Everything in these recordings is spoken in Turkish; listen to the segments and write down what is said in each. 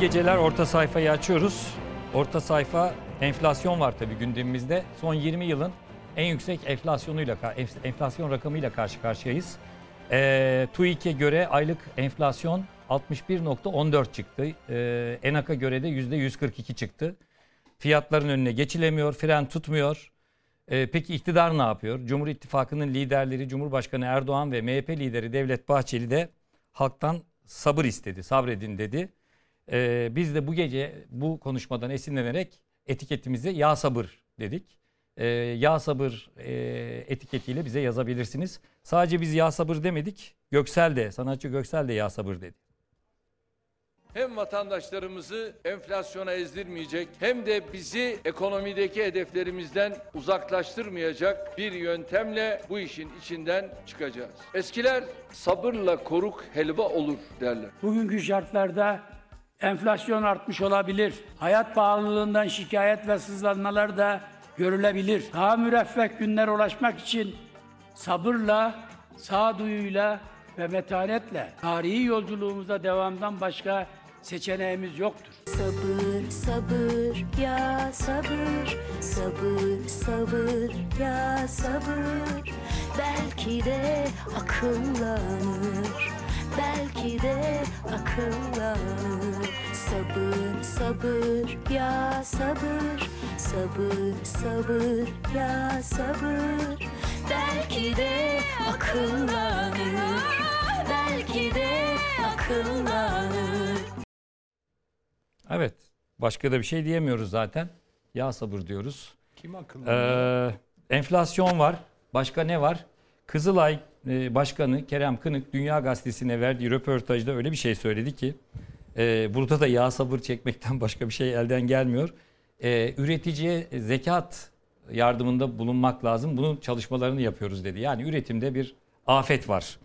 Geceler. Orta sayfayı açıyoruz. Orta sayfa enflasyon var tabii gündemimizde. Son 20 yılın en yüksek enflasyonuyla enf- enflasyon rakamıyla karşı karşıyayız. Ee, TÜİK'e göre aylık enflasyon 61.14 çıktı. Ee, ENAK'a göre de %142 çıktı. Fiyatların önüne geçilemiyor, fren tutmuyor. Ee, peki iktidar ne yapıyor? Cumhur İttifakı'nın liderleri Cumhurbaşkanı Erdoğan ve MHP lideri Devlet Bahçeli de halktan sabır istedi, sabredin dedi. Ee, biz de bu gece bu konuşmadan esinlenerek etiketimizi ya sabır dedik. Ee, ya sabır e, etiketiyle bize yazabilirsiniz. Sadece biz ya sabır demedik. Göksel de, sanatçı Göksel de ya sabır dedi. hem vatandaşlarımızı enflasyona ezdirmeyecek hem de bizi ekonomideki hedeflerimizden uzaklaştırmayacak bir yöntemle bu işin içinden çıkacağız. Eskiler sabırla koruk helva olur derler. Bugünkü şartlarda enflasyon artmış olabilir. Hayat pahalılığından şikayet ve sızlanmalar da görülebilir. Daha müreffeh günlere ulaşmak için sabırla, sağduyuyla ve metanetle tarihi yolculuğumuza devamdan başka seçeneğimiz yoktur. Sabır, sabır, ya sabır, sabır, sabır, ya sabır. Belki de akıllanır, belki de akıllanır. Sabır, sabır, ya sabır, sabır, sabır, ya sabır. Belki de akıllanır, belki de akıllanır. Evet, başka da bir şey diyemiyoruz zaten. Ya sabır diyoruz. Kim akıllı? Ee, enflasyon var. Başka ne var? Kızılay Başkanı Kerem Kınık Dünya Gazetesi'ne verdiği röportajda öyle bir şey söyledi ki e, burada da yağ sabır çekmekten başka bir şey elden gelmiyor. E, üreticiye zekat yardımında bulunmak lazım. Bunun çalışmalarını yapıyoruz dedi. Yani üretimde bir afet var.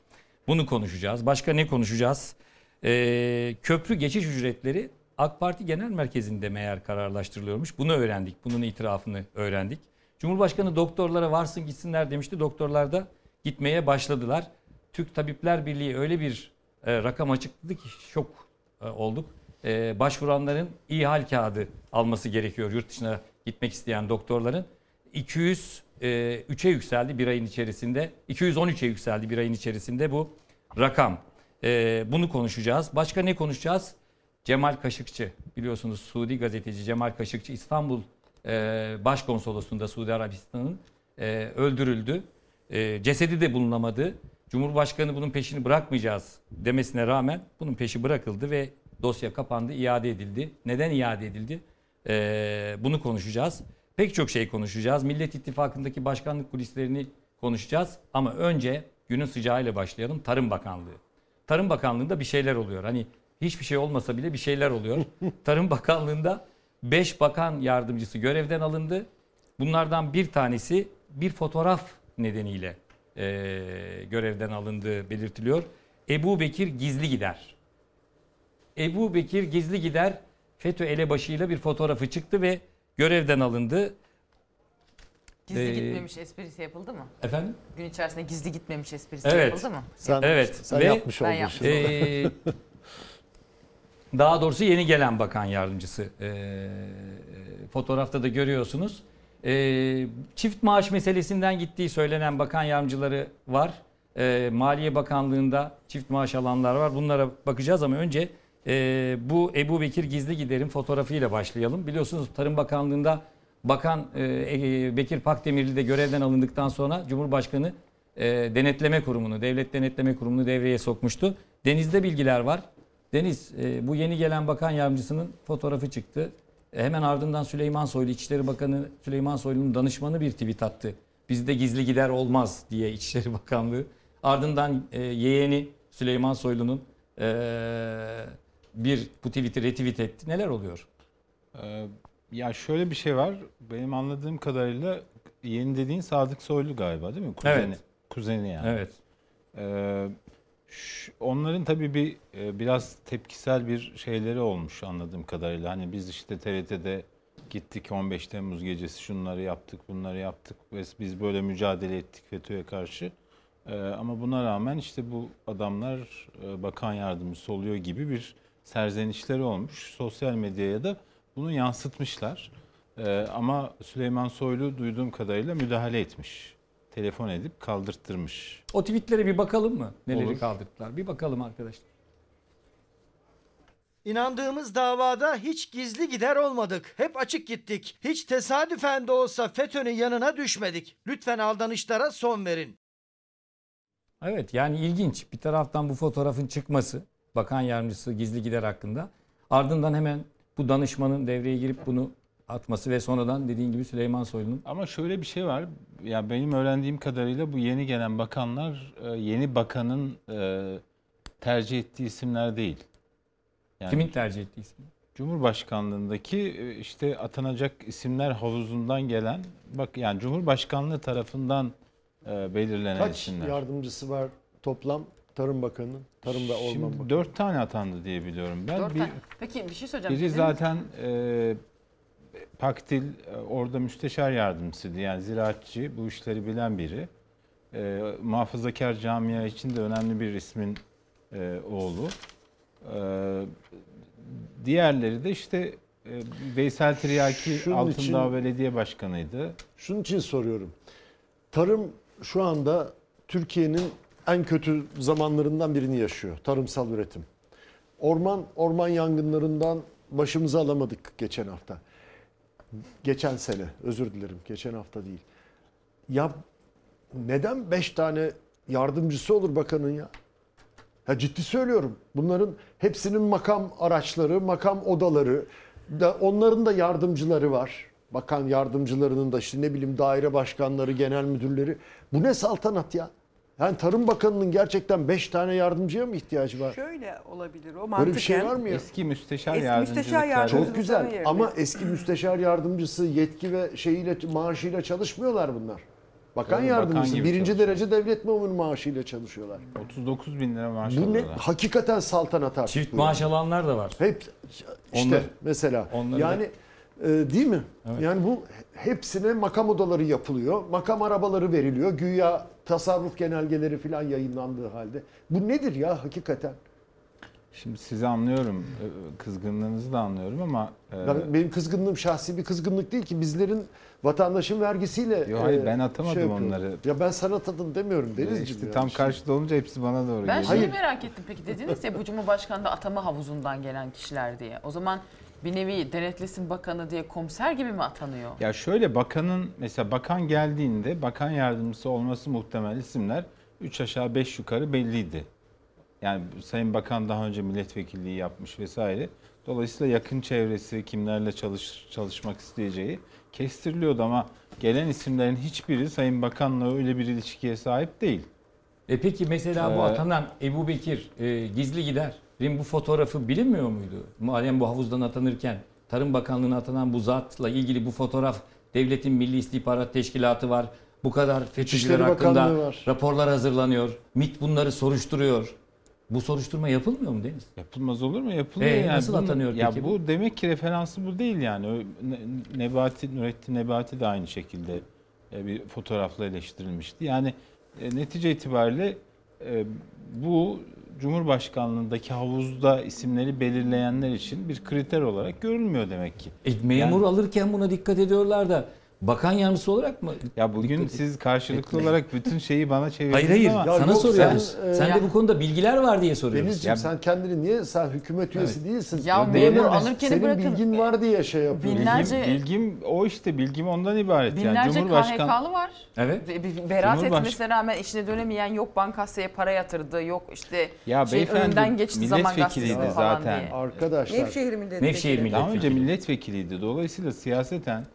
Bunu konuşacağız. Başka ne konuşacağız? E, köprü geçiş ücretleri AK Parti Genel Merkezi'nde meğer kararlaştırılıyormuş. Bunu öğrendik. Bunun itirafını öğrendik. Cumhurbaşkanı doktorlara varsın gitsinler demişti. Doktorlar da gitmeye başladılar. Türk Tabipler Birliği öyle bir e, rakam açıkladı ki şok e, olduk. E, başvuranların iyi hal kağıdı alması gerekiyor yurt dışına gitmek isteyen doktorların. 203'e yükseldi bir ayın içerisinde. 213'e yükseldi bir ayın içerisinde bu rakam. E, bunu konuşacağız. Başka ne konuşacağız? Cemal Kaşıkçı biliyorsunuz Suudi gazeteci Cemal Kaşıkçı İstanbul e, Başkonsolosluğunda Suudi Arabistan'ın e, öldürüldü. E, cesedi de bulunamadı. Cumhurbaşkanı bunun peşini bırakmayacağız demesine rağmen bunun peşi bırakıldı ve dosya kapandı, iade edildi. Neden iade edildi? E, bunu konuşacağız. Pek çok şey konuşacağız. Millet İttifakı'ndaki başkanlık kulislerini konuşacağız. Ama önce günün sıcağıyla başlayalım. Tarım Bakanlığı. Tarım Bakanlığı'nda bir şeyler oluyor. Hani hiçbir şey olmasa bile bir şeyler oluyor. Tarım Bakanlığı'nda 5 bakan yardımcısı görevden alındı. Bunlardan bir tanesi bir fotoğraf nedeniyle e, görevden alındığı belirtiliyor. Ebu Bekir Gizli Gider. Ebu Bekir Gizli Gider FETÖ elebaşıyla bir fotoğrafı çıktı ve görevden alındı. Gizli Ee, gitmemiş esprisi yapıldı mı? Efendim? Gün içerisinde gizli gitmemiş esprisi Evet. yapıldı mı? Sen, Evet, sen ve- yapmış oldun şimdi. Daha doğrusu yeni gelen bakan yardımcısı. Ee, fotoğrafta da görüyorsunuz. Ee, çift maaş meselesinden gittiği söylenen bakan yardımcıları var. Ee, Maliye Bakanlığı'nda çift maaş alanlar var. Bunlara bakacağız ama önce e, bu Ebu Bekir Gizli Gider'in fotoğrafıyla başlayalım. Biliyorsunuz Tarım Bakanlığı'nda Bakan e, e, Bekir Pakdemirli de görevden alındıktan sonra Cumhurbaşkanı e, Denetleme Kurumu'nu, Devlet Denetleme Kurumu'nu devreye sokmuştu. Deniz'de bilgiler var. Deniz, e, bu yeni gelen bakan yardımcısının fotoğrafı çıktı. E, hemen ardından Süleyman Soylu, İçişleri Bakanı Süleyman Soylu'nun danışmanı bir tweet attı. Bizde gizli gider olmaz diye İçişleri Bakanlığı. Ardından e, yeğeni Süleyman Soylu'nun e, bir bu tweet'i retweet etti. Neler oluyor? Ee, ya şöyle bir şey var. Benim anladığım kadarıyla yeni dediğin Sadık Soylu galiba değil mi? Kuzeni. Evet. Kuzeni yani. Evet. Ee, onların tabii bir e, biraz tepkisel bir şeyleri olmuş anladığım kadarıyla. Hani biz işte TRT'de gittik 15 Temmuz gecesi şunları yaptık, bunları yaptık ve biz böyle mücadele ettik FETÖ'ye karşı. Ee, ama buna rağmen işte bu adamlar e, bakan yardımcısı oluyor gibi bir serzenişleri olmuş. Sosyal medyaya da bunu yansıtmışlar. Ama Süleyman Soylu duyduğum kadarıyla müdahale etmiş. Telefon edip kaldırttırmış. O tweetlere bir bakalım mı? Neleri Olur. kaldırdılar? Bir bakalım arkadaşlar. İnandığımız davada hiç gizli gider olmadık. Hep açık gittik. Hiç tesadüfen de olsa FETÖ'nün yanına düşmedik. Lütfen aldanışlara son verin. Evet yani ilginç. Bir taraftan bu fotoğrafın çıkması bakan yardımcısı gizli gider hakkında. Ardından hemen bu danışmanın devreye girip bunu atması ve sonradan dediğin gibi Süleyman Soylu'nun Ama şöyle bir şey var. Ya benim öğrendiğim kadarıyla bu yeni gelen bakanlar e, yeni bakanın e, tercih ettiği isimler değil. Yani kimin tercih ettiği ismi? Cumhurbaşkanlığındaki e, işte atanacak isimler havuzundan gelen bak yani Cumhurbaşkanlığı tarafından belirlenen Kaç isimler. yardımcısı var toplam Tarım Bakanı'nın? Tarım ve Orman Şimdi Bakanı. dört tane atandı diye biliyorum ben. Dört bir, tane. Peki bir şey söyleyeceğim. biri zaten e, Paktil e, orada müsteşar yardımcısıydı. Yani ziraatçı bu işleri bilen biri. E, muhafazakar camia için de önemli bir ismin e, oğlu. E, diğerleri de işte e, Veysel Tiryaki Şunun Altındağ için- Belediye Başkanı'ydı. Şunun için soruyorum. Tarım şu anda Türkiye'nin en kötü zamanlarından birini yaşıyor. Tarımsal üretim. Orman orman yangınlarından başımızı alamadık geçen hafta. Geçen sene özür dilerim geçen hafta değil. Ya neden 5 tane yardımcısı olur bakanın ya? Ya ciddi söylüyorum. Bunların hepsinin makam araçları, makam odaları, da onların da yardımcıları var. Bakan yardımcılarının da işte ne bileyim daire başkanları, genel müdürleri. Bu ne saltanat ya? Yani Tarım Bakanı'nın gerçekten 5 tane yardımcıya mı ihtiyacı var? Şöyle olabilir o Böyle mantıken. bir şey var mı ya? Eski müsteşar Eski yardımcılık müsteşar yardımcılık. Çok güzel yerine. ama eski müsteşar yardımcısı yetki ve şeyiyle maaşıyla çalışmıyorlar bunlar. Bakan bakan yardımcısı gibi birinci çalışıyor. derece devlet memuru maaşıyla çalışıyorlar. 39 bin lira maaş Bu ne? alıyorlar. Hakikaten saltanat artık. Çift bu maaş yani. alanlar da var. Hep işte Onlar- mesela onları da- yani e, değil mi? Evet. Yani bu hepsine makam odaları yapılıyor. Makam arabaları veriliyor. Güya tasarruf genelgeleri falan yayınlandığı halde. Bu nedir ya hakikaten? Şimdi sizi anlıyorum, e, kızgınlığınızı da anlıyorum ama e, Ben, benim kızgınlığım şahsi bir kızgınlık değil ki bizlerin vatandaşın vergisiyle Yo, hayır, e, ben atamadım yapıyor. onları. Ya ben sana atadın demiyorum e, Denizciğim. işte tam karşıda olunca hepsi bana doğru Ben geliyor. şeyi Hayır. merak ettim peki dediniz ya bu Cumhurbaşkanı da atama havuzundan gelen kişiler diye. O zaman bir nevi denetlesin bakanı diye komiser gibi mi atanıyor? Ya şöyle bakanın mesela bakan geldiğinde bakan yardımcısı olması muhtemel isimler 3 aşağı 5 yukarı belliydi. Yani Sayın Bakan daha önce milletvekilliği yapmış vesaire. Dolayısıyla yakın çevresi kimlerle çalış, çalışmak isteyeceği kestiriliyordu ama gelen isimlerin hiçbiri Sayın Bakan'la öyle bir ilişkiye sahip değil. E peki mesela bu Ee, atanan Ebu Bekir e, gizli giderin bu fotoğrafı bilinmiyor muydu? Madem bu havuzdan atanırken Tarım Bakanlığı'na atanan bu zatla ilgili bu fotoğraf Devletin Milli İstihbarat Teşkilatı var. Bu kadar FETÖ'cüler hakkında var. raporlar hazırlanıyor. MİT bunları soruşturuyor. Bu soruşturma yapılmıyor mu Deniz? Yapılmaz olur mu? Yapılıyor Ee, yani. nasıl Bunun- atanıyor ya peki bu? bu? demek ki referansı bu değil yani. Nebati, Nurettin Nebati de aynı şekilde e, bir fotoğrafla eleştirilmişti. Yani e, netice itibariyle e, bu Cumhurbaşkanlığındaki havuzda isimleri belirleyenler için bir kriter olarak görülmüyor demek ki. E, memur alırken buna dikkat ediyorlar da bakan yardımcısı olarak mı? Ya bugün Dikkat- siz karşılıklı olarak bütün şeyi bana çevirdiniz Hayır hayır ama Ya sana yok, soruyoruz. sen, Sen, e, de bu konuda bilgiler var diye soruyoruz. Denizciğim Ya- sen kendini niye sen hükümet üyesi değilsin? Ya Memur- memur Senin bırakın. bilgin var diye şey yapıyorsun. Binlerce- bilgim, bilgim o işte bilgim ondan ibaret. yani Binlerce Cumhurbaşkan KHK'lı var. Evet. Beraat Cumhurbaş- etmesine rağmen işine dönemeyen yok bankasya para yatırdı yok işte Ya şey, beyefendi, önünden geçti zaman milletvekiliydi gazetesi falan zaten. diye. Arkadaşlar Nevşehir milletvekili. Nevşehir milletvekili. Daha önce milletvekiliydi. Dolayısıyla siyaseten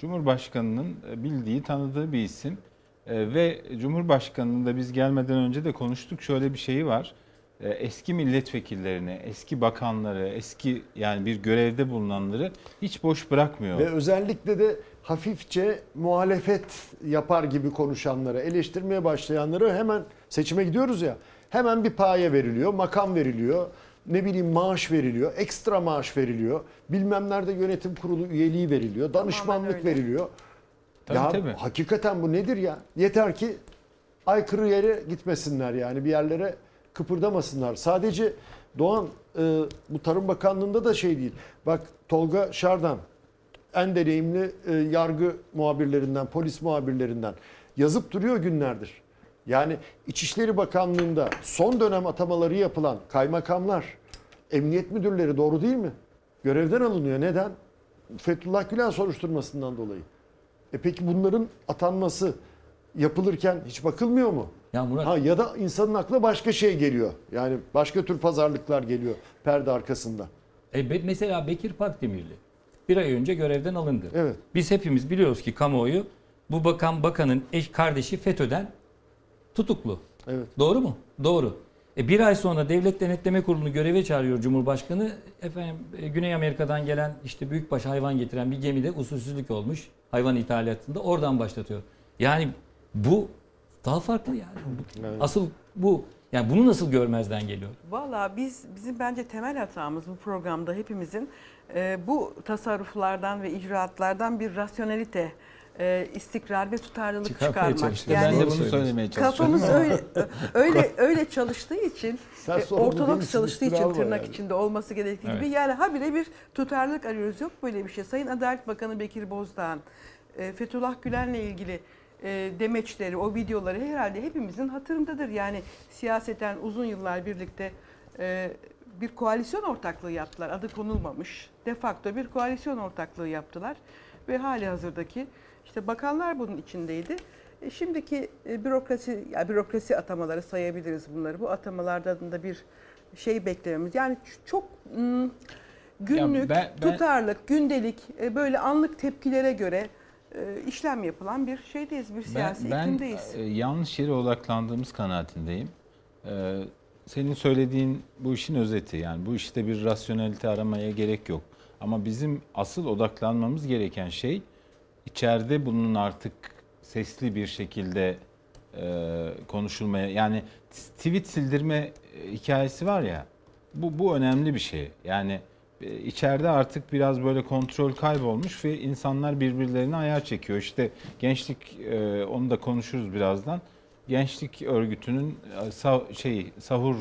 Cumhurbaşkanı'nın e, bildiği, tanıdığı bir isim. E, Ve Cumhurbaşkanı'nın da biz gelmeden önce de konuştuk. Şöyle bir şeyi var. E, Eski milletvekillerini, eski bakanları, eski yani bir görevde bulunanları hiç boş bırakmıyor. Ve özellikle de hafifçe muhalefet yapar gibi konuşanları, eleştirmeye başlayanları hemen seçime gidiyoruz ya. Hemen bir paye veriliyor, makam veriliyor, ne bileyim maaş veriliyor, ekstra maaş veriliyor. Bilmem nerede yönetim kurulu üyeliği veriliyor, danışmanlık veriliyor. Tabii, ya tabii. hakikaten bu nedir ya? Yeter ki aykırı yere gitmesinler yani bir yerlere kıpırdamasınlar. Sadece Doğan e, bu Tarım Bakanlığı'nda da şey değil. Bak Tolga Şardan en deneyimli e, yargı muhabirlerinden, polis muhabirlerinden yazıp duruyor günlerdir. Yani İçişleri Bakanlığı'nda son dönem atamaları yapılan kaymakamlar, emniyet müdürleri doğru değil mi? Görevden alınıyor. Neden? Fethullah Gülen soruşturmasından dolayı. E peki bunların atanması yapılırken hiç bakılmıyor mu? Ya Murat Ha ya da insanın aklına başka şey geliyor. Yani başka tür pazarlıklar geliyor perde arkasında. E, be- mesela Bekir Pakdemirli bir ay önce görevden alındı. Evet. Biz hepimiz biliyoruz ki kamuoyu bu bakan bakanın eş kardeşi FETÖ'den tutuklu. Evet. Doğru mu? Doğru. E bir ay sonra Devlet Denetleme Kurulu'nu göreve çağırıyor Cumhurbaşkanı. Efendim e, Güney Amerika'dan gelen işte büyükbaş hayvan getiren bir gemide usulsüzlük olmuş hayvan ithalatında. Oradan başlatıyor. Yani bu daha farklı yani. Evet. Asıl bu. Yani bunu nasıl görmezden geliyor? Valla biz bizim bence temel hatamız bu programda hepimizin e, bu tasarruflardan ve icraatlardan bir rasyonelite, e, istikrar ve tutarlılık Çıkartmaya çıkarmak. çalıştım. ben Yani de bunu söylemeye çalışıyorum. kafamız öyle öyle öyle çalıştığı için Sen e, sorumlu ortodoks değilsin, çalıştığı için var tırnak yani. içinde olması gerektiği gibi Evet. yani habire bir tutarlılık arıyoruz. Yok böyle bir şey. Sayın Adalet Bakanı Bekir Bozdağ'ın e, Fethullah Gülen'le ilgili e, demeçleri, o videoları herhalde hepimizin hatırındadır. Yani siyaseten uzun yıllar birlikte e, bir koalisyon ortaklığı yaptılar. Adı konulmamış. De facto bir koalisyon ortaklığı yaptılar. Ve hali hazırdaki işte bakanlar bunun içindeydi. E, şimdiki e, bürokrasi, ya bürokrasi atamaları sayabiliriz bunları. Bu atamalardan da bir şey beklememiz. Yani çok mm, günlük, ben- ben- tutarlık, gündelik e, böyle anlık tepkilere göre e, işlem yapılan bir şeydeyiz, bir Ben, siyasi ben iklimdeyiz. e, yanlış yere odaklandığımız kanaatindeyim. E, senin söylediğin bu işin özeti. Yani bu işte bir rasyonelite aramaya gerek yok. Ama bizim asıl odaklanmamız gereken şey içeride bunun artık sesli bir şekilde e, konuşulmaya yani tweet sildirme e, hikayesi var ya bu bu önemli bir şey. Yani e, içeride artık biraz böyle kontrol kaybolmuş ve insanlar birbirlerine ayar çekiyor. İşte gençlik e, onu da konuşuruz birazdan. Gençlik örgütünün e, sa- şeyi sahur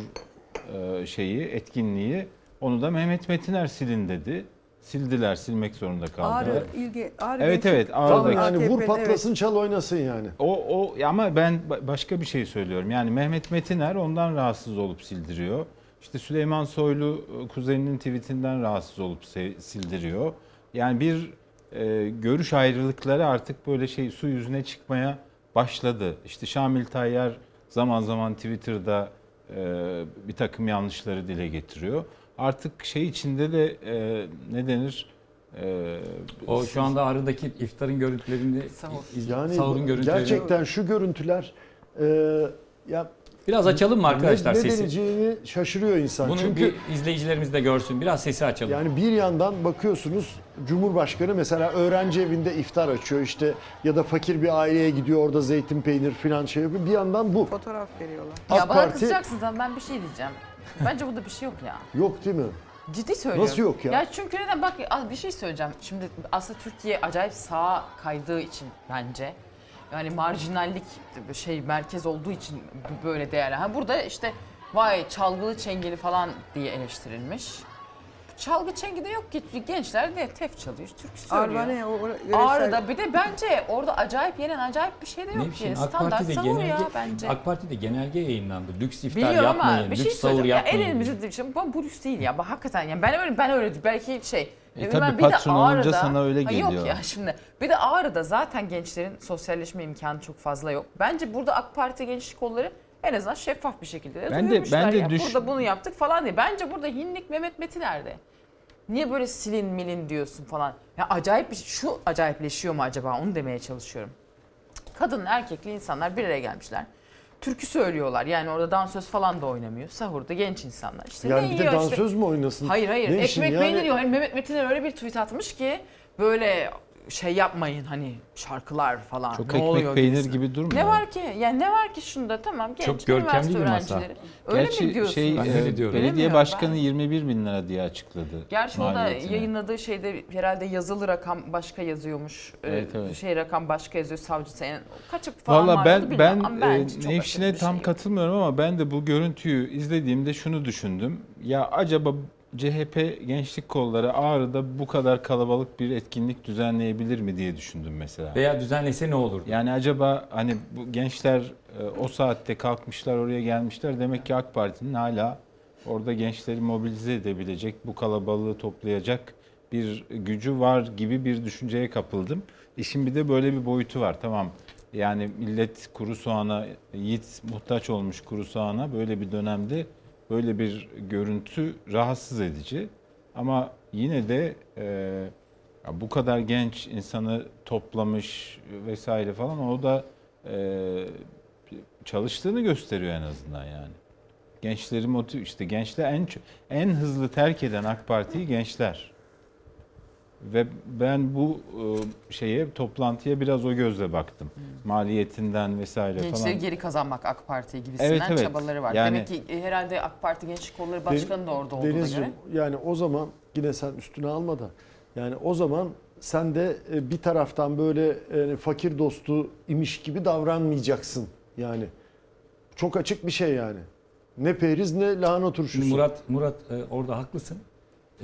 e, şeyi etkinliği onu da Mehmet Metiner silin dedi. Sildiler, silmek zorunda kaldılar. Ağrı, ilgi, Ağrı Evet, Gençlik- evet, Tam Ağrı'daki- yani vur AKP'nin, patlasın çal oynasın yani. O, o ama ben ba- başka bir şey söylüyorum. Yani Mehmet Metiner ondan rahatsız olup sildiriyor. İşte Süleyman Soylu e, kuzeninin tweetinden rahatsız olup se- sildiriyor. Yani bir e, görüş ayrılıkları artık böyle şey su yüzüne çıkmaya başladı. İşte Şamil Tayyar zaman zaman Twitter'da e, bir takım yanlışları dile getiriyor. Artık şey içinde de e, ne denir? E, O şu anda Ağrı'daki iftarın görüntülerini, Sahur. Yani sahurun görüntülerini. gerçekten şu görüntüler e, ya Biraz açalım mı arkadaşlar ne, ne sesi? şaşırıyor insan. Bunu Çünkü bir izleyicilerimiz de görsün. Biraz sesi açalım. Yani bir yandan bakıyorsunuz Cumhurbaşkanı mesela öğrenci evinde iftar açıyor işte ya da fakir bir aileye gidiyor orada zeytin peynir falan şey yapıyor. Bir yandan bu. Fotoğraf veriyorlar. Ya bana Parti kızacaksınız ama ben bir şey diyeceğim. Bence burada bir şey yok ya. yok değil mi? Ciddi söylüyorum. Nasıl yok ya? Ya çünkü neden bak bir şey söyleyeceğim. Şimdi aslında Türkiye acayip sağa kaydığı için bence. Yani marjinallik şey merkez olduğu için böyle değerli. Ha burada işte vay çalgılı çengeli falan diye eleştirilmiş. Çalgı çengi de yok ki gençler de tef çalıyor, türkü söylüyor. Arvane o Ağrı'da bir de bence orada acayip yenen acayip bir şey de yok Ne ki. biçim AK Standart Parti'de sahur genelge, ya bence. AK Parti'de genelge yayınlandı. Lüks iftar Biliyorum yapmayın, ama bir lüks şey sahur söyleyeceğim. Ya yapmayın. elimizi şey, bu bu lüks değil ya. Bak hakikaten yani ben öyle ben öyle belki şey. E tabii bir de patron olunca Ağrı'da- sana öyle Ha geliyor. Yok ya şimdi bir de Ağrı'da zaten gençlerin sosyalleşme imkanı çok fazla yok. Bence burada AK Parti gençlik kolları en azından şeffaf bir şekilde de Ben de- duyurmuşlar ben de ya. düş- Burada bunu yaptık falan diye. Bence burada hinlik Mehmet Metin nerede? Niye böyle silin milin diyorsun falan. Ya acayip bir şey. Şu acayipleşiyor mu acaba onu demeye çalışıyorum. Kadın erkekli insanlar bir araya gelmişler. Türkü söylüyorlar. Yani orada dansöz falan da oynamıyor. Sahurda genç insanlar. İşte Yani ne bir de yiyor işte? dansöz mü oynasın? Hayır hayır. Ne işin Ekmek yani? peynir yiyor. Hani Mehmet Metin'e öyle bir tweet atmış ki böyle şey yapmayın hani şarkılar falan. Çok ne ekmek oluyor peynir gibisinden. gibi durmuyor. Ne var ki? Yani ne var ki şunda tamam genç Çok görkemli bir masa. Öyle Gerçi mi diyorsun? şey Ben e, öyle diyorum. belediye Bilmiyorum başkanı ben. 21 bin lira diye açıkladı. Gerçi o da yayınladığı şeyde herhalde yazılı rakam başka yazıyormuş. Ee, Evet, evet. Şey rakam başka yazıyor savcısı. Yani kaçık falan Valla ben ben ama e, Nevşin'e bir tam şey katılmıyorum ama ben de bu görüntüyü izlediğimde şunu düşündüm. Ya acaba CHP gençlik kolları Ağrı'da bu kadar kalabalık bir etkinlik düzenleyebilir mi diye düşündüm mesela. Veya düzenlese ne olur? Yani acaba hani bu gençler e, o saatte kalkmışlar oraya gelmişler demek ki AK Parti'nin hala orada gençleri mobilize edebilecek, bu kalabalığı toplayacak bir gücü var gibi bir düşünceye kapıldım. İşin bir de böyle bir boyutu var. Tamam yani millet kuru soğana, yiğit muhtaç olmuş kuru soğana böyle bir dönemde böyle bir görüntü rahatsız edici. Ama yine de e, bu kadar genç insanı toplamış vesaire falan o da e, çalıştığını gösteriyor en azından yani. Gençleri motiv işte gençler en en hızlı terk eden AK Parti'yi gençler. Ve ben bu e, şeye toplantıya biraz o gözle baktım. Maliyetinden vesaire Gençleri falan. geri kazanmak AK Parti gibisinden Evet, evet. çabaları var. Yani- Demek ki e, herhalde AK Parti Gençlik Kolları Başkanı da orada olduğuna Denizciğim, göre. yani o zaman yine sen üstüne alma da yani o zaman sen de e, bir taraftan böyle e, fakir dostu imiş gibi davranmayacaksın yani. Çok açık bir şey yani. Ne periz ne lahana turşusu. Murat Murat e, orada haklısın.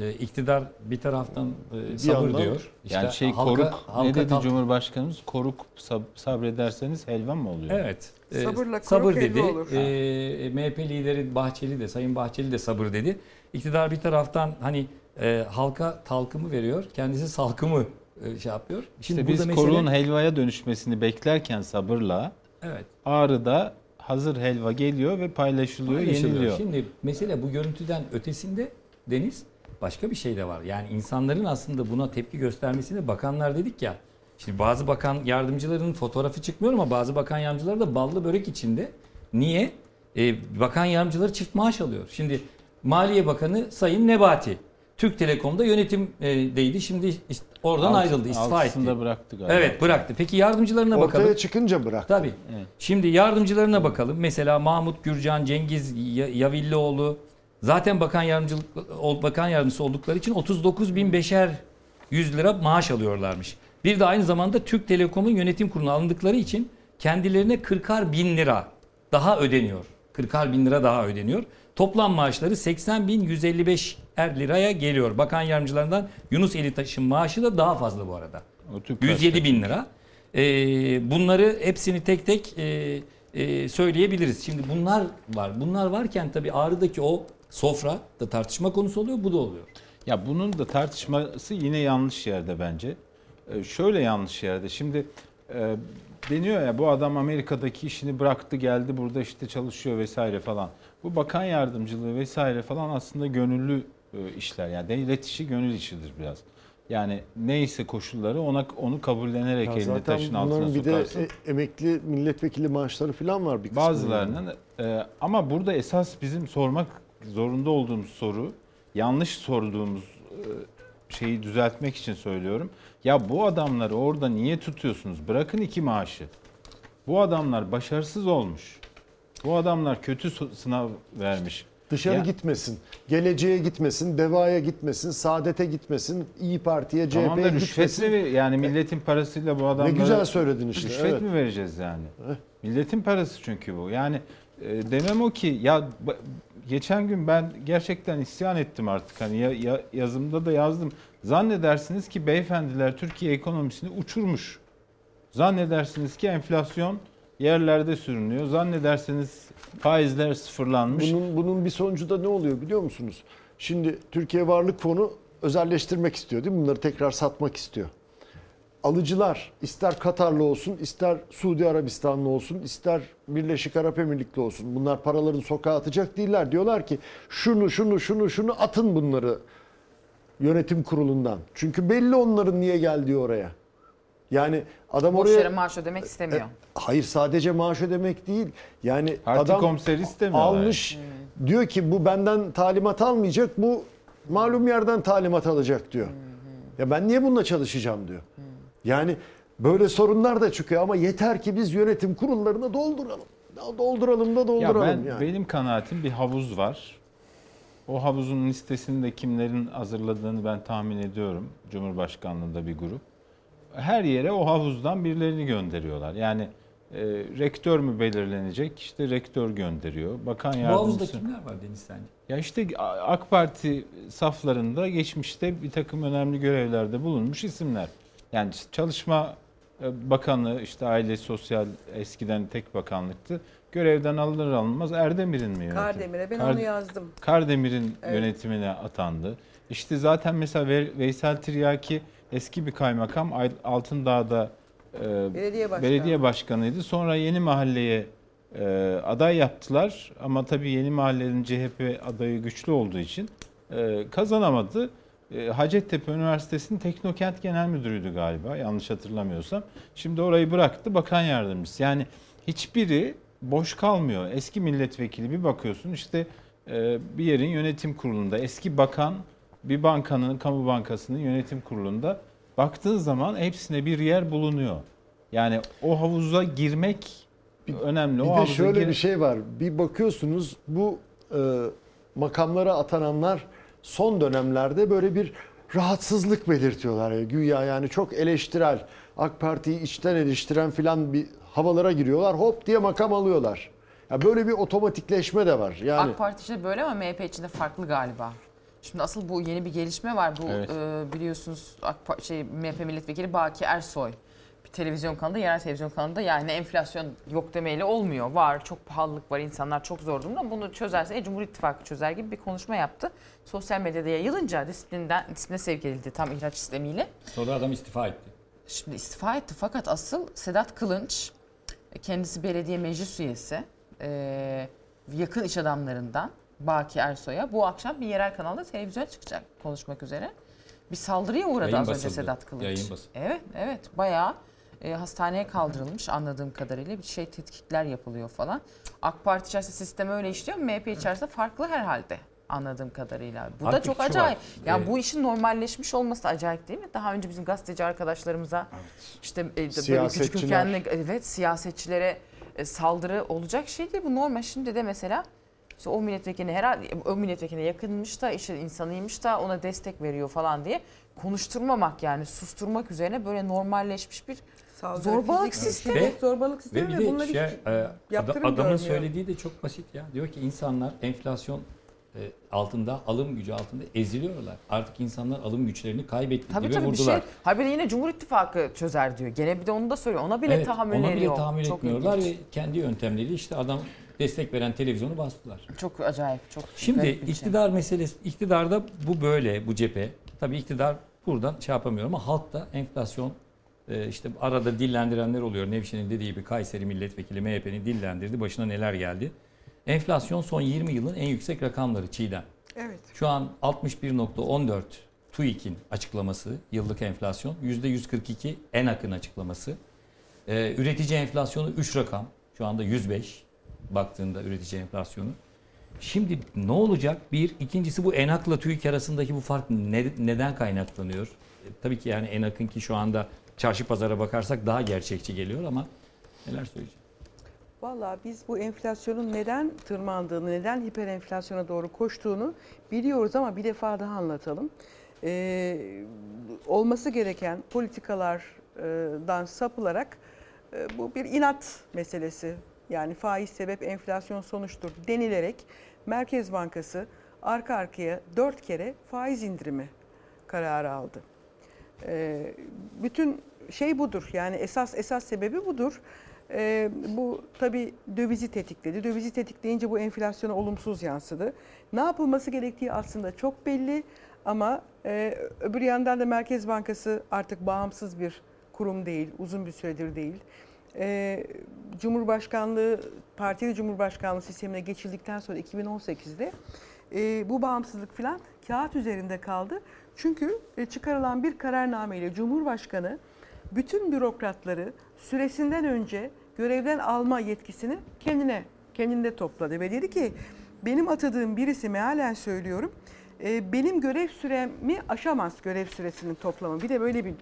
E, iktidar bir taraftan e, sabır yandan- diyor. İşte yani şey halka- koruk ne halka dedi kalk- Cumhurbaşkanımız? Koruk sab- sabrederseniz helva mı oluyor? Evet. E, Sabırla sabır koruk dedi. helva olur. E, MHP lideri Bahçeli de Sayın Bahçeli de sabır dedi. İktidar bir taraftan hani e, halka talkımı veriyor. Kendisi salkımı e, şey yapıyor. Şimdi İşte biz mesele- koruğun helvaya dönüşmesini beklerken sabırla evet. Ağrı'da hazır helva geliyor ve paylaşılıyor, Paylaşılıyor. yeniliyor. Şimdi mesele bu görüntüden ötesinde Deniz başka bir şey de var. Yani insanların aslında buna tepki göstermesine bakanlar dedik ya. Şimdi bazı bakan yardımcılarının fotoğrafı çıkmıyor ama bazı bakan yardımcıları da ballı börek içinde. Niye? Ee, bakan yardımcıları çift maaş alıyor. Şimdi Maliye Bakanı Sayın Nebati. Türk Telekom'da yönetimdeydi. Şimdi ist- oradan Alt- ayrıldı, istifa etti. bıraktı galiba. Evet bıraktı. Peki yardımcılarına Ortaya bakalım. çıkınca bırak. Tabii. Evet. Şimdi yardımcılarına bakalım. Mesela Mahmut Gürcan, Cengiz Ya- Yavillioğlu zaten bakan yardımcılık bakan yardımcısı oldukları için 39 bin beşer 100 lira maaş alıyorlarmış. Bir de aynı zamanda Türk Telekom'un yönetim kuruluna alındıkları için kendilerine 40'ar bin lira daha ödeniyor. 40'ar bin lira daha ödeniyor. Toplam maaşları 80 bin 155 er liraya geliyor. Bakan yardımcılarından Yunus Elitaş'ın maaşı da daha fazla bu arada. O Türk 107 bin lira. Ee, bunları hepsini tek tek e, e, söyleyebiliriz. Şimdi bunlar var. Bunlar varken tabii Ağrı'daki o sofra da tartışma konusu oluyor. Bu da oluyor. Ya bunun da tartışması yine yanlış yerde bence. Ee, şöyle yanlış yerde. Şimdi e, deniyor ya bu adam Amerika'daki işini bıraktı geldi burada işte çalışıyor vesaire falan. Bu bakan yardımcılığı vesaire falan aslında gönüllü e, işler. Yani devlet işi gönül işidir biraz. Yani neyse koşulları ona onu kabullenerek Ya elini zaten taşın altına bunların bir de sokarsın. e, emekli milletvekili maaşları falan var bir kısmı. Bazılarının e, ama burada esas bizim sormak zorunda olduğumuz soru yanlış sorduğumuz e, şeyi düzeltmek için söylüyorum. Ya bu adamları orada niye tutuyorsunuz? Bırakın iki maaşı. Bu adamlar başarısız olmuş. Bu adamlar kötü sınav vermiş. Dışarı Ya- gitmesin, geleceğe gitmesin, devaya gitmesin, saadete gitmesin, İyi Parti'ye, CHP'ye Tamam gitmesin. mi? Yani milletin parasıyla bu adamlara... Ne güzel söyledin işte. Rüşvet evet. mi vereceğiz yani? Eh. Milletin parası çünkü bu. Yani e, demem o ki ya geçen gün ben gerçekten isyan ettim artık. Hani ya, ya- yazımda da yazdım. Zannedersiniz ki beyefendiler Türkiye ekonomisini uçurmuş. Zannedersiniz ki enflasyon yerlerde sürünüyor. Zannedersiniz faizler sıfırlanmış. Bunun, bunun bir sonucu da ne oluyor biliyor musunuz? Şimdi Türkiye Varlık Fonu özelleştirmek istiyor değil mi? Bunları tekrar satmak istiyor. Alıcılar ister Katarlı olsun, ister Suudi Arabistanlı olsun, ister Birleşik Arap Emirlikli olsun. Bunlar paralarını sokağa atacak değiller. Diyorlar ki şunu şunu şunu şunu atın bunları yönetim kurulundan. Çünkü belli onların niye geldiği oraya. Yani adam Boş oraya yere maaş ödemek istemiyor. Hayır sadece maaş ödemek değil. Yani Parti adam komiseri istemiyorlar. almış diyor ki bu benden talimat almayacak bu malum yerden talimat alacak diyor. Ya ben niye bununla çalışacağım diyor. Yani böyle sorunlar da çıkıyor ama yeter ki biz yönetim kurullarını dolduralım. Ya Dolduralım da Ya dolduralım ben yani. benim kanaatim bir havuz var. O havuzun listesini de kimlerin hazırladığını ben tahmin ediyorum. Cumhurbaşkanlığında bir grup. Her yere o havuzdan birilerini gönderiyorlar. Yani e, rektör mü belirlenecek? İşte rektör gönderiyor. Bakan Bu havuzda yardımcısı. kimler var Deniz sence? Ya işte AK Parti saflarında geçmişte bir takım önemli görevlerde bulunmuş isimler. Yani Çalışma e, Bakanı işte Aile Sosyal eskiden tek bakanlıktı. Görevden alınır alınmaz Erdemir'in mi yönetimi? Kardemir'e ben Kar- onu yazdım. Kardemir'in Evet. yönetimine atandı. İşte zaten mesela Ve- Veysel Tiryaki eski bir kaymakam Ay- Altındağ'da e, Belediye başkanı. belediye başkanıydı. Sonra Yeni Mahalle'ye e, aday yaptılar ama tabii Yeni Mahalle'nin CHP adayı güçlü olduğu için e, kazanamadı. E, Hacettepe Üniversitesi'nin Teknokent Genel Müdürüydü galiba yanlış hatırlamıyorsam. Şimdi orayı bıraktı bakan yardımcısı. Yani hiçbiri boş kalmıyor. Eski milletvekili bir bakıyorsun işte e, bir yerin yönetim kurulunda eski bakan bir bankanın, kamu bankasının yönetim kurulunda baktığın zaman hepsine bir yer bulunuyor. Yani o havuza girmek önemli. o Bir de havuza şöyle gir- bir şey var. Bir bakıyorsunuz bu e, makamlara atananlar son dönemlerde böyle bir rahatsızlık belirtiyorlar. Ya. Güya yani çok eleştirel, AK Parti'yi içten eleştiren filan bir havalara giriyorlar. Hop diye makam alıyorlar. Ya böyle bir otomatikleşme de var. Yani AK Parti içinde böyle ama MHP içinde farklı galiba. Şimdi asıl bu yeni bir gelişme var. Bu Evet. e, biliyorsunuz AK Pa- şey MHP milletvekili Baki Ersoy televizyon kanalında, yerel televizyon kanalında yani enflasyon yok demeyle olmuyor. Var, çok pahalılık var, insanlar çok zor durumda. Bunu çözerse e, Cumhur İttifakı çözer gibi bir konuşma yaptı. Sosyal medyada yayılınca disiplinden disipline sevk edildi tam ihraç sistemiyle. Sonra adam istifa etti. Şimdi istifa etti fakat asıl Sedat Kılınç kendisi belediye meclis üyesi e, yakın iş adamlarından Baki Ersoy'a bu akşam bir yerel kanalda televizyona çıkacak konuşmak üzere. Bir saldırıya uğradı Yayın az önce basıldı. Sedat Kılınç. Yayın basıldı. Evet evet bayağı e, hastaneye kaldırılmış anladığım kadarıyla bir şey tetkikler yapılıyor falan. AK Parti içerisinde sistem öyle işliyor MHP içerisinde farklı herhalde anladığım kadarıyla. Bu da Artık çok şu var, acayip. Ya e, bu işin normalleşmiş olması da acayip değil mi? Daha önce bizim gazeteci arkadaşlarımıza işte e, böyle Siyasetçiler. kökenli evet siyasetçilere e, saldırı olacak şey değil bu normal. Şimdi de mesela işte o milletvekiline herhalde o milletvekiline yakınmış da işte insanıymış da ona destek veriyor falan diye konuşturmamak yani susturmak üzerine böyle normalleşmiş bir Saldırı, Zorbalık fiziksel sistemi. şiddet, zorbalık Ve sistemi bir ve de bunları şey, hiç e, yaptırım adamın görmüyor. söylediği de çok basit ya. Diyor ki insanlar enflasyon e, altında, alım gücü altında eziliyorlar. Artık insanlar alım güçlerini kaybetti Tabii gibi tabii bir vurdular. şey. Hayır yine Cumhur İttifakı çözer diyor. Gene bir de onu da söylüyor. Ona bile Evet, tahammülleri ona bile tahammül Çok etmiyorlar ilginç. ve kendi yöntemleriyle işte adam destek veren televizyonu bastılar. Çok acayip. Çok Şimdi bir şey. iktidar meselesi, iktidarda bu böyle, bu cephe. Tabii iktidar buradan şey yapamıyor ama halk da enflasyon işte arada dillendirenler oluyor. Nevşin'in dediği gibi Kayseri milletvekili MHP'nin dillendirdi. Başına neler geldi. Enflasyon son 20 yılın en yüksek rakamları Çiğdem. Evet. Şu an 61.14 TÜİK'in açıklaması yıllık enflasyon. %142 ENAK'ın açıklaması. Ee, üretici enflasyonu 3 rakam. Şu anda 105 baktığında üretici enflasyonu. Şimdi ne olacak? Bir. ikincisi bu ENAK'la TÜİK arasındaki bu fark ne- neden kaynaklanıyor? E, tabii ki yani ENAK'ın ki şu anda çarşı pazara bakarsak daha gerçekçi geliyor ama neler söyleyeceğim? Vallahi biz bu enflasyonun neden tırmandığını, neden hiperenflasyona doğru koştuğunu biliyoruz ama bir defa daha anlatalım. Ee, olması gereken politikalardan sapılarak e, bu bir inat meselesi. Yani faiz sebep enflasyon sonuçtur denilerek Merkez Bankası arka arkaya dört kere faiz indirimi kararı aldı. Ee, bütün şey budur. Yani esas esas sebebi budur. Ee, bu tabii dövizi tetikledi. Dövizi tetikleyince bu enflasyona olumsuz yansıdı. Ne yapılması gerektiği aslında çok belli ama e, öbür yandan da Merkez Bankası artık bağımsız bir kurum değil, uzun bir süredir değil. Ee, Cumhurbaşkanlığı, partili Cumhurbaşkanlığı sistemine geçildikten sonra 2018'de e, bu bağımsızlık falan kağıt üzerinde kaldı. Çünkü e, çıkarılan bir kararnameyle Cumhurbaşkanı bütün bürokratları süresinden önce görevden alma yetkisini kendine kendinde topladı ve dedi ki benim atadığım birisi mealen söylüyorum e, benim görev süremi aşamaz görev süresinin toplamı. Bir de böyle bir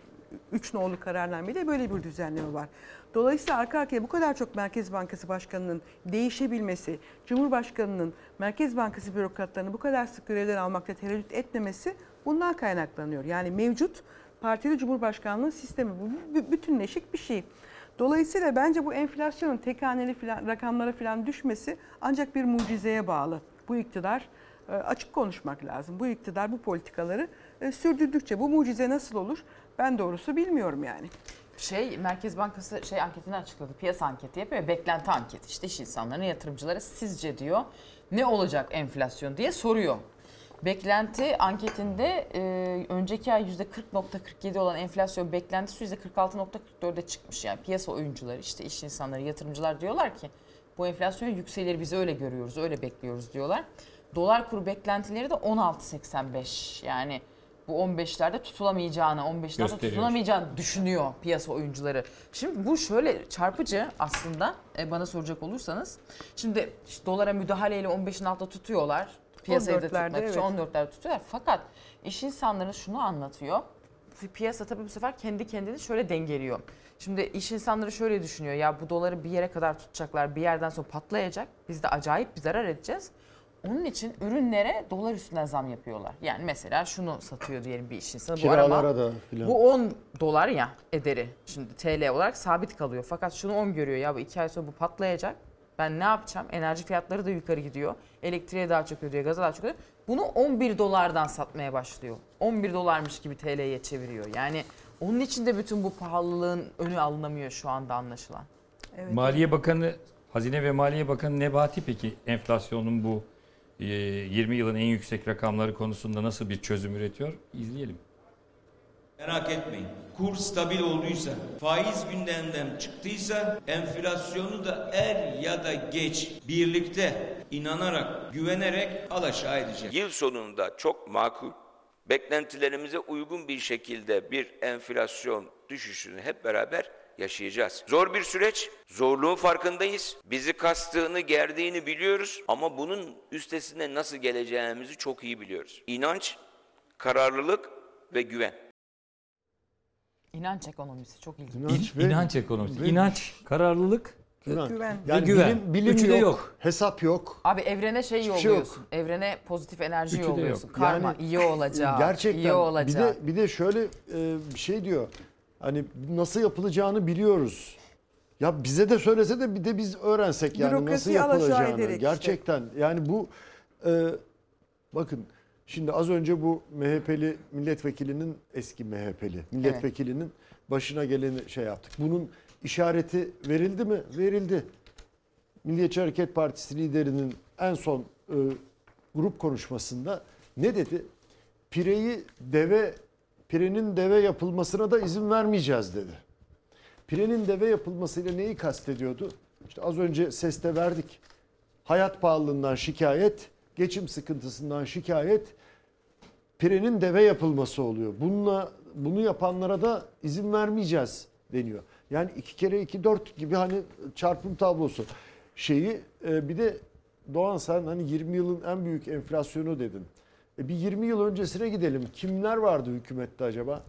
3 nolu kararnamede böyle bir düzenleme var. Dolayısıyla arka arkaya bu kadar çok Merkez Bankası Başkanı'nın değişebilmesi, Cumhurbaşkanı'nın Merkez Bankası bürokratlarını bu kadar sık görevden almakta tereddüt etmemesi bundan kaynaklanıyor. Yani mevcut partili Cumhurbaşkanlığı sistemi bu bü- bütünleşik bir şey. Dolayısıyla bence bu enflasyonun tek haneli filan, rakamlara falan düşmesi ancak bir mucizeye bağlı. Bu iktidar e, açık konuşmak lazım. Bu iktidar bu politikaları e, sürdürdükçe bu mucize nasıl olur? Ben doğrusu bilmiyorum yani. Şey Merkez Bankası şey anketini açıkladı. Piyasa anketi yapıyor. Beklenti anketi. İşte iş insanlarına, yatırımcılara sizce diyor ne olacak enflasyon diye soruyor. Beklenti anketinde e, önceki ay %40.47 olan enflasyon beklentisi %46.44'e çıkmış. Yani piyasa oyuncuları işte iş insanları, yatırımcılar diyorlar ki bu enflasyon yükselir biz öyle görüyoruz, öyle bekliyoruz diyorlar. Dolar kuru beklentileri de 16.85 yani bu 15'lerde tutulamayacağını, 15'lerde Gösteriyor. tutulamayacağını düşünüyor piyasa oyuncuları. Şimdi bu şöyle çarpıcı aslında e, bana soracak olursanız. Şimdi işte dolara müdahaleyle 15'in altında tutuyorlar. Piyasayı da 14'lerde, tutmak için evet. 14'lerde tutuyorlar. Fakat iş insanları şunu anlatıyor. Piyasa tabii bu sefer kendi kendini şöyle dengeliyor. Şimdi iş insanları şöyle düşünüyor. Ya bu doları bir yere kadar tutacaklar. Bir yerden sonra patlayacak. Biz de acayip bir zarar edeceğiz. Onun için ürünlere dolar üstünden zam yapıyorlar. Yani mesela şunu satıyor diyelim bir iş insanı. Bu araba Kiralara da filan. bu 10 dolar ya ederi. Şimdi TL olarak sabit kalıyor. Fakat şunu 10 görüyor ya bu 2 ay sonra bu patlayacak. Ben ne yapacağım? Enerji fiyatları da yukarı gidiyor. Elektriğe daha çok ödüyor, gaza daha çok ödüyor. Bunu 11 dolardan satmaya başlıyor. 11 dolarmış gibi TL'ye çeviriyor. Yani onun için de bütün bu pahalılığın önü alınamıyor şu anda anlaşılan. Evet. Maliye Bakanı, Hazine ve Maliye Bakanı Nebati peki enflasyonun bu e, 20 yılın en yüksek rakamları konusunda nasıl bir çözüm üretiyor? İzleyelim. Merak etmeyin. Kur stabil olduysa, faiz gündemden çıktıysa enflasyonu da er ya da geç birlikte inanarak, güvenerek alaşağı edecek. Yıl sonunda çok makul, beklentilerimize uygun bir şekilde bir enflasyon düşüşünü hep beraber yaşayacağız. Zor bir süreç, zorluğun farkındayız. Bizi kastığını, gerdiğini biliyoruz ama bunun üstesinden nasıl geleceğimizi çok iyi biliyoruz. İnanç, kararlılık ve güven. İnanç ekonomisi çok ilginç. İnanç İn- ve inanç ekonomisi. ve- İnanç, kararlılık, güven. Güven. Yani güven. bilim, bilim Üçü de yok, yok. hesap yok. Abi evrene şey Hiçbir şey yolluyorsun. Evrene pozitif enerji Üçü yolluyorsun. yok. Karma Yani iyi olacak. Gerçekten. iyi olacak. Bir de bir de şöyle e, bir şey diyor. Hani nasıl yapılacağını biliyoruz. Ya bize de söylese de bir de biz öğrensek yani nasıl yapılacağını. ederek işte. Gerçekten. Yani bu e, bakın şimdi az önce bu MHP'li milletvekilinin eski MHP'li milletvekilinin başına geleni şey yaptık. Bunun işareti verildi mi? Verildi. Milliyetçi Hareket Partisi liderinin en son e, grup konuşmasında ne dedi? Pireyi deve, pirenin deve yapılmasına da izin vermeyeceğiz dedi. Pirenin deve yapılmasıyla neyi kastediyordu? İşte az önce seste verdik. Hayat pahalılığından şikayet, geçim sıkıntısından şikayet, pirenin deve yapılması oluyor. Bununla bunu yapanlara da izin vermeyeceğiz deniyor. Yani iki kere iki dört gibi hani çarpım tablosu şeyi e, bir de Doğan sen hani 20 yılın en büyük enflasyonu dedin. E bir 20 yıl öncesine gidelim. Kimler vardı hükümette acaba?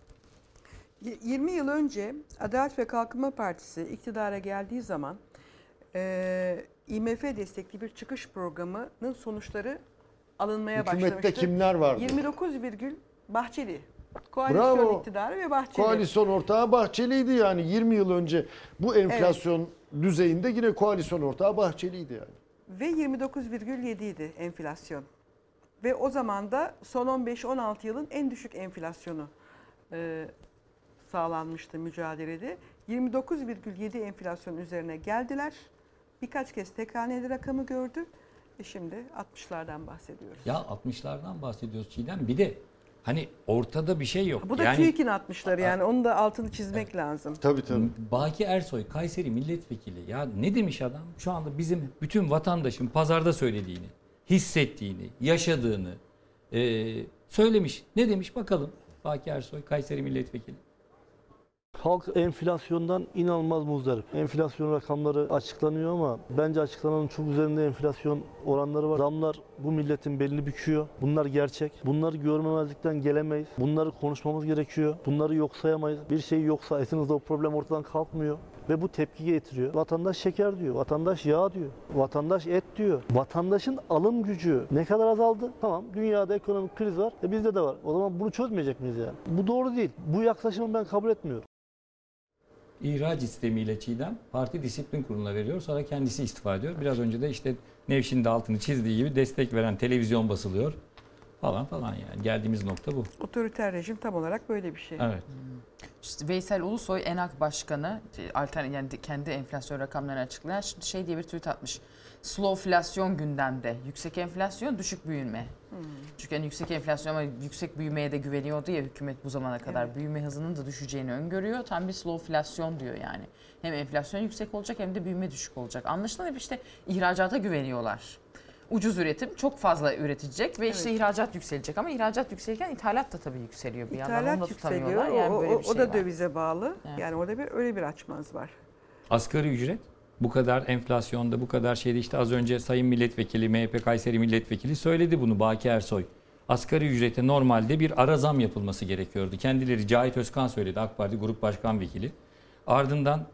Y- 20 yıl önce Adalet ve Kalkınma Partisi iktidara geldiği zaman e, IMF destekli bir çıkış programının sonuçları alınmaya Hükümette başlamıştı. kimler vardı? 29 virgül Bahçeli. Koalisyon Bravo. iktidarı ve Bahçeli. Koalisyon ortağı Bahçeli'ydi yani 20 yıl önce bu enflasyon düzeyinde yine koalisyon ortağı Bahçeli'ydi yani. Ve 29,7 idi enflasyon. Ve o zaman da son 15-16 yılın en düşük enflasyonu e, sağlanmıştı mücadelede. 29,7 enflasyon üzerine geldiler. Birkaç kez tek haneli rakamı gördü. E şimdi 60'lardan bahsediyoruz. Ya 60'lardan bahsediyoruz Çiğdem. Bir de hani ortada bir şey yok. Bu da yani TÜİK'in 60'ları yani onun da altını çizmek lazım. Tabii tabii. Baki Ersoy Kayseri milletvekili ya ne demiş adam? Şu anda bizim bütün vatandaşın pazarda söylediğini, hissettiğini, yaşadığını e, söylemiş. Ne demiş bakalım Baki Ersoy Kayseri milletvekili. Halk enflasyondan inanılmaz muzdarip. Enflasyon rakamları açıklanıyor ama bence açıklananın çok üzerinde enflasyon oranları var. Zamlar bu milletin belini büküyor. Bunlar gerçek. Bunları görmemezlikten gelemeyiz. Bunları konuşmamız gerekiyor. Bunları yok sayamayız. Bir şey yok sayesinde o problem ortadan kalkmıyor. Ve bu tepki getiriyor. Vatandaş şeker diyor, vatandaş yağ diyor, vatandaş et diyor. Vatandaşın alım gücü ne kadar azaldı? Tamam dünyada ekonomik kriz var, e bizde de var. O zaman bunu çözmeyecek miyiz yani? Bu doğru değil. Bu yaklaşımı ben kabul etmiyorum. İhraç istemiyle Çiğdem parti disiplin kuruluna veriyor. Sonra kendisi istifa ediyor. Biraz önce de işte Nevşin'in de altını çizdiği gibi destek veren televizyon basılıyor falan falan yani. Geldiğimiz nokta bu. Otoriter rejim tam olarak böyle bir şey. Evet. İşte Veysel Ulusoy ENAK Başkanı altern yani kendi enflasyon rakamlarını açıklayan şimdi şey diye bir tweet atmış. Slowflasyon gündemde. Yüksek enflasyon, düşük büyüme. Çünkü hani yüksek enflasyon ama yüksek büyümeye de güveniyordu ya hükümet bu zamana kadar. Evet. Büyüme hızının da düşeceğini öngörüyor. Tam bir slowflasyon diyor yani. Hem enflasyon yüksek olacak hem de büyüme düşük olacak. Anlaşılan hep işte ihracata güveniyorlar. Ucuz üretim çok fazla üretecek ve işte Evet. ihracat yükselecek ama ihracat yükselirken ithalat da tabii yükseliyor bir yandan. Onu da İthalat yükseliyor. tutamıyorlar. Yani o, böyle o- bir o şey da var. dövize bağlı. Evet. Yani orada bir öyle bir açmaz var. Asgari ücret bu kadar enflasyonda bu kadar şeyde işte az önce Sayın Milletvekili MHP Kayseri Milletvekili söyledi bunu Baki Ersoy. Asgari ücrete normalde bir ara zam yapılması gerekiyordu. Kendileri Cahit Özkan söyledi AK Parti Grup Başkan Vekili. Ardından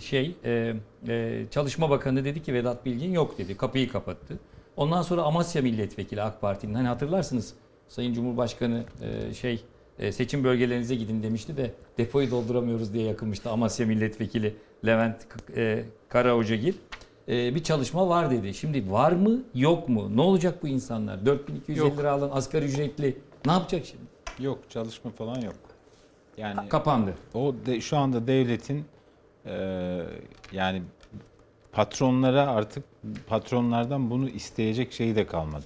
şey e, e, Çalışma Bakanı dedi ki Vedat Bilgin yok dedi. Kapıyı kapattı. Ondan sonra Amasya Milletvekili AK Parti'nin hani hatırlarsınız Sayın Cumhurbaşkanı e, şey e, seçim bölgelerinize gidin demişti de depoyu dolduramıyoruz diye yakınmıştı Amasya Milletvekili Levent e, Karaocagil. E, bir çalışma var dedi. Şimdi var mı yok mu? Ne olacak bu insanlar? 4250 Yok. lira alan asgari ücretli ne yapacak şimdi? Yok çalışma falan yok. Yani Kapandı. o de, şu anda devletin e, yani patronlara artık patronlardan bunu isteyecek şeyi de kalmadı.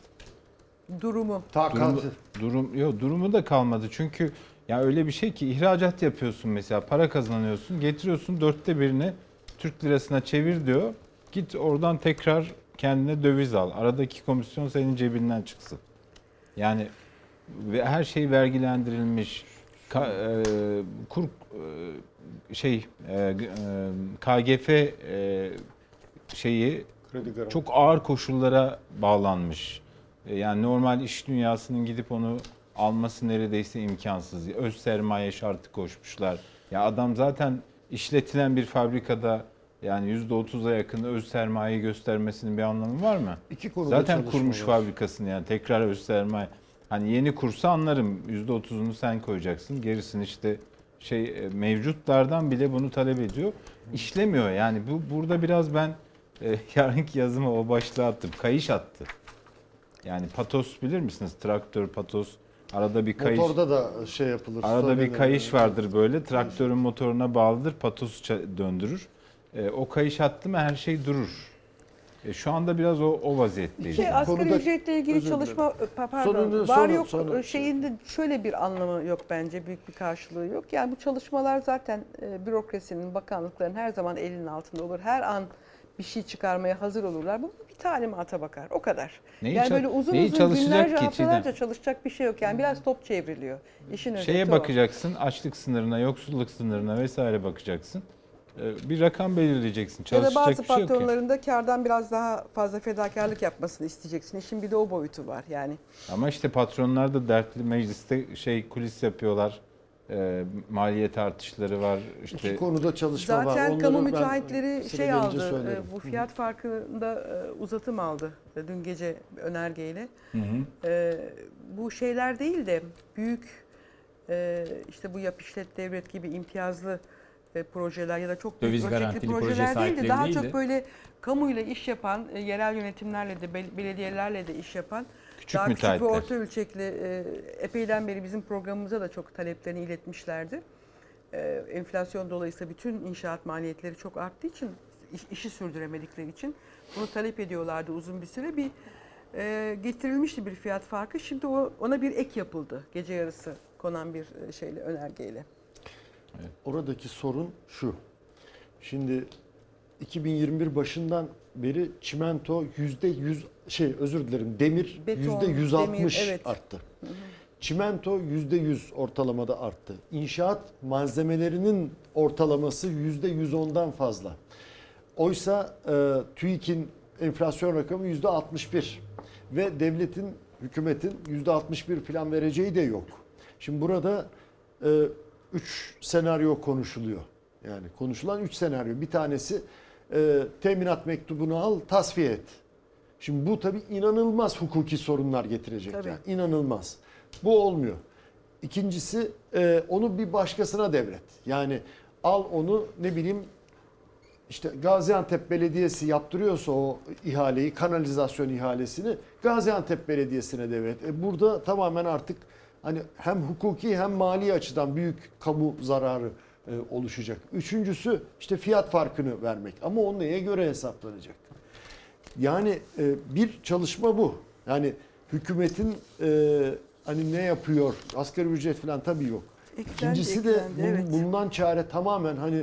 Durumu. Durumu, Takatı. durum yok durumu da kalmadı çünkü ya öyle bir şey ki ihracat yapıyorsun mesela para kazanıyorsun getiriyorsun dörtte birini Türk lirasına çevir diyor git oradan tekrar kendine döviz al aradaki komisyon senin cebinden çıksın yani ve her şey vergilendirilmiş Ka- e, kur e, şey e, e, KGF e, şeyi Kredi garanti. çok ağır koşullara bağlanmış. E, Yani normal iş dünyasının gidip onu alması neredeyse imkansız. Öz sermaye şartı koşmuşlar. Ya adam zaten işletilen bir fabrikada yani %30'a yakın öz sermaye göstermesinin bir anlamı var mı? İki konuda Zaten kurmuş var. fabrikasını yani tekrar öz sermaye. Hani yeni kursa anlarım %30'unu sen koyacaksın. Gerisini işte şey e, mevcutlardan bile bunu talep ediyor. İşlemiyor yani bu burada biraz ben e, yarınki yazıma o başlığı attım. Kayış attı. Yani patos bilir misiniz? Traktör, patos. Arada bir kayış. Motorda da şey yapılır. Arada bir kayış vardır böyle. Traktörün motoruna bağlıdır. Patosu döndürür. E, o kayış attı mı her şey durur. E, şu anda biraz o, o vaziyetteyiz. Şey, asgari Konuda- ücretle ilgili çalışma pa- pardon Sonunu- var sonra- yok sonra- şeyinde şöyle bir anlamı yok bence büyük bir karşılığı yok. Yani bu çalışmalar zaten e, bürokrasinin, bakanlıkların her zaman elinin altında olur. Her an bir şey çıkarmaya hazır olurlar. Bu talimata bakar. O kadar. Neyi yani böyle uzun neyi uzun çalışacak günlerce ki haftalarca çalışacak bir şey yok. Yani biraz top çevriliyor. İşin Şeye o. bakacaksın, açlık sınırına, yoksulluk sınırına vesaire bakacaksın. E, bir rakam belirleyeceksin. Ya da Çalışacak bazı bir şey patronların da kardan biraz daha fazla fedakarlık yapmasını isteyeceksin. İşin bir de o boyutu var yani. Ama işte patronlar da dertli mecliste şey kulis yapıyorlar. E, maliyet artışları var. İki İşte konuda çalışma var. Zaten kamu müteahhitleri şey aldı, söylerim. e, bu fiyat farkında e, uzatım aldı e, dün gece önergeyle. Hı hı. E, Bu şeyler değil de büyük e, işte bu yap işlet devlet gibi imtiyazlı e, projeler ya da çok büyük Döviz garantili proje projeler değil de sahipleri daha çok böyle kamuyla iş yapan, e, yerel yönetimlerle de bel- belediyelerle de iş yapan Küçük daha küçük ve müteahhitler. orta ölçekli e, epeyden beri bizim programımıza da çok taleplerini iletmişlerdi. E, enflasyon dolayısıyla bütün inşaat maliyetleri çok arttığı için iş- işi sürdüremedikleri için bunu talep ediyorlardı uzun bir süre bir e, getirilmişti bir fiyat farkı. Şimdi o ona bir ek yapıldı gece yarısı konan bir e, şeyle önergeyle. Oradaki sorun şu. Şimdi 2021 başından beri çimento yüzde yüz şey özür dilerim demir yüzde 160 demir, evet. arttı. Çimento %100 ortalamada arttı. İnşaat malzemelerinin ortalaması %110'dan fazla. Oysa e, TÜİK'in enflasyon rakamı %61 ve devletin, hükümetin %61 falan vereceği de yok. Şimdi burada 3 senaryo konuşuluyor. Yani konuşulan 3 senaryo. Bir tanesi e, teminat mektubunu al, tasfiye et. Şimdi bu tabii inanılmaz hukuki sorunlar getirecek. Tabii. Yani. İnanılmaz. Bu olmuyor. İkincisi e, onu bir başkasına devret. Yani al onu ne bileyim işte Gaziantep Belediyesi yaptırıyorsa o ihaleyi, kanalizasyon ihalesini Gaziantep Belediyesi'ne devret. E burada tamamen artık hani hem hukuki hem mali açıdan büyük kamu zararı oluşacak. Üçüncüsü işte fiyat farkını vermek ama o neye göre hesaplanacak? Yani e, bir çalışma bu. Yani hükümetin e, hani ne yapıyor? Asgari ücret falan tabii yok. Eklendi, İkincisi de eklendi, evet. bulunan çare tamamen hani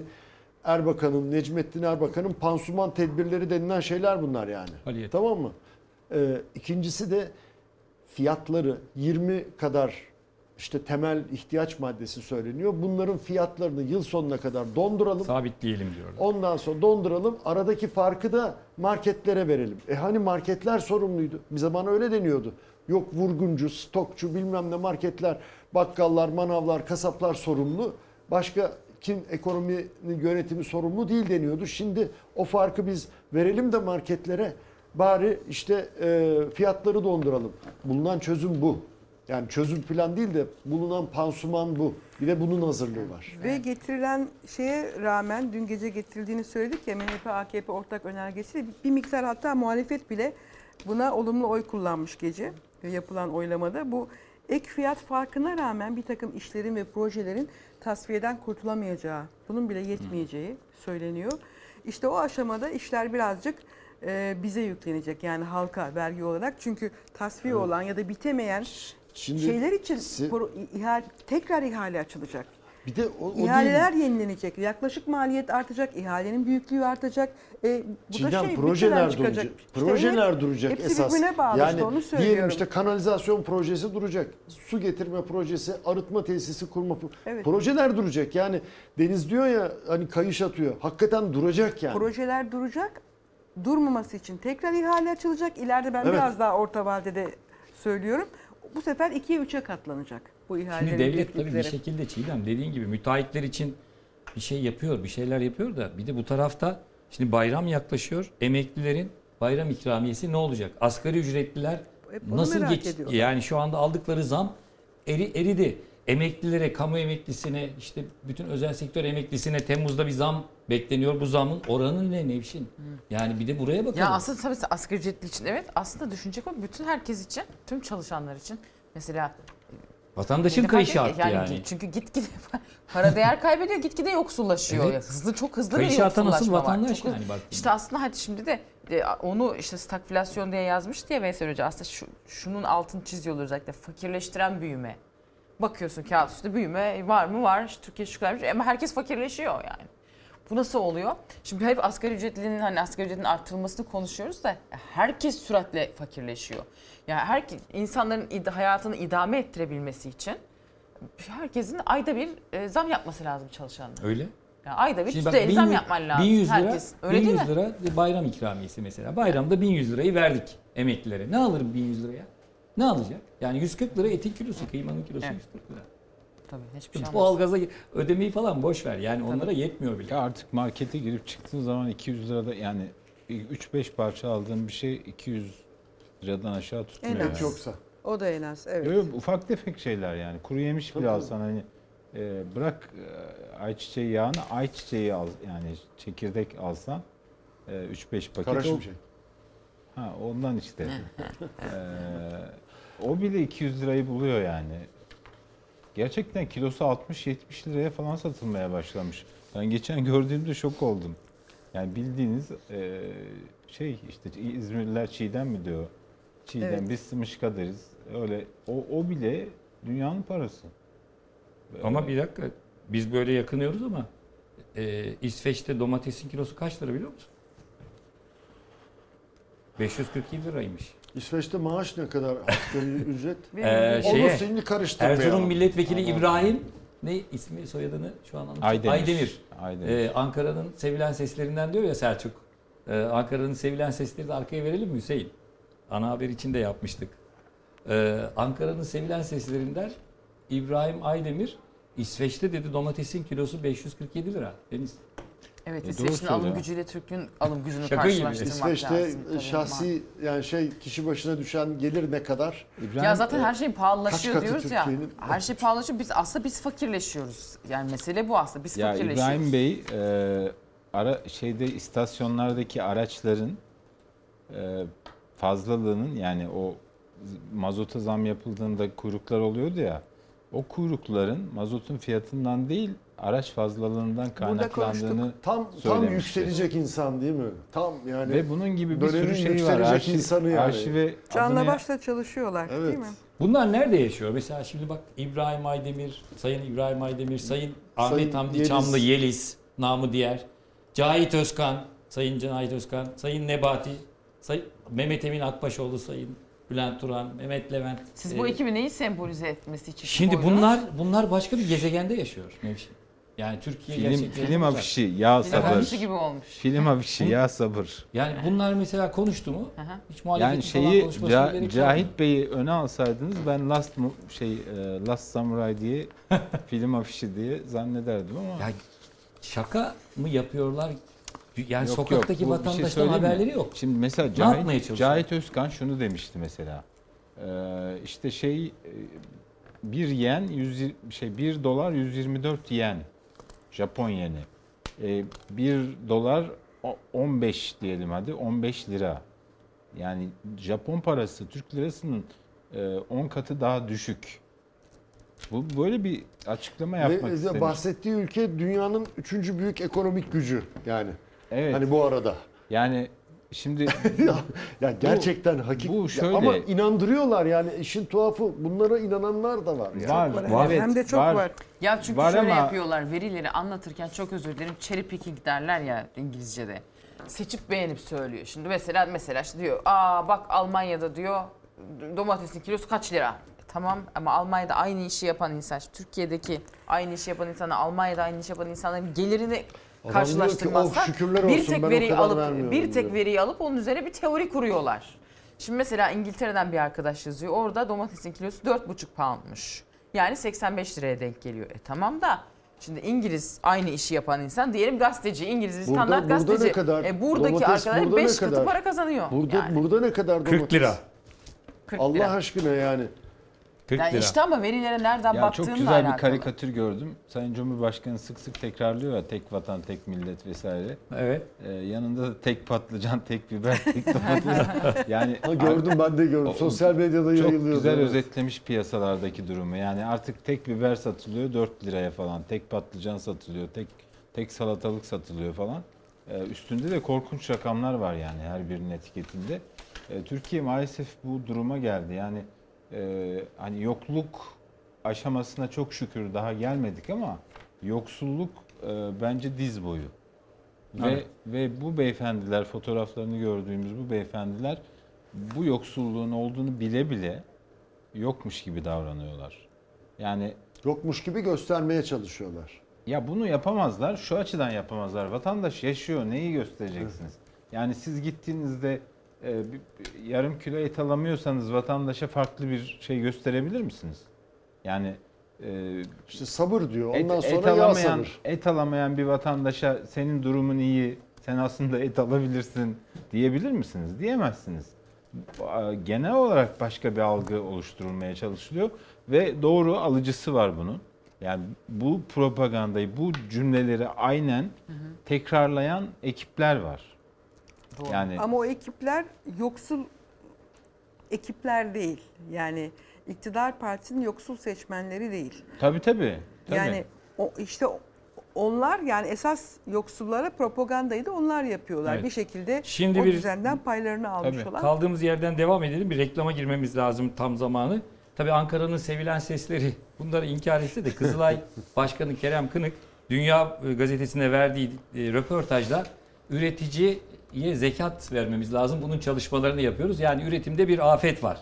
Erbakan'ın, Necmettin Erbakan'ın pansuman tedbirleri denilen şeyler bunlar yani. Haliyet. Tamam mı? Ee, ikincisi de fiyatları 20 kadar işte temel ihtiyaç maddesi söyleniyor. Bunların fiyatlarını yıl sonuna kadar donduralım. Sabitleyelim diyorlar. Ondan sonra donduralım. Aradaki farkı da marketlere verelim. E hani marketler sorumluydu. Bir zaman öyle deniyordu. Yok vurguncu, stokçu bilmem ne marketler, bakkallar, manavlar, kasaplar sorumlu. Başka kim ekonominin yönetimi sorumlu değil deniyordu. Şimdi o farkı biz verelim de marketlere bari işte e, fiyatları donduralım. Bulunan çözüm bu. Yani çözüm falan değil de bulunan pansuman bu. Bir de bunun hazırlığı var. Ve getirilen şeye rağmen dün gece getirildiğini söyledik ya MHP AKP ortak önergesi bir miktar hatta muhalefet bile buna olumlu oy kullanmış gece e, yapılan oylamada. Bu ek fiyat farkına rağmen bir takım işlerin ve projelerin tasfiyeden kurtulamayacağı, bunun bile yetmeyeceği söyleniyor. İşte o aşamada işler birazcık e, bize yüklenecek yani halka vergi olarak. Çünkü tasfiye Evet. olan ya da bitemeyen Şimdi şeyler için si- ihale, tekrar ihale açılacak. bir de o, o değil. İhaleler yenilenecek. Yaklaşık maliyet artacak. ihalenin büyüklüğü artacak. E, bu da Çiğdem şey projeler çıkacak. duracak. İşte projeler evet, duracak hepsi esas. birbirine bağlı yani işte onu diyelim söylüyorum. işte kanalizasyon projesi duracak. Su getirme projesi, arıtma tesisi kurma Evet. projeler duracak. Yani Deniz diyor ya hani kayış atıyor. Hakikaten duracak yani. Projeler duracak. Durmaması için tekrar ihale açılacak. İleride ben Evet. biraz daha orta vadede söylüyorum. Bu sefer 2'ye 3'e katlanacak bu ihalelerin Şimdi devlet tabii bir şekilde Çiğdem dediğin gibi müteahhitler için bir şey yapıyor, bir şeyler yapıyor da bir de bu tarafta şimdi bayram yaklaşıyor. Emeklilerin bayram ikramiyesi ne olacak? Asgari ücretliler nasıl geç ediyorlar. yani şu anda aldıkları zam eri, eridi. Emeklilere, kamu emeklisine, işte bütün özel sektör emeklisine Temmuz'da bir zam bekleniyor. Bu zamın oranı ne Nevşin? Yani bir de buraya bakalım. Ya aslında tabii asgari ücretli için evet aslında düşünecek o bütün herkes için, tüm çalışanlar için. Mesela Vatandaşın Ne kayışı fark arttı yani. Çünkü gitgide para değer kaybediyor, gitgide yoksullaşıyor. Evet. Ya Hızlı çok hızlı Kayışı bir artan asıl yoksullaşma var. vatandaş Çok- yani baktığında. İşte aslında hadi şimdi de e, onu işte stagflasyon diye yazmış diye Veysel Hoca aslında şu, şunun altını çiziyorlar özellikle fakirleştiren büyüme. Bakıyorsun kağıt üstünde büyüme var mı var işte Türkiye şükürlenmiş ama herkes fakirleşiyor yani. Bu nasıl oluyor? Şimdi hep asgari ücretlinin hani asgari ücretin arttırılmasını konuşuyoruz da herkes süratle fakirleşiyor. Yani her insanların id- hayatını idame ettirebilmesi için herkesin ayda bir e, zam yapması lazım çalışanların. Öyle. Yani ayda bir Şimdi bak, %50 zam yapman lazım. 1100 lira, herkes. Öyle değil 1100 mi? lira bayram ikramiyesi mesela. Bayramda 1100 lirayı verdik emeklilere. Ne alırım 1100 liraya? Ne alacak? Yani 140 lira etin kilosu, kıymanın kilosu Evet. 140 lira. Tabii hiçbir şey olmaz. Doğalgaza ödemeyi falan boş ver. Yani onlara yetmiyor bile. Ya artık markete girip çıktığın zaman 200 lirada yani 3-5 parça aldığın bir şey 200 liradan aşağı tutmuyor. En yani. az. yoksa. O da en az. Evet. Yok, yok, ufak tefek şeyler yani. Kuru yemiş Tabii, bile tabii. alsan hani e, bırak e, ayçiçeği yağını ayçiçeği al yani çekirdek alsan e, 3-5 paket Kara şimşek. Ha ondan işte. Ee, o bile 200 lirayı buluyor yani. Gerçekten kilosu 60-70 liraya falan satılmaya başlamış. Ben geçen gördüğümde şok oldum. Yani bildiğiniz e, şey işte İzmirliler çiğdem mi diyor? Çiğdem Evet. biz sımışka deriz. Öyle o, o bile dünyanın parası. Ama bir dakika biz böyle yakınıyoruz ama e, İsveç'te domatesin kilosu kaç lira biliyor musun? 547 liraymış. İsveç'te maaş ne kadar asgari ücret? Ee, Onu şeye, şimdi karıştırmayalım. Erzurum milletvekili Aman. İbrahim ne ismi soyadını şu an anlatıyorum. Aydemir. Aydemir. Aydemir. Ee, Ankara'nın sevilen seslerinden diyor ya Selçuk. Ee, Ankara'nın sevilen sesleri de arkaya verelim mi Hüseyin? Ana haber için de yapmıştık. Ee, Ankara'nın sevilen seslerinden İbrahim Aydemir İsveç'te dedi domatesin kilosu 547 lira. Deniz. Evet E, İsveç'in alım gücüyle Türk'ün alım gücünü Şaka gibi. karşılaştırmak İsveç'te lazım. tabii. şahsi yani şey kişi başına düşen gelir ne kadar? İbrahim, Ya zaten her şey pahalılaşıyor Kaç katı diyoruz ya. Her şey pahalılaşıyor. Biz aslında biz fakirleşiyoruz. Yani mesele bu aslında. Biz Ya fakirleşiyoruz. İbrahim Bey e, ara şeyde istasyonlardaki araçların e, fazlalığının yani o mazota zam yapıldığında kuyruklar oluyordu ya. O kuyrukların mazotun fiyatından değil araç fazlalığından kaynaklandığını Tam tam yükselecek insan değil mi? Tam yani ve bunun gibi bir sürü şey var. Arşiv, insanı yani. arşive Canla adını- başla çalışıyorlar Evet. değil mi? Bunlar nerede yaşıyor? Mesela şimdi bak İbrahim Aydemir, Sayın İbrahim Aydemir, Sayın Ahmet Sayın Hamdi Yeliz. Çamlı Yeliz, namı diğer, Cahit Özkan, Sayın Cahit Özkan, Sayın Nebati, Sayın Mehmet Emin Akbaşoğlu, Sayın Bülent Turan, Mehmet Levent. Siz bu Ee, ekibi neyi sembolize etmesi için Şimdi koydunuz? bunlar bunlar başka bir gezegende yaşıyor Nevşin. Yani Türkiye film, film afişi ya Film sabır. afişi gibi olmuş. Film afişi ya sabır. Yani bunlar mesela konuştu mu? Hiç muhalefetin Yani falan şeyi konuşmasına Ca- gerek. Cahit Bey'i öne alsaydınız ben Last Mu- şey e, Last Samurai diye film afişi diye zannederdim ama Ya şaka mı yapıyorlar? Yani Yok, sokaktaki yok. Bu bir şey vatandaştan söyleyeyim mi? haberleri yok. Şimdi mesela yapmaya Cahit, çalışıyor? Cahit Özkan şunu demişti mesela. Ee, işte şey e, bir yen 100 şey 1 dolar 124 yen Japon yeni. Ee, 1 dolar o- 15 diyelim hadi 15 lira. Yani Japon parası Türk lirasının e, 10 katı daha düşük. Bu böyle bir açıklama yapmak Ve istemiş. bahsettiği ülke dünyanın üçüncü büyük ekonomik gücü yani. Evet. Hani bu arada. Yani şimdi ya, ya gerçekten hakik. bu Ya şöyle- ama inandırıyorlar yani işin tuhafı bunlara inananlar da var. Yani. var, var. evet, Hem de çok var. Ya çünkü Var şöyle ama- yapıyorlar verileri anlatırken çok özür dilerim cherry picking derler ya İngilizce'de. Seçip beğenip söylüyor. Şimdi mesela mesela işte diyor aa bak Almanya'da diyor domatesin kilosu kaç lira? E, Tamam ama Almanya'da aynı işi yapan insan, Türkiye'deki aynı işi yapan insanla Almanya'da aynı işi yapan insanların gelirini karşılaştırmazsak "Oh, bir tek veriyi alıp vermiyorum," bir tek diyor. veriyi alıp onun üzerine bir teori kuruyorlar. Şimdi mesela İngiltere'den bir arkadaş yazıyor. Orada domatesin kilosu 4,5 poundmuş. Yani 85 liraya denk geliyor. E tamam da şimdi İngiliz aynı işi yapan insan diyelim gazeteci. İngiliz bir Burada- standart burada gazeteci. ne kadar? E buradaki Domates arkadaş burada ne 5 katı kadar? para kazanıyor. Burada yani. burada ne kadar 40 domates? lira. 40 Allah lira. aşkına yani. 40 Yani lira. işte ama verilere nereden Ya baktığınla çok güzel alakalı. bir karikatür gördüm. Sayın Cumhurbaşkanı sık sık tekrarlıyor ya tek vatan, tek millet vesaire. Evet. Ee, yanında da tek patlıcan, tek biber, tek domates. yani Ha, gördüm ben de gördüm. O- Sosyal medyada çok yayılıyor. güzel evet. özetlemiş piyasalardaki durumu. Yani artık tek biber satılıyor 4 liraya falan. Tek patlıcan satılıyor, tek tek salatalık satılıyor falan. Ee, üstünde de korkunç rakamlar var yani her birinin etiketinde. Ee, Türkiye maalesef bu duruma geldi. Yani e, hani yokluk aşamasına çok şükür daha gelmedik ama yoksulluk e, bence diz boyu. Ve Evet. ve bu beyefendiler fotoğraflarını gördüğümüz bu beyefendiler bu yoksulluğun olduğunu bile bile yokmuş gibi davranıyorlar. Yani Yokmuş gibi göstermeye çalışıyorlar. ya bunu yapamazlar. Şu açıdan yapamazlar. Vatandaş yaşıyor. Neyi göstereceksiniz? Yani siz gittiğinizde e, bir- yarım kilo et alamıyorsanız vatandaşa farklı bir şey gösterebilir misiniz? Yani e, İşte sabır diyor. et, Ondan et sonra yağ alamayan sabır. et alamayan bir vatandaşa senin durumun iyi. Sen aslında et alabilirsin diyebilir misiniz? Diyemezsiniz. Genel olarak başka bir algı oluşturulmaya çalışılıyor ve doğru alıcısı var bunun. Yani bu propagandayı, bu cümleleri aynen tekrarlayan ekipler var. Doğru. Yani Ama o ekipler yoksul ekipler değil. Yani iktidar partisinin yoksul seçmenleri değil. tabii tabii. tabii. Yani o işte onlar yani esas yoksullara propagandayı da onlar yapıyorlar. Evet. Bir şekilde Şimdi o bir- düzenden paylarını almış Tabii. olan. Kaldığımız yerden devam edelim. Bir reklama girmemiz lazım tam zamanı. Tabii Ankara'nın sevilen sesleri bunları inkar etse de Kızılay Başkanı Kerem Kınık Dünya e, Gazetesi'ne verdiği e, röportajda üretici sanayiye zekat vermemiz lazım. Bunun çalışmalarını yapıyoruz. Yani üretimde bir afet var.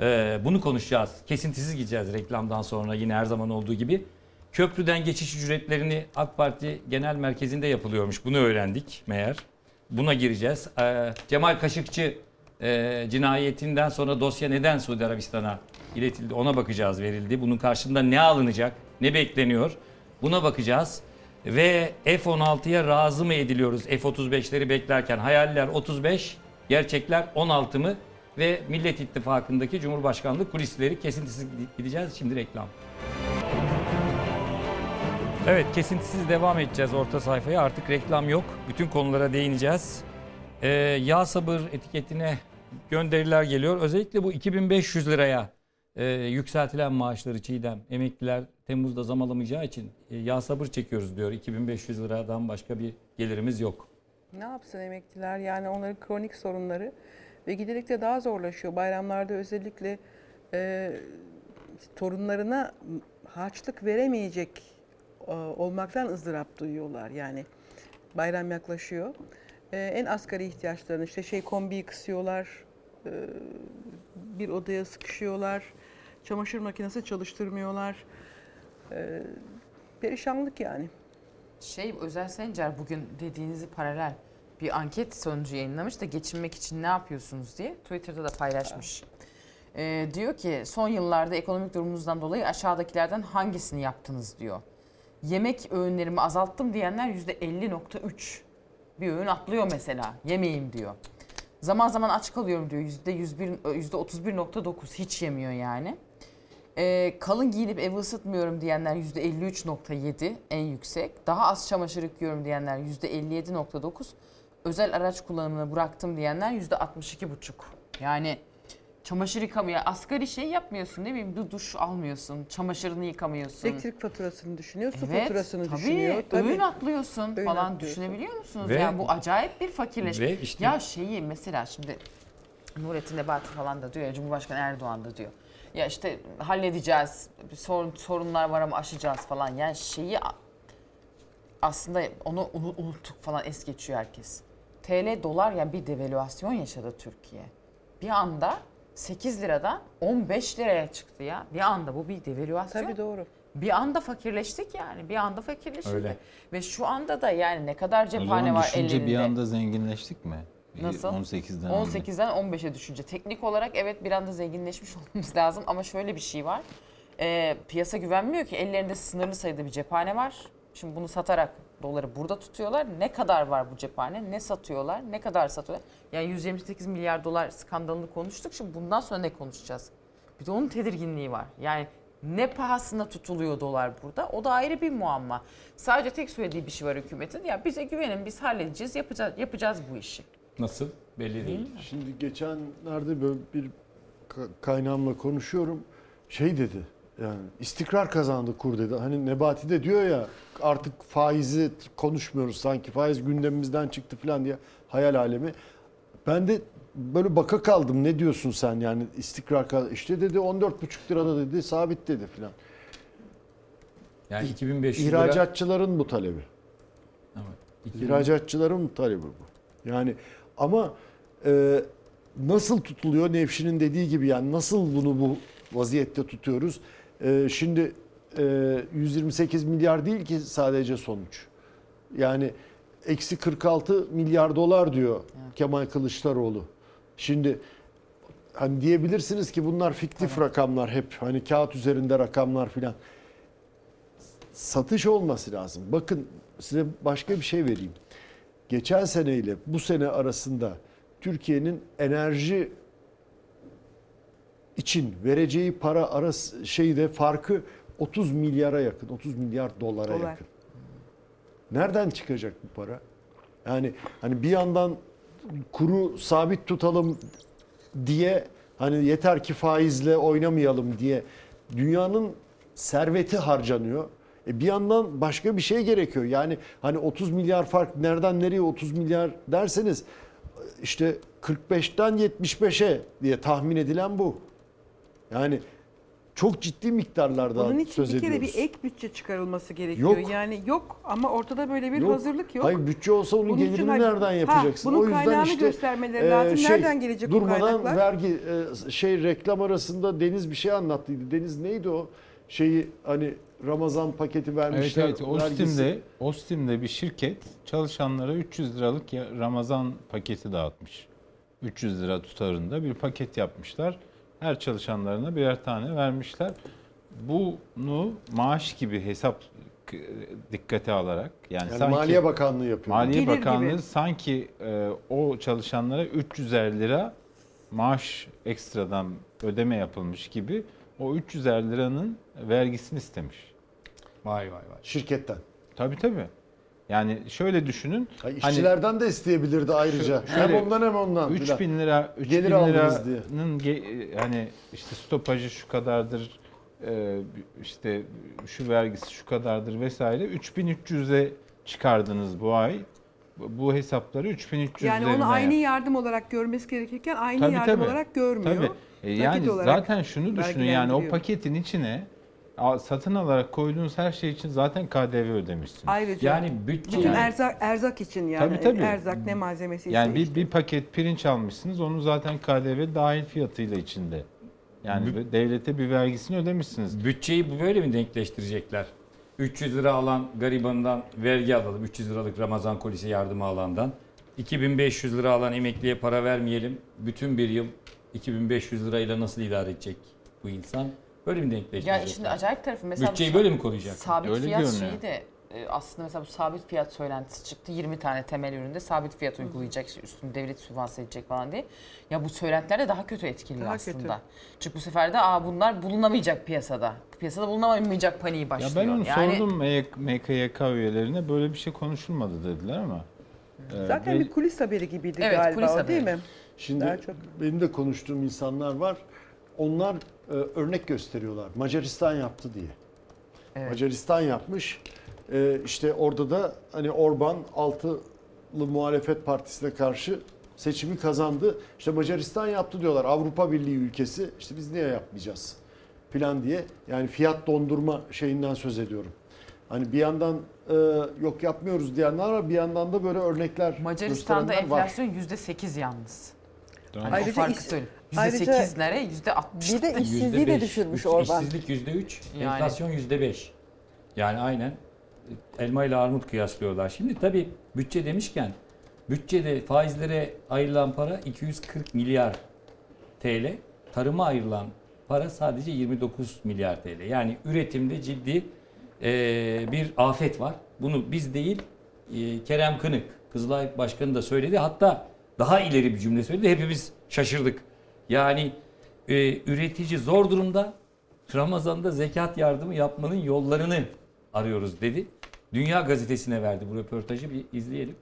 Ee, bunu konuşacağız. Kesintisiz gideceğiz reklamdan sonra yine her zaman olduğu gibi. Köprüden geçiş ücretlerini AK Parti Genel Merkezi'nde yapılıyormuş. Bunu öğrendik meğer. Buna gireceğiz. Ee, Cemal Kaşıkçı e, cinayetinden sonra dosya neden Suudi Arabistan'a iletildi ona bakacağız verildi. Bunun karşılığında ne alınacak, ne bekleniyor buna bakacağız. Ve F-16'ya razı mı ediliyoruz F-35'leri beklerken? Hayaller 35, gerçekler 16 mı? Ve Millet İttifakı'ndaki Cumhurbaşkanlığı kulisleri kesintisiz gideceğiz. Şimdi reklam. Evet kesintisiz devam edeceğiz orta sayfaya. Artık reklam yok. Bütün konulara değineceğiz. Ee, yağ sabır etiketine gönderiler geliyor. Özellikle bu 2500 liraya e, yükseltilen maaşları Çiğdem. Emekliler Temmuz'da zam alamayacağı için e, yağ sabır çekiyoruz diyor. 2500 liradan başka bir gelirimiz yok. Ne yapsın emekliler yani onların kronik sorunları ve giderek de daha zorlaşıyor. Bayramlarda özellikle e, torunlarına harçlık veremeyecek e, olmaktan ızdırap duyuyorlar. Yani bayram yaklaşıyor. E, en asgari ihtiyaçlarını işte şey kombiyi kısıyorlar, e, bir odaya sıkışıyorlar, çamaşır makinesi çalıştırmıyorlar. E, perişanlık yani. Şey Özel Sencer bugün dediğinizi paralel bir anket sonucu yayınlamış da geçinmek için ne yapıyorsunuz diye Twitter'da da paylaşmış. Ee, diyor ki son yıllarda ekonomik durumunuzdan dolayı aşağıdakilerden hangisini yaptınız diyor. Yemek öğünlerimi azalttım diyenler %50.3. Bir öğün atlıyor mesela. Yemeyeyim diyor. Zaman zaman aç kalıyorum diyor. %101, %31.9 hiç yemiyor yani. Ee, kalın giyinip evi ısıtmıyorum diyenler %53.7 en yüksek. Daha az çamaşır yıkıyorum diyenler %57.9. Özel araç kullanımını bıraktım diyenler %62.5. Yani çamaşır yıkamaya asgari şey yapmıyorsun değil mi? Bir duş almıyorsun, çamaşırını yıkamıyorsun. Elektrik faturasını düşünüyor, su Evet, faturasını tabii. düşünüyor. Öğün atlıyorsun Öğün falan atlıyorsun. düşünebiliyor musunuz? Ve- yani bu acayip bir fakirleşme. Ve işte- Ya şeyi mesela şimdi Nurettin Nebati falan da diyor ya Cumhurbaşkanı Erdoğan da diyor. Ya işte halledeceğiz, bir sorun, sorunlar var ama aşacağız falan. Yani şeyi aslında onu unu- unuttuk falan es geçiyor herkes. TL dolar yani bir devalüasyon yaşadı Türkiye. Bir anda 8 liradan 15 liraya çıktı ya. Bir anda bu bir devalüasyon. Tabii doğru. Bir anda fakirleştik yani. Bir anda fakirleştik. Öyle. Ve şu anda da yani ne kadar O cephane zaman var düşünce ellerinde. bir anda zenginleştik mi? Nasıl? 18'den 18'den 15'e düşünce. Teknik olarak evet bir anda zenginleşmiş olmamız lazım ama şöyle bir şey var. Ee, piyasa güvenmiyor ki ellerinde sınırlı sayıda bir cephane var. Şimdi bunu satarak doları burada tutuyorlar. Ne kadar var bu cephane? Ne satıyorlar? Ne kadar satıyorlar? Yani 128 milyar dolar skandalını konuştuk. Şimdi bundan sonra ne konuşacağız? Bir de onun tedirginliği var. Yani ne pahasına tutuluyor dolar burada? O da ayrı bir muamma. Sadece tek söylediği bir şey var hükümetin. Ya bize güvenin biz halledeceğiz, yapacağız, yapacağız bu işi. Nasıl? Belli değil. Şimdi geçenlerde böyle bir ka- kaynağımla konuşuyorum. Şey dedi. Yani istikrar kazandı kur dedi. Hani Nebati de diyor ya artık faizi konuşmuyoruz sanki faiz gündemimizden çıktı falan diye hayal alemi. Ben de böyle baka kaldım. Ne diyorsun sen yani istikrar kaz- işte dedi 14,5 lirada dedi sabit dedi falan. Yani 2500 lira. İhracatçıların bu talebi. Evet. İhracatçıların talebi bu. Yani ama e, nasıl tutuluyor Nevşin'in dediği gibi yani nasıl bunu bu vaziyette tutuyoruz? E, şimdi e, 128 milyar değil ki sadece sonuç. Yani eksi 46 milyar dolar diyor Kemal Kılıçdaroğlu. Şimdi hani diyebilirsiniz ki bunlar fiktif rakamlar hep hani kağıt üzerinde rakamlar filan. Satış olması lazım. Bakın size başka bir şey vereyim. Geçen sene ile bu sene arasında Türkiye'nin enerji için vereceği para arası şeyde farkı 30 milyara yakın, 30 milyar dolara Dolar. yakın. Nereden çıkacak bu para? Yani hani bir yandan kuru sabit tutalım diye hani yeter ki faizle oynamayalım diye dünyanın serveti harcanıyor. E bir yandan başka bir şey gerekiyor. Yani hani 30 milyar fark nereden nereye 30 milyar derseniz işte 45'ten 75'e diye tahmin edilen bu. Yani çok ciddi miktarlarda Bunun için söz bir kere bir ek bütçe çıkarılması gerekiyor. Yok. Yani yok ama ortada böyle bir Yok. hazırlık yok. Hayır bütçe olsa onun Bunun için gelirini hayır- nereden Ha, yapacaksın? bunun o yüzden kaynağını işte göstermeleri e, lazım. şey, Nereden gelecek bu durmadan kaynaklar? vergi e, şey reklam arasında Deniz bir şey anlattıydı. Deniz neydi o? Şeyi hani Ramazan paketi Evet vermişler. evet vergisi. Ostim'de, Ostim'de bir şirket çalışanlara 300 liralık Ramazan paketi dağıtmış. 300 lira tutarında bir paket yapmışlar. Her çalışanlarına birer tane vermişler. Bunu maaş gibi hesap dikkate alarak yani, Yani sanki Maliye Bakanlığı yapıyor. Maliye Gelir Bakanlığı gibi. sanki e, o çalışanlara 350 lira maaş ekstradan ödeme yapılmış gibi o 350 liranın vergisini istemiş. Vay vay vay. Şirketten. Tabii tabii. Yani şöyle düşünün. Hayır, Hani işçilerden de isteyebilirdi ayrıca. Şöyle, hem ondan hem ondan. filan. 3000 lira 3000 Gelir aldınız liranın ge- hani işte stopajı şu kadardır e, işte şu vergisi şu kadardır vesaire 3300'e çıkardınız bu ay. Bu- hesapları 3300 Yani onu aynı yardım olarak görmesi gerekirken aynı Tabii, yardım tabii. olarak görmüyor. Tabii. E, yani olarak zaten şunu düşünün yani o paketin içine satın alarak koyduğunuz her şey için zaten KDV ödemişsiniz. Ayrıca Yani bütçe bütün yani- erzak erzak için yani Tabii, tabii. erzak ne malzemesi Yani bir, işte. bir paket pirinç almışsınız onu zaten KDV dahil fiyatıyla içinde. Yani Bü- devlete bir vergisini ödemişsiniz. Bütçeyi böyle mi denkleştirecekler? 300 lira alan garibandan vergi alalım. 300 liralık Ramazan kolisi yardımı alandan. 2500 lira alan emekliye para vermeyelim. Bütün bir yıl 2500 lirayla nasıl idare edecek bu insan? Böyle mi Ya denkleştirecekler? şimdi acayip tarafı mesela Bütçeyi böyle mi koruyacak? Sabit Öyle fiyat görünüyor. şeyi de e, aslında mesela bu sabit fiyat söylentisi çıktı. 20 tane temel üründe sabit fiyat uygulayacak, işte üstünü devlet sübvanse edecek falan diye. Ya bu söylentiler de daha kötü etkiliyor Daha aslında. kötü. Çünkü bu sefer de aa bunlar bulunamayacak piyasada. Piyasada bulunamayacak paniği Ya başlıyor. ben onu yani, sordum MKYK üyelerine böyle bir şey konuşulmadı dediler ama. e, Zaten bel- bir kulis haberi gibiydi Evet, galiba kulis o değil haberi. mi? Şimdi Daha çok. benim de konuştuğum insanlar var. Onlar e, örnek gösteriyorlar. Macaristan yaptı diye. Evet. Macaristan yapmış. E, işte orada da hani Orban altılı muhalefet partisine karşı seçimi kazandı. İşte Macaristan yaptı diyorlar. Avrupa Birliği ülkesi. İşte biz niye yapmayacağız? Plan diye. Yani fiyat dondurma şeyinden söz ediyorum. Hani bir yandan e, yok yapmıyoruz diyenler var. Bir yandan da böyle örnekler Macaristan'da enflasyon %8 yalnız. Hani o Ayrıca farkı is- söyle. Ayrıca %8 nere? %60. Bir de işsizliği de %5, düşürmüş üç- Orban. İşsizlik %3, Yani. enflasyon %5. Yani aynen elma ile armut kıyaslıyorlar. Şimdi tabii bütçe demişken bütçede faizlere ayrılan para 240 milyar TL. Tarıma ayrılan para sadece 29 milyar TL. Yani üretimde ciddi eee, bir afet var. Bunu biz değil eee, Kerem Kınık, Kızılay Başkanı da söyledi. Hatta daha ileri bir cümle söyledi. Hepimiz şaşırdık. Yani e, üretici zor durumda. Ramazan'da zekat yardımı yapmanın yollarını arıyoruz dedi. Dünya Gazetesi'ne verdi bu röportajı bir izleyelim.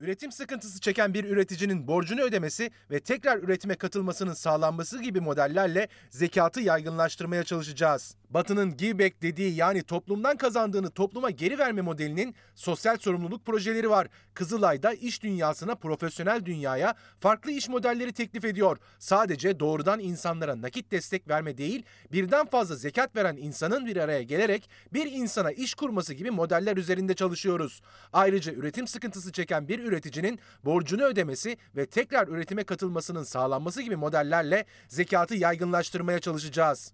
Üretim sıkıntısı çeken bir üreticinin borcunu ödemesi ve tekrar üretime katılmasının sağlanması gibi modellerle zekatı yaygınlaştırmaya çalışacağız. Batı'nın give back dediği yani toplumdan kazandığını topluma geri verme modelinin sosyal sorumluluk projeleri var. Kızılay'da iş dünyasına, profesyonel dünyaya farklı iş modelleri teklif ediyor. Sadece doğrudan insanlara nakit destek verme değil, birden fazla zekat veren insanın bir araya gelerek bir insana iş kurması gibi modeller üzerinde çalışıyoruz. Ayrıca üretim sıkıntısı çeken bir üreticinin borcunu ödemesi ve tekrar üretime katılmasının sağlanması gibi modellerle zekatı yaygınlaştırmaya çalışacağız.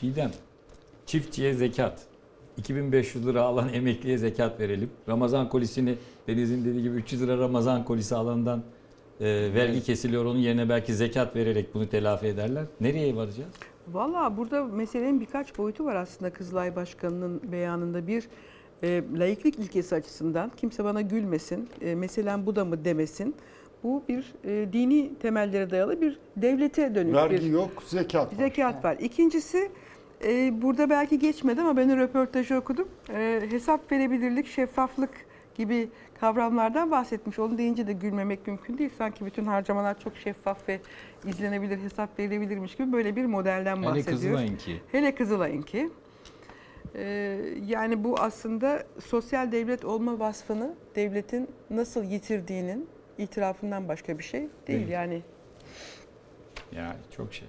Çiğdem, çiftçiye zekat. 2500 lira alan emekliye zekat verelim. Ramazan kolisini Deniz'in dediği gibi 300 lira Ramazan kolisi alandan e, vergi kesiliyor. Onun yerine belki zekat vererek bunu telafi ederler. Nereye varacağız? Valla burada meselenin birkaç boyutu var aslında Kızılay Başkanı'nın beyanında. Bir e, laiklik ilkesi açısından kimse bana gülmesin, e, meselen bu da mı demesin. Bu bir e, dini temellere dayalı bir devlete dönük Vergi bir yok, zekat var. zekat var. İkincisi e, burada belki geçmedi ama ben röportajı okudum. E, hesap verebilirlik, şeffaflık gibi kavramlardan bahsetmiş. Onu deyince de gülmemek mümkün değil. Sanki bütün harcamalar çok şeffaf ve izlenebilir, hesap verilebilirmiş gibi böyle bir modelden Hele bahsediyor. Kızılay'ınki. Hele Kızılay'ınki. Ee, yani bu aslında sosyal devlet olma vasfını devletin nasıl yitirdiğinin itirafından başka bir şey değil. Değil. Yani Yani çok şey.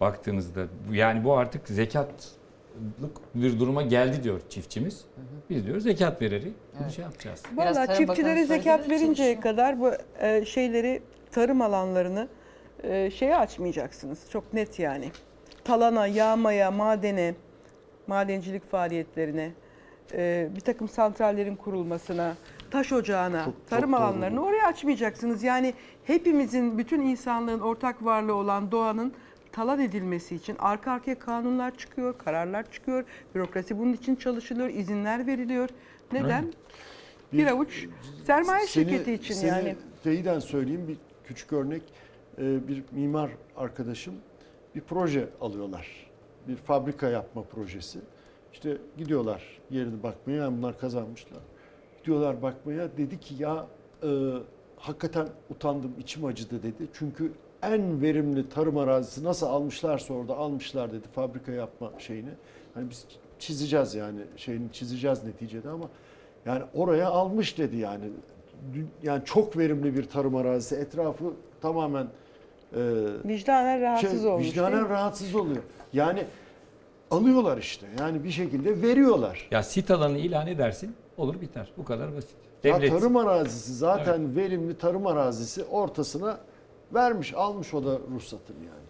baktığınızda. Yani bu artık zekatlık bir duruma geldi diyor çiftçimiz. Biz diyor zekat vererek bunu şey yapacağız. Biraz Valla çiftçilere zekat verinceye şu- kadar bu e, şeyleri tarım alanlarını e, şeye açmayacaksınız. Çok net yani. Talana, yağmaya, madene, madencilik faaliyetlerine, e, bir takım santrallerin kurulmasına, taş ocağına, Çok- çok tarım doğru alanlarını oraya açmayacaksınız. Yani hepimizin, bütün insanlığın ortak varlığı olan doğanın talan edilmesi için arka arkaya kanunlar çıkıyor, kararlar çıkıyor. Bürokrasi bunun için çalışılıyor, izinler veriliyor. Neden? Bir, avuç sermaye Seni- şirketi için seni yani. teyiden söyleyeyim bir küçük örnek. Ee, Bir mimar arkadaşım bir proje alıyorlar. Bir fabrika yapma projesi. İşte gidiyorlar yerini bakmaya. Yani bunlar kazanmışlar. Gidiyorlar bakmaya. Dedi ki ya e, hakikaten utandım içim acıdı dedi. Çünkü en verimli tarım arazisi nasıl almışlarsa orada almışlar dedi fabrika yapma şeyini. Hani biz çizeceğiz yani şeyini çizeceğiz neticede ama yani oraya almış dedi yani. Yani çok verimli bir tarım arazisi. Etrafı tamamen e, Vicdanen rahatsız şey, olmuş. vicdanen rahatsız oluyor. Yani alıyorlar işte. Yani bir şekilde veriyorlar. Ya sit alanı ilan edersin olur biter. Bu kadar basit. Ya Devlet tarım arazisi zaten verimli tarım arazisi ortasına vermiş, almış o da ruhsatını yani.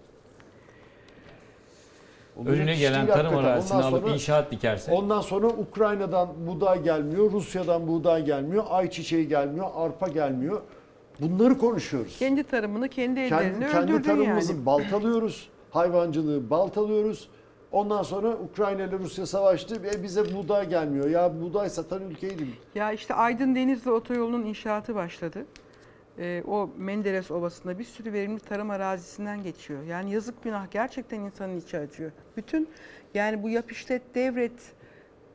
Olacak önüne iş gelen değil tarım hakikaten. arazisini Ondan alıp sonra- inşaat dikerse Ondan sonra Ukrayna'dan buğday gelmiyor, Rusya'dan buğday gelmiyor, ayçiçeği gelmiyor, arpa gelmiyor. Bunları konuşuyoruz. Kendi tarımını kendi ellerine Kendi, kendi öldürdün tarımımızı yani. baltalıyoruz. Hayvancılığı baltalıyoruz. Ondan sonra Ukrayna ile Rusya savaştı. E bize buğday gelmiyor. Ya buğday satan ülkeydim. Ya işte Aydın Denizli Otoyolu'nun inşaatı başladı. Ee, o Menderes Ovası'nda bir sürü verimli tarım arazisinden geçiyor. Yani yazık günah gerçekten insanın içi acıyor. Bütün yani bu yap işlet devret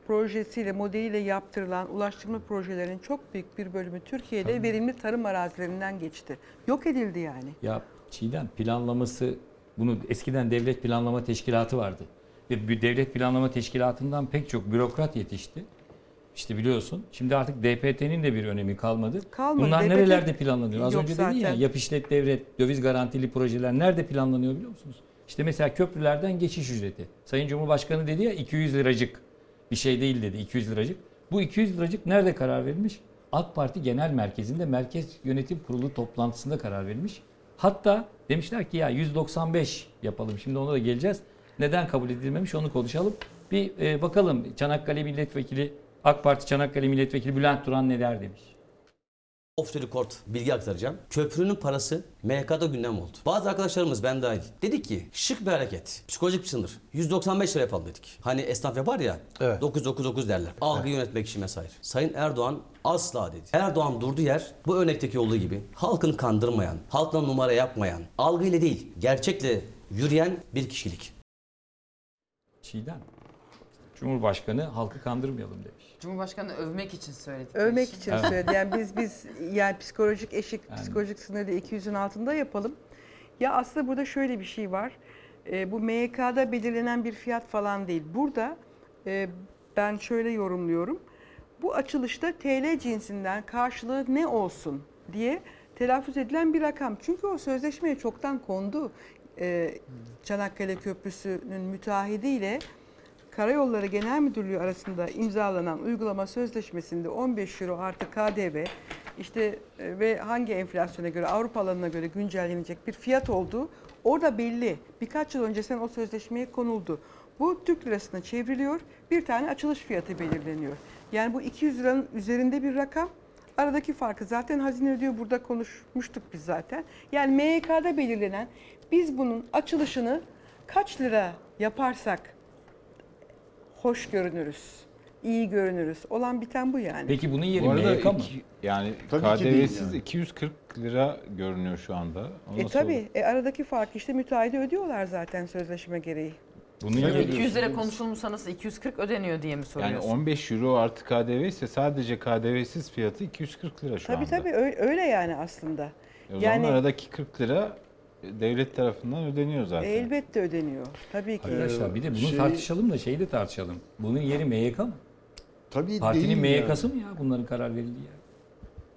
projesiyle, modeliyle yaptırılan ulaştırma projelerinin çok büyük bir bölümü Türkiye'de verimli tarım arazilerinden geçti. Yok edildi yani. Ya Çiğdem planlaması bunu eskiden devlet planlama teşkilatı vardı. Ve bir devlet planlama teşkilatından pek çok bürokrat yetişti. İşte biliyorsun. Şimdi artık DPT'nin de bir önemi kalmadı. Kalmadı. Bunlar DPT nerelerde planlanıyor? Az yok önce dedin ya yap işlet devlet, döviz garantili projeler nerede planlanıyor biliyor musunuz? İşte mesela köprülerden geçiş ücreti. Sayın Cumhurbaşkanı dedi ya 200 liracık bir şey değil dedi 200 liracık. Bu 200 liracık nerede karar verilmiş? AK Parti Genel Merkezi'nde Merkez Yönetim Kurulu toplantısında karar verilmiş. Hatta demişler ki ya 195 yapalım. Şimdi ona da geleceğiz. Neden kabul edilmemiş onu konuşalım. Bir e, bakalım Çanakkale Milletvekili AK Parti Çanakkale Milletvekili Bülent Duran neler demiş. Off the record bilgi aktaracağım. Köprünün parası MYK'da gündem oldu. Bazı arkadaşlarımız ben dahil dedi ki şık bir hareket. Psikolojik bir sınır. 195 lira yapalım dedik. Hani esnaf yapar ya Evet. 999 derler. Algı yönetmek için vesaire. Sayın Erdoğan asla dedi. Erdoğan durduğu yer bu örnekteki olduğu gibi halkını kandırmayan, halkla numara yapmayan, algıyla değil gerçekle yürüyen bir kişilik. Çiğdem. Cumhurbaşkanı halkı kandırmayalım demiş. Cumhurbaşkanı övmek için söyledik. Övmek için Evet. söyledi. Yani biz biz yani psikolojik eşik, Yani- psikolojik sınırı da 200'ün altında yapalım. Ya aslında burada şöyle bir şey var. E, bu MYK'da belirlenen bir fiyat falan değil. Burada e, ben şöyle yorumluyorum. Bu açılışta TL cinsinden karşılığı ne olsun diye telaffuz edilen bir rakam. Çünkü o sözleşmeye çoktan kondu. E, Çanakkale Köprüsü'nün müteahhidiyle Karayolları Genel Müdürlüğü arasında imzalanan uygulama sözleşmesinde 15 euro artı KDV işte e, ve hangi enflasyona göre Avrupa alanına göre güncellenecek bir fiyat olduğu orada belli. Birkaç yıl öncesinden o sözleşmeye konuldu. Bu Türk lirasına çevriliyor. Bir tane açılış fiyatı belirleniyor. Yani bu 200 liranın üzerinde bir rakam. Aradaki farkı zaten hazine ödüyor. Burada konuşmuştuk biz zaten. Yani MYK'da belirlenen biz bunun açılışını kaç lira yaparsak hoş görünürüz, iyi görünürüz. Olan biten bu yani. Peki bunun yeri Bu arada MYK mı? iki- yani Tabii ki değil KDV'siz yani. 240 lira görünüyor şu anda. O E nasıl tabi olur? e, aradaki fark işte müteahhide ödüyorlar zaten sözleşme gereği. Bunun yeri ödüyorsun. 200 lira konuşulmuşsa nasıl 240 ödeniyor diye mi Yani soruyorsun? 15 euro artı KDV ise sadece KDV'siz fiyatı 240 lira şu Tabi anda. tabi öyle, öyle yani aslında. E O Yani- zaman aradaki 40 lira devlet tarafından ödeniyor zaten. Elbette ödeniyor. Tabii ki. Arkadaşlar bir de bunu Şey- tartışalım da şeyi de tartışalım. Bunun yeri MYK mı? Tabii Partinin değil MYK'sı yani. mı ya bunların karar verildiği yer?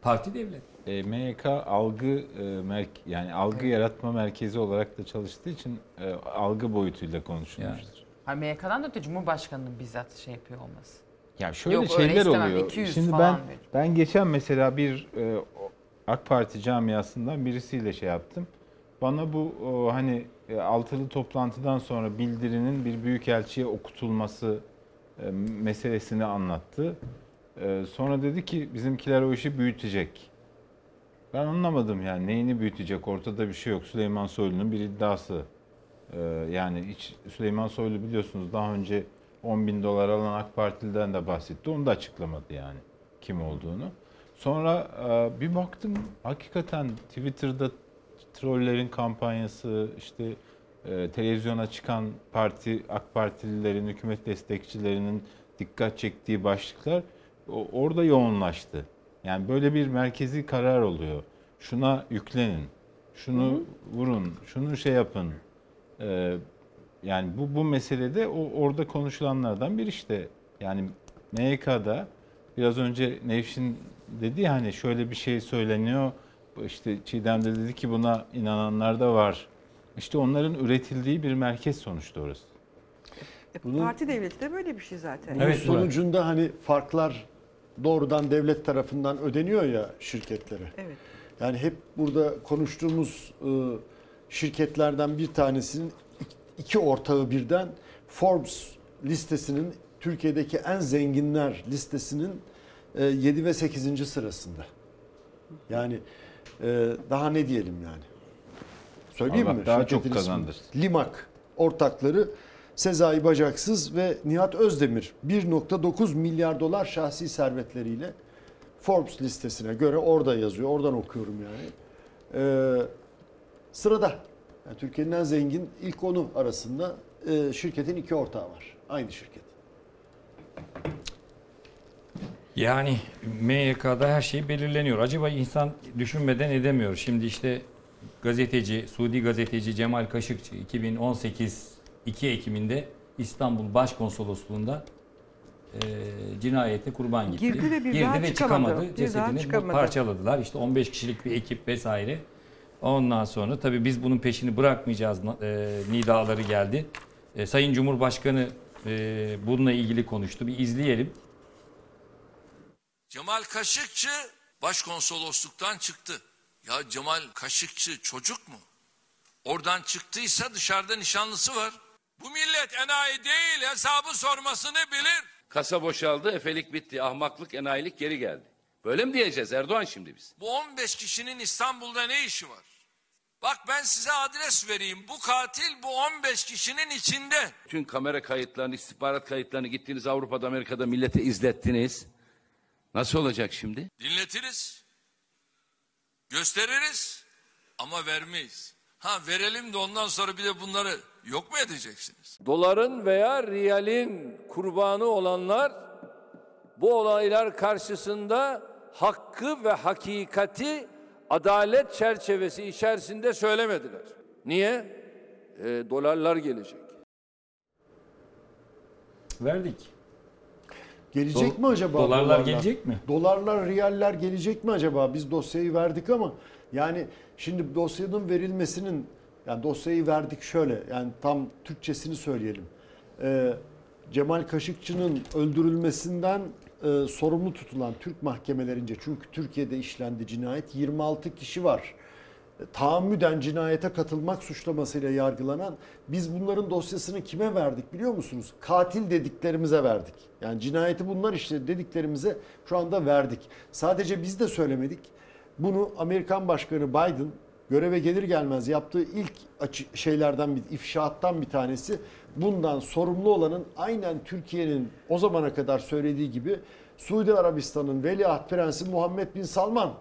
Parti devlet. E, MYK algı e, merk yani algı yaratma merkezi olarak da çalıştığı için e, algı boyutuyla konuşulmuştur. Hayır, MYK'dan da öte Cumhurbaşkanı'nın bizzat şey yapıyor olması. Ya şöyle Yok, öyle şeyler istemem. oluyor. 200 Şimdi falan ben verir. ben geçen mesela bir e, AK Parti camiasından birisiyle şey yaptım. Bana bu hani e, altılı toplantıdan sonra bildirinin bir büyükelçiye okutulması e, meselesini anlattı. E, sonra dedi ki bizimkiler o işi büyütecek. Ben anlamadım yani neyini büyütecek ortada bir şey yok. Süleyman Soylu'nun bir iddiası. Yani hiç Süleyman Soylu biliyorsunuz daha önce 10 bin dolar alan AK Partili'den de bahsetti. Onu da açıklamadı yani kim olduğunu. Sonra bir baktım hakikaten Twitter'da trollerin kampanyası işte e, televizyona çıkan parti AK Partililerin, hükümet destekçilerinin dikkat çektiği başlıklar o- orada yoğunlaştı. Yani böyle bir merkezi karar oluyor. Şuna yüklenin, şunu vurun, şunu şey yapın. E, yani bu bu meselede o orada konuşulanlardan bir işte. Yani MYK'da biraz önce Nevşin dedi hani şöyle bir şey söyleniyor. İşte Çiğdem de dedi ki buna inananlar da var. İşte onların üretildiği bir merkez sonuçta orası. Bunun- Parti devleti de böyle bir şey zaten. Bunun sonucunda hani farklar doğrudan devlet tarafından ödeniyor ya şirketlere. Evet. Yani hep burada konuştuğumuz e, şirketlerden bir tanesinin iki ortağı birden Forbes listesinin Türkiye'deki en zenginler listesinin 7 ve 8. sırasında. Yani e, daha ne diyelim yani? Söyleyeyim Allah mi? daha şirketin çok kazandırsın. Limak ortakları Sezai Bacaksız ve Nihat Özdemir 1.9 milyar dolar şahsi servetleriyle Forbes listesine göre orada yazıyor. Oradan okuyorum yani. Ee, sırada. Yani Türkiye'nin en zengin ilk onu arasında e, şirketin iki ortağı var. Aynı şirket. Yani MYK'da her şey belirleniyor. Acaba insan düşünmeden edemiyor. Şimdi işte gazeteci, Suudi gazeteci Cemal Kaşıkçı 2018 2 Ekim'inde İstanbul Başkonsolosluğu'nda e, cinayete kurban gitti. Girdi ve bir Girdi daha ve çıkamadı. çıkamadı. Bir daha Cesedini çıkamadı. parçaladılar. İşte 15 kişilik bir ekip vesaire. Ondan sonra tabii biz bunun peşini bırakmayacağız e, nidaları geldi. E, Sayın Cumhurbaşkanı e, bununla ilgili konuştu. Bir izleyelim. Cemal Kaşıkçı başkonsolosluktan çıktı. Ya Cemal Kaşıkçı çocuk mu? Oradan çıktıysa dışarıda nişanlısı var. Bu millet enayi değil hesabı sormasını bilir. Kasa boşaldı, efelik bitti. Ahmaklık, enayilik geri geldi. Böyle mi diyeceğiz Erdoğan şimdi biz? Bu 15 kişinin İstanbul'da ne işi var? Bak ben size adres vereyim. Bu katil bu 15 kişinin içinde. Bütün kamera kayıtlarını, istihbarat kayıtlarını gittiğiniz Avrupa'da, Amerika'da millete izlettiniz. Nasıl olacak şimdi? Dinletiriz. Gösteririz. Ama vermeyiz. Ha verelim de ondan sonra bir de bunları yok mu edeceksiniz? Doların veya riyalin kurbanı olanlar bu olaylar karşısında hakkı ve hakikati adalet çerçevesi içerisinde söylemediler. Niye? E, dolarlar gelecek. Verdik. Gelecek Do- mi acaba? dolarlar gelecek mi? Dolarlar, riyaller gelecek mi acaba? Biz dosyayı verdik ama yani şimdi dosyanın verilmesinin yani dosyayı verdik şöyle yani tam Türkçesini söyleyelim. Ee, Cemal Kaşıkçı'nın öldürülmesinden e, sorumlu tutulan Türk mahkemelerince çünkü Türkiye'de işlendi cinayet 26 kişi var. Tahammüden cinayete katılmak suçlamasıyla yargılanan biz bunların dosyasını kime verdik biliyor musunuz? Katil dediklerimize verdik. Yani cinayeti bunlar işte dediklerimize şu anda verdik. Sadece biz de söylemedik. Bunu Amerikan Başkanı Biden göreve gelir gelmez yaptığı ilk şeylerden bir ifşaattan bir tanesi bundan sorumlu olanın aynen Türkiye'nin o zamana kadar söylediği gibi Suudi Arabistan'ın Veliaht Prensi Muhammed Bin Salman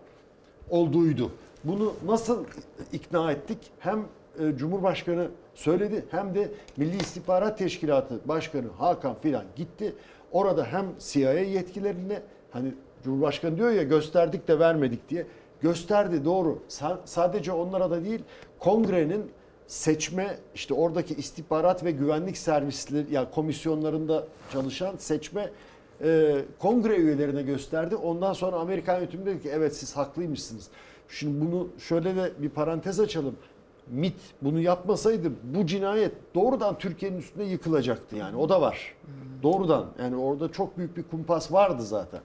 olduğuydu. Bunu nasıl ikna ettik? Hem e, Cumhurbaşkanı söyledi hem de Milli İstihbarat Teşkilatı Başkanı Hakan filan gitti. Orada hem CIA yetkilerine hani Cumhurbaşkanı diyor ya gösterdik de vermedik diye gösterdi doğru. Sa- sadece onlara da değil kongrenin seçme işte oradaki istihbarat ve güvenlik servisleri ya komisyonlarında çalışan seçme e, kongre üyelerine gösterdi. Ondan sonra Amerikan yönetimi dedi ki evet siz haklıymışsınız. Şimdi bunu şöyle de bir parantez açalım. MIT bunu yapmasaydı bu cinayet doğrudan Türkiye'nin üstüne yıkılacaktı yani o da var. Doğrudan yani orada çok büyük bir kumpas vardı zaten.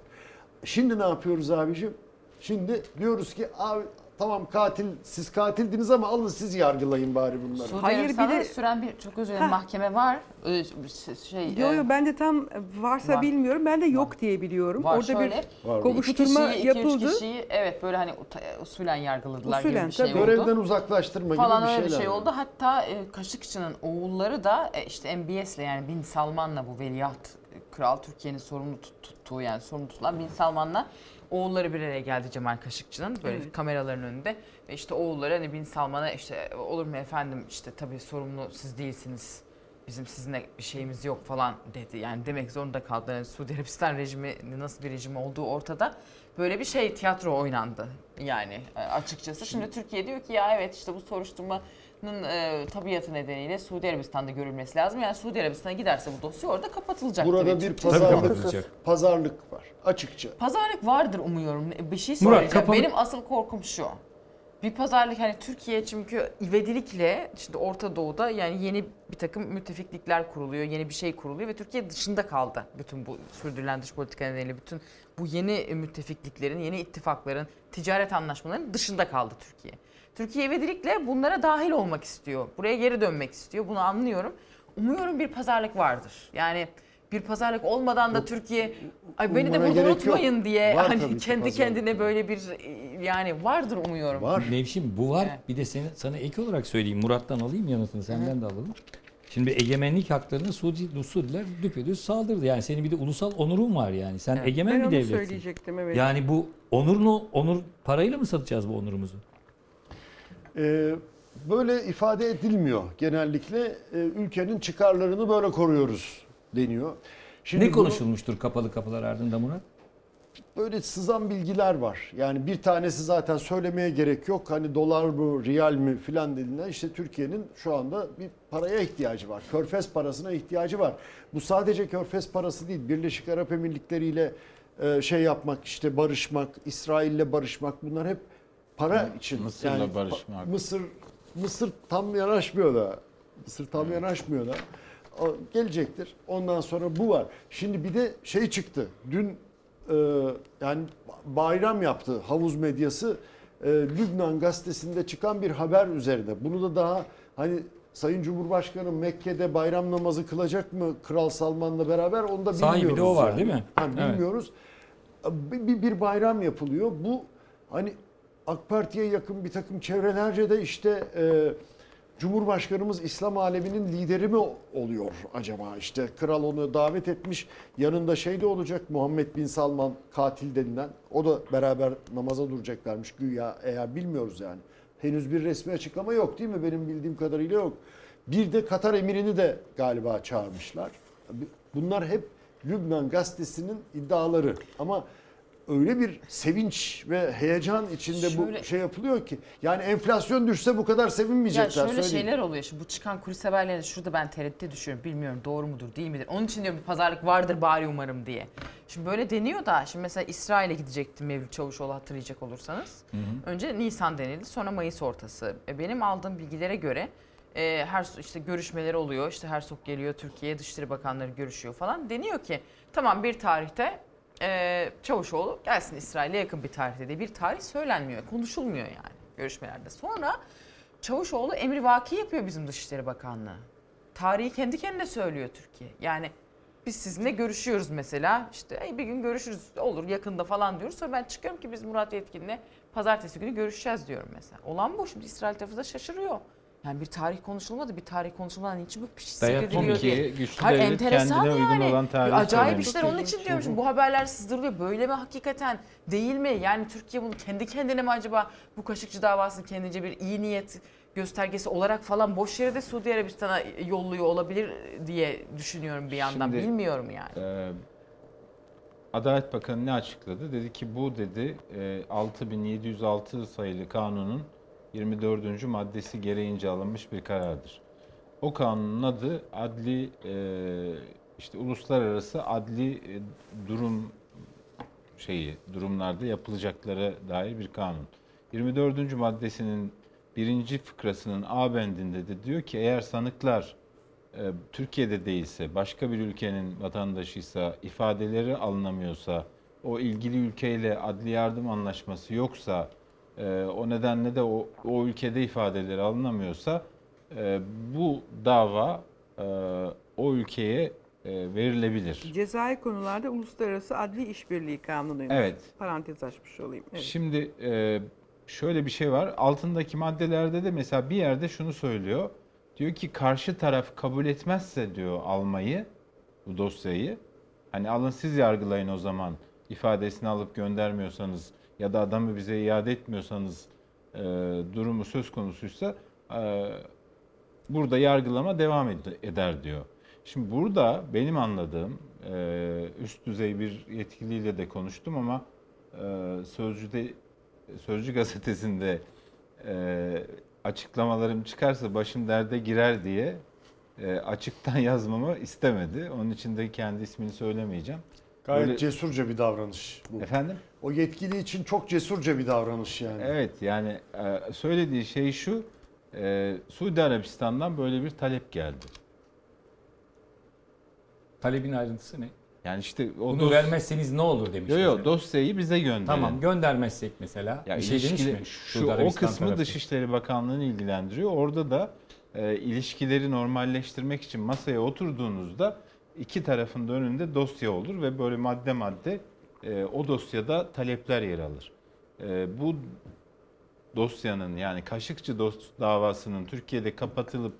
Şimdi ne yapıyoruz abicim? Şimdi diyoruz ki abi tamam katil siz katildiniz ama alın siz yargılayın bari bunları. Suudi Hayır, bir Arabistan'da de- süren bir çok özür dilerim mahkeme var. Ee, Şey, Yo e, yo ben de tam varsa Var. bilmiyorum. Ben de yok diye biliyorum. Var Orada şöyle. bir Var. iki kovuşturma kişiyi, iki, yapıldı. üç kişiyi evet böyle hani uta- usulen yargıladılar Usulen, gibi bir şey tabii. oldu. Görevden uzaklaştırma falan gibi bir öyle şeyler. bir şey var. oldu. Hatta e, Kaşıkçı'nın oğulları da e, işte MBS'le yani Bin Salman'la bu veliaht kral Türkiye'nin sorumlu tut- tuttuğu yani sorumlu tutulan Bin Salman'la oğulları bir araya geldi Cemal Kaşıkçı'nın böyle kameraların önünde ve işte oğulları hani Bin Salman'a işte olur mu efendim işte tabii sorumlu siz değilsiniz. Bizim sizinle bir şeyimiz yok falan dedi. Yani demek zorunda kaldı. Yani Suudi Arabistan rejimi nasıl bir rejim olduğu ortada. Böyle bir şey tiyatro oynandı yani e, açıkçası. Şimdi Türkiye diyor ki ya evet işte bu soruşturmanın e, tabiatı nedeniyle Suudi Arabistan'da görülmesi lazım. Yani Suudi Arabistan'a giderse bu dosya orada kapatılacak. Burada bir pazarlık, pazarlık var açıkça. Pazarlık vardır umuyorum. Bir şey Murat, söyleyeceğim. kapalı- Benim asıl korkum şu. Bir pazarlık hani Türkiye çünkü ivedilikle şimdi Orta Doğu'da yani yeni bir takım müttefiklikler kuruluyor, yeni bir şey kuruluyor ve Türkiye dışında kaldı. Bütün bu sürdürülen dış politika nedeniyle bütün bu yeni müttefikliklerin, yeni ittifakların, ticaret anlaşmalarının dışında kaldı Türkiye. Türkiye ivedilikle bunlara dahil olmak istiyor. Buraya geri dönmek istiyor. Bunu anlıyorum. Umuyorum bir pazarlık vardır. Yani bir pazarlık olmadan da Türkiye ay beni de burada gerek yok. unutmayın diye Var hani kendi pazarlık. kendine böyle bir yani vardır umuyorum. Var. Nevşin bu var. Evet. Bir de seni, sana ek olarak söyleyeyim. Murat'tan alayım yanıtını senden de alalım. Şimdi egemenlik haklarına Suudi, Suudiler düpedüz saldırdı. Yani senin bir de ulusal onurun var yani. Sen Evet. egemen Ben bir onu devletsin. söyleyecektim evet. Yani bu onurunu onur parayla mı satacağız bu onurumuzu? Ee, böyle ifade edilmiyor genellikle. Ee, ülkenin çıkarlarını böyle koruyoruz deniyor. Şimdi ne bunu- konuşulmuştur kapalı kapılar ardında Murat? böyle sızan bilgiler var. Yani bir tanesi zaten söylemeye gerek yok. Hani dolar mı, riyal mi filan dediğinde işte Türkiye'nin şu anda bir paraya ihtiyacı var. Körfez parasına ihtiyacı var. Bu sadece Körfez parası değil. Birleşik Arap Emirlikleri ile e, şey yapmak, işte barışmak, İsrail'le barışmak bunlar hep para için. Mısır'la pa- barışmak. Mısır Mısır tam yanaşmıyor da. Mısır tam yanaşmıyor da. O gelecektir. Ondan sonra bu var. Şimdi bir de şey çıktı. Dün e, yani bayram yaptı havuz medyası. E, Lübnan gazetesinde çıkan bir haber üzerine. Bunu da daha hani Sayın Cumhurbaşkanı Mekke'de bayram namazı kılacak mı Kral Salman'la beraber onu da bilmiyoruz. Sahibi de o var yani. değil mi? Ha, Evet. bilmiyoruz. Bir, bir, bir bayram yapılıyor. Bu hani AK Parti'ye yakın bir takım çevrelerce de işte e, Cumhurbaşkanımız İslam aleminin lideri mi oluyor acaba? İşte kral onu davet etmiş. Yanında şey de olacak Muhammed Bin Salman katil denilen. O da beraber namaza duracaklarmış güya eğer bilmiyoruz yani. Henüz bir resmi açıklama yok değil mi? Benim bildiğim kadarıyla yok. Bir de Katar emirini de galiba çağırmışlar. Bunlar hep Lübnan gazetesinin iddiaları. Ama öyle bir sevinç ve heyecan içinde Şöyle- bu şey yapılıyor ki. Yani enflasyon düşse bu kadar Ya sevinmeyecekler. şöyle söyleyeyim. şeyler oluyor. Şimdi bu çıkan kulis haberlerinde şurada ben tereddüte düşüyorum. Bilmiyorum doğru mudur değil midir. Onun için diyorum bir pazarlık vardır bari umarım diye. Şimdi böyle deniyor da şimdi mesela İsrail'e gidecekti Mevlüt Çavuşoğlu hatırlayacak olursanız. Önce Nisan denildi sonra Mayıs ortası. E, benim aldığım bilgilere göre e, her işte görüşmeler oluyor. İşte Hersok geliyor Türkiye'ye Dışişleri Bakanları görüşüyor falan. Deniyor ki tamam bir tarihte e, Çavuşoğlu gelsin İsrail'e yakın bir tarihte diye bir tarih söylenmiyor. Konuşulmuyor yani görüşmelerde. Sonra Çavuşoğlu emri vaki yapıyor bizim Dışişleri Bakanlığı. Tarihi kendi kendine söylüyor Türkiye. Yani biz sizinle görüşüyoruz mesela. İşte "Ey, bir gün görüşürüz olur yakında falan diyoruz. Sonra ben çıkıyorum ki biz Murat Yetkin'le pazartesi günü görüşeceğiz diyorum mesela. Olan bu. Şimdi İsrail tarafı da şaşırıyor. Yani bir tarih konuşulmadı. Bir tarih konuşulmadan niçin bu Dayatma seyrediliyor Türkiye, diye. güçlü Hayır, devlet enteresan kendine uygun olan tarihi Acayip söylemiş. işler onun için diyorum. Şimdi bu haberler sızdırılıyor. Böyle mi hakikaten değil mi? Yani Türkiye bunu kendi kendine mi acaba bu Kaşıkçı davasını kendince bir iyi niyet göstergesi olarak falan boş yere de Suudi Arabistan'a yolluyor olabilir diye düşünüyorum bir yandan. Şimdi- Bilmiyorum yani. Ee, Adalet Bakanı ne açıkladı? Dedi ki bu dedi e, 6706 sayılı kanunun 24. maddesi gereğince alınmış bir karardır. O kanunun adı adli e, işte uluslararası adli e, durum şeyi durumlarda yapılacaklara dair bir kanun. 24. maddesinin birinci fıkrasının A bendinde de diyor ki eğer sanıklar e, Türkiye'de değilse, başka bir ülkenin vatandaşıysa, ifadeleri alınamıyorsa, o ilgili ülkeyle adli yardım anlaşması yoksa, e, o nedenle de o, o ülkede ifadeleri alınamıyorsa, e, bu dava e, o ülkeye e, verilebilir. Cezai konularda Uluslararası Adli İşbirliği Kanunu'ymuş. Evet. Parantez açmış olayım. Evet. Şimdi e, şöyle bir şey var. Altındaki maddelerde de mesela bir yerde şunu söylüyor. Diyor ki karşı taraf kabul etmezse diyor almayı, bu dosyayı. Hani alın siz yargılayın o zaman ifadesini alıp göndermiyorsanız ya da adamı bize iade etmiyorsanız e, durumu söz konusuysa e, burada yargılama devam ed- eder diyor. Şimdi burada benim anladığım e, üst düzey bir yetkiliyle de konuştum ama e, Sözcü'de Sözcü gazetesinde e, açıklamalarım çıkarsa başım derde girer diye e, açıktan yazmamı istemedi. Onun için de kendi ismini söylemeyeceğim. Gayet Böyle- cesurca bir davranış bu. Efendim? O yetkili için çok cesurca bir davranış yani. Evet yani e, söylediği şey şu. e, Suudi Arabistan'dan böyle bir talep geldi. Talebin ayrıntısı ne? Yani işte o Bunu dos- vermezseniz ne olur demiş. Yo yo mesela. dosyayı bize gönderin. Tamam göndermezsek mesela. Ya bir şey demiş ilişkili- mi? Şu Suudi o Arabistan kısmı tarafı? Dışişleri Bakanlığı'nı ilgilendiriyor. Orada da e, ilişkileri normalleştirmek için masaya oturduğunuzda iki tarafın da önünde dosya olur ve böyle madde madde e, o dosyada talepler yer alır. E, bu dosyanın yani Kaşıkçı dos- davasının Türkiye'de kapatılıp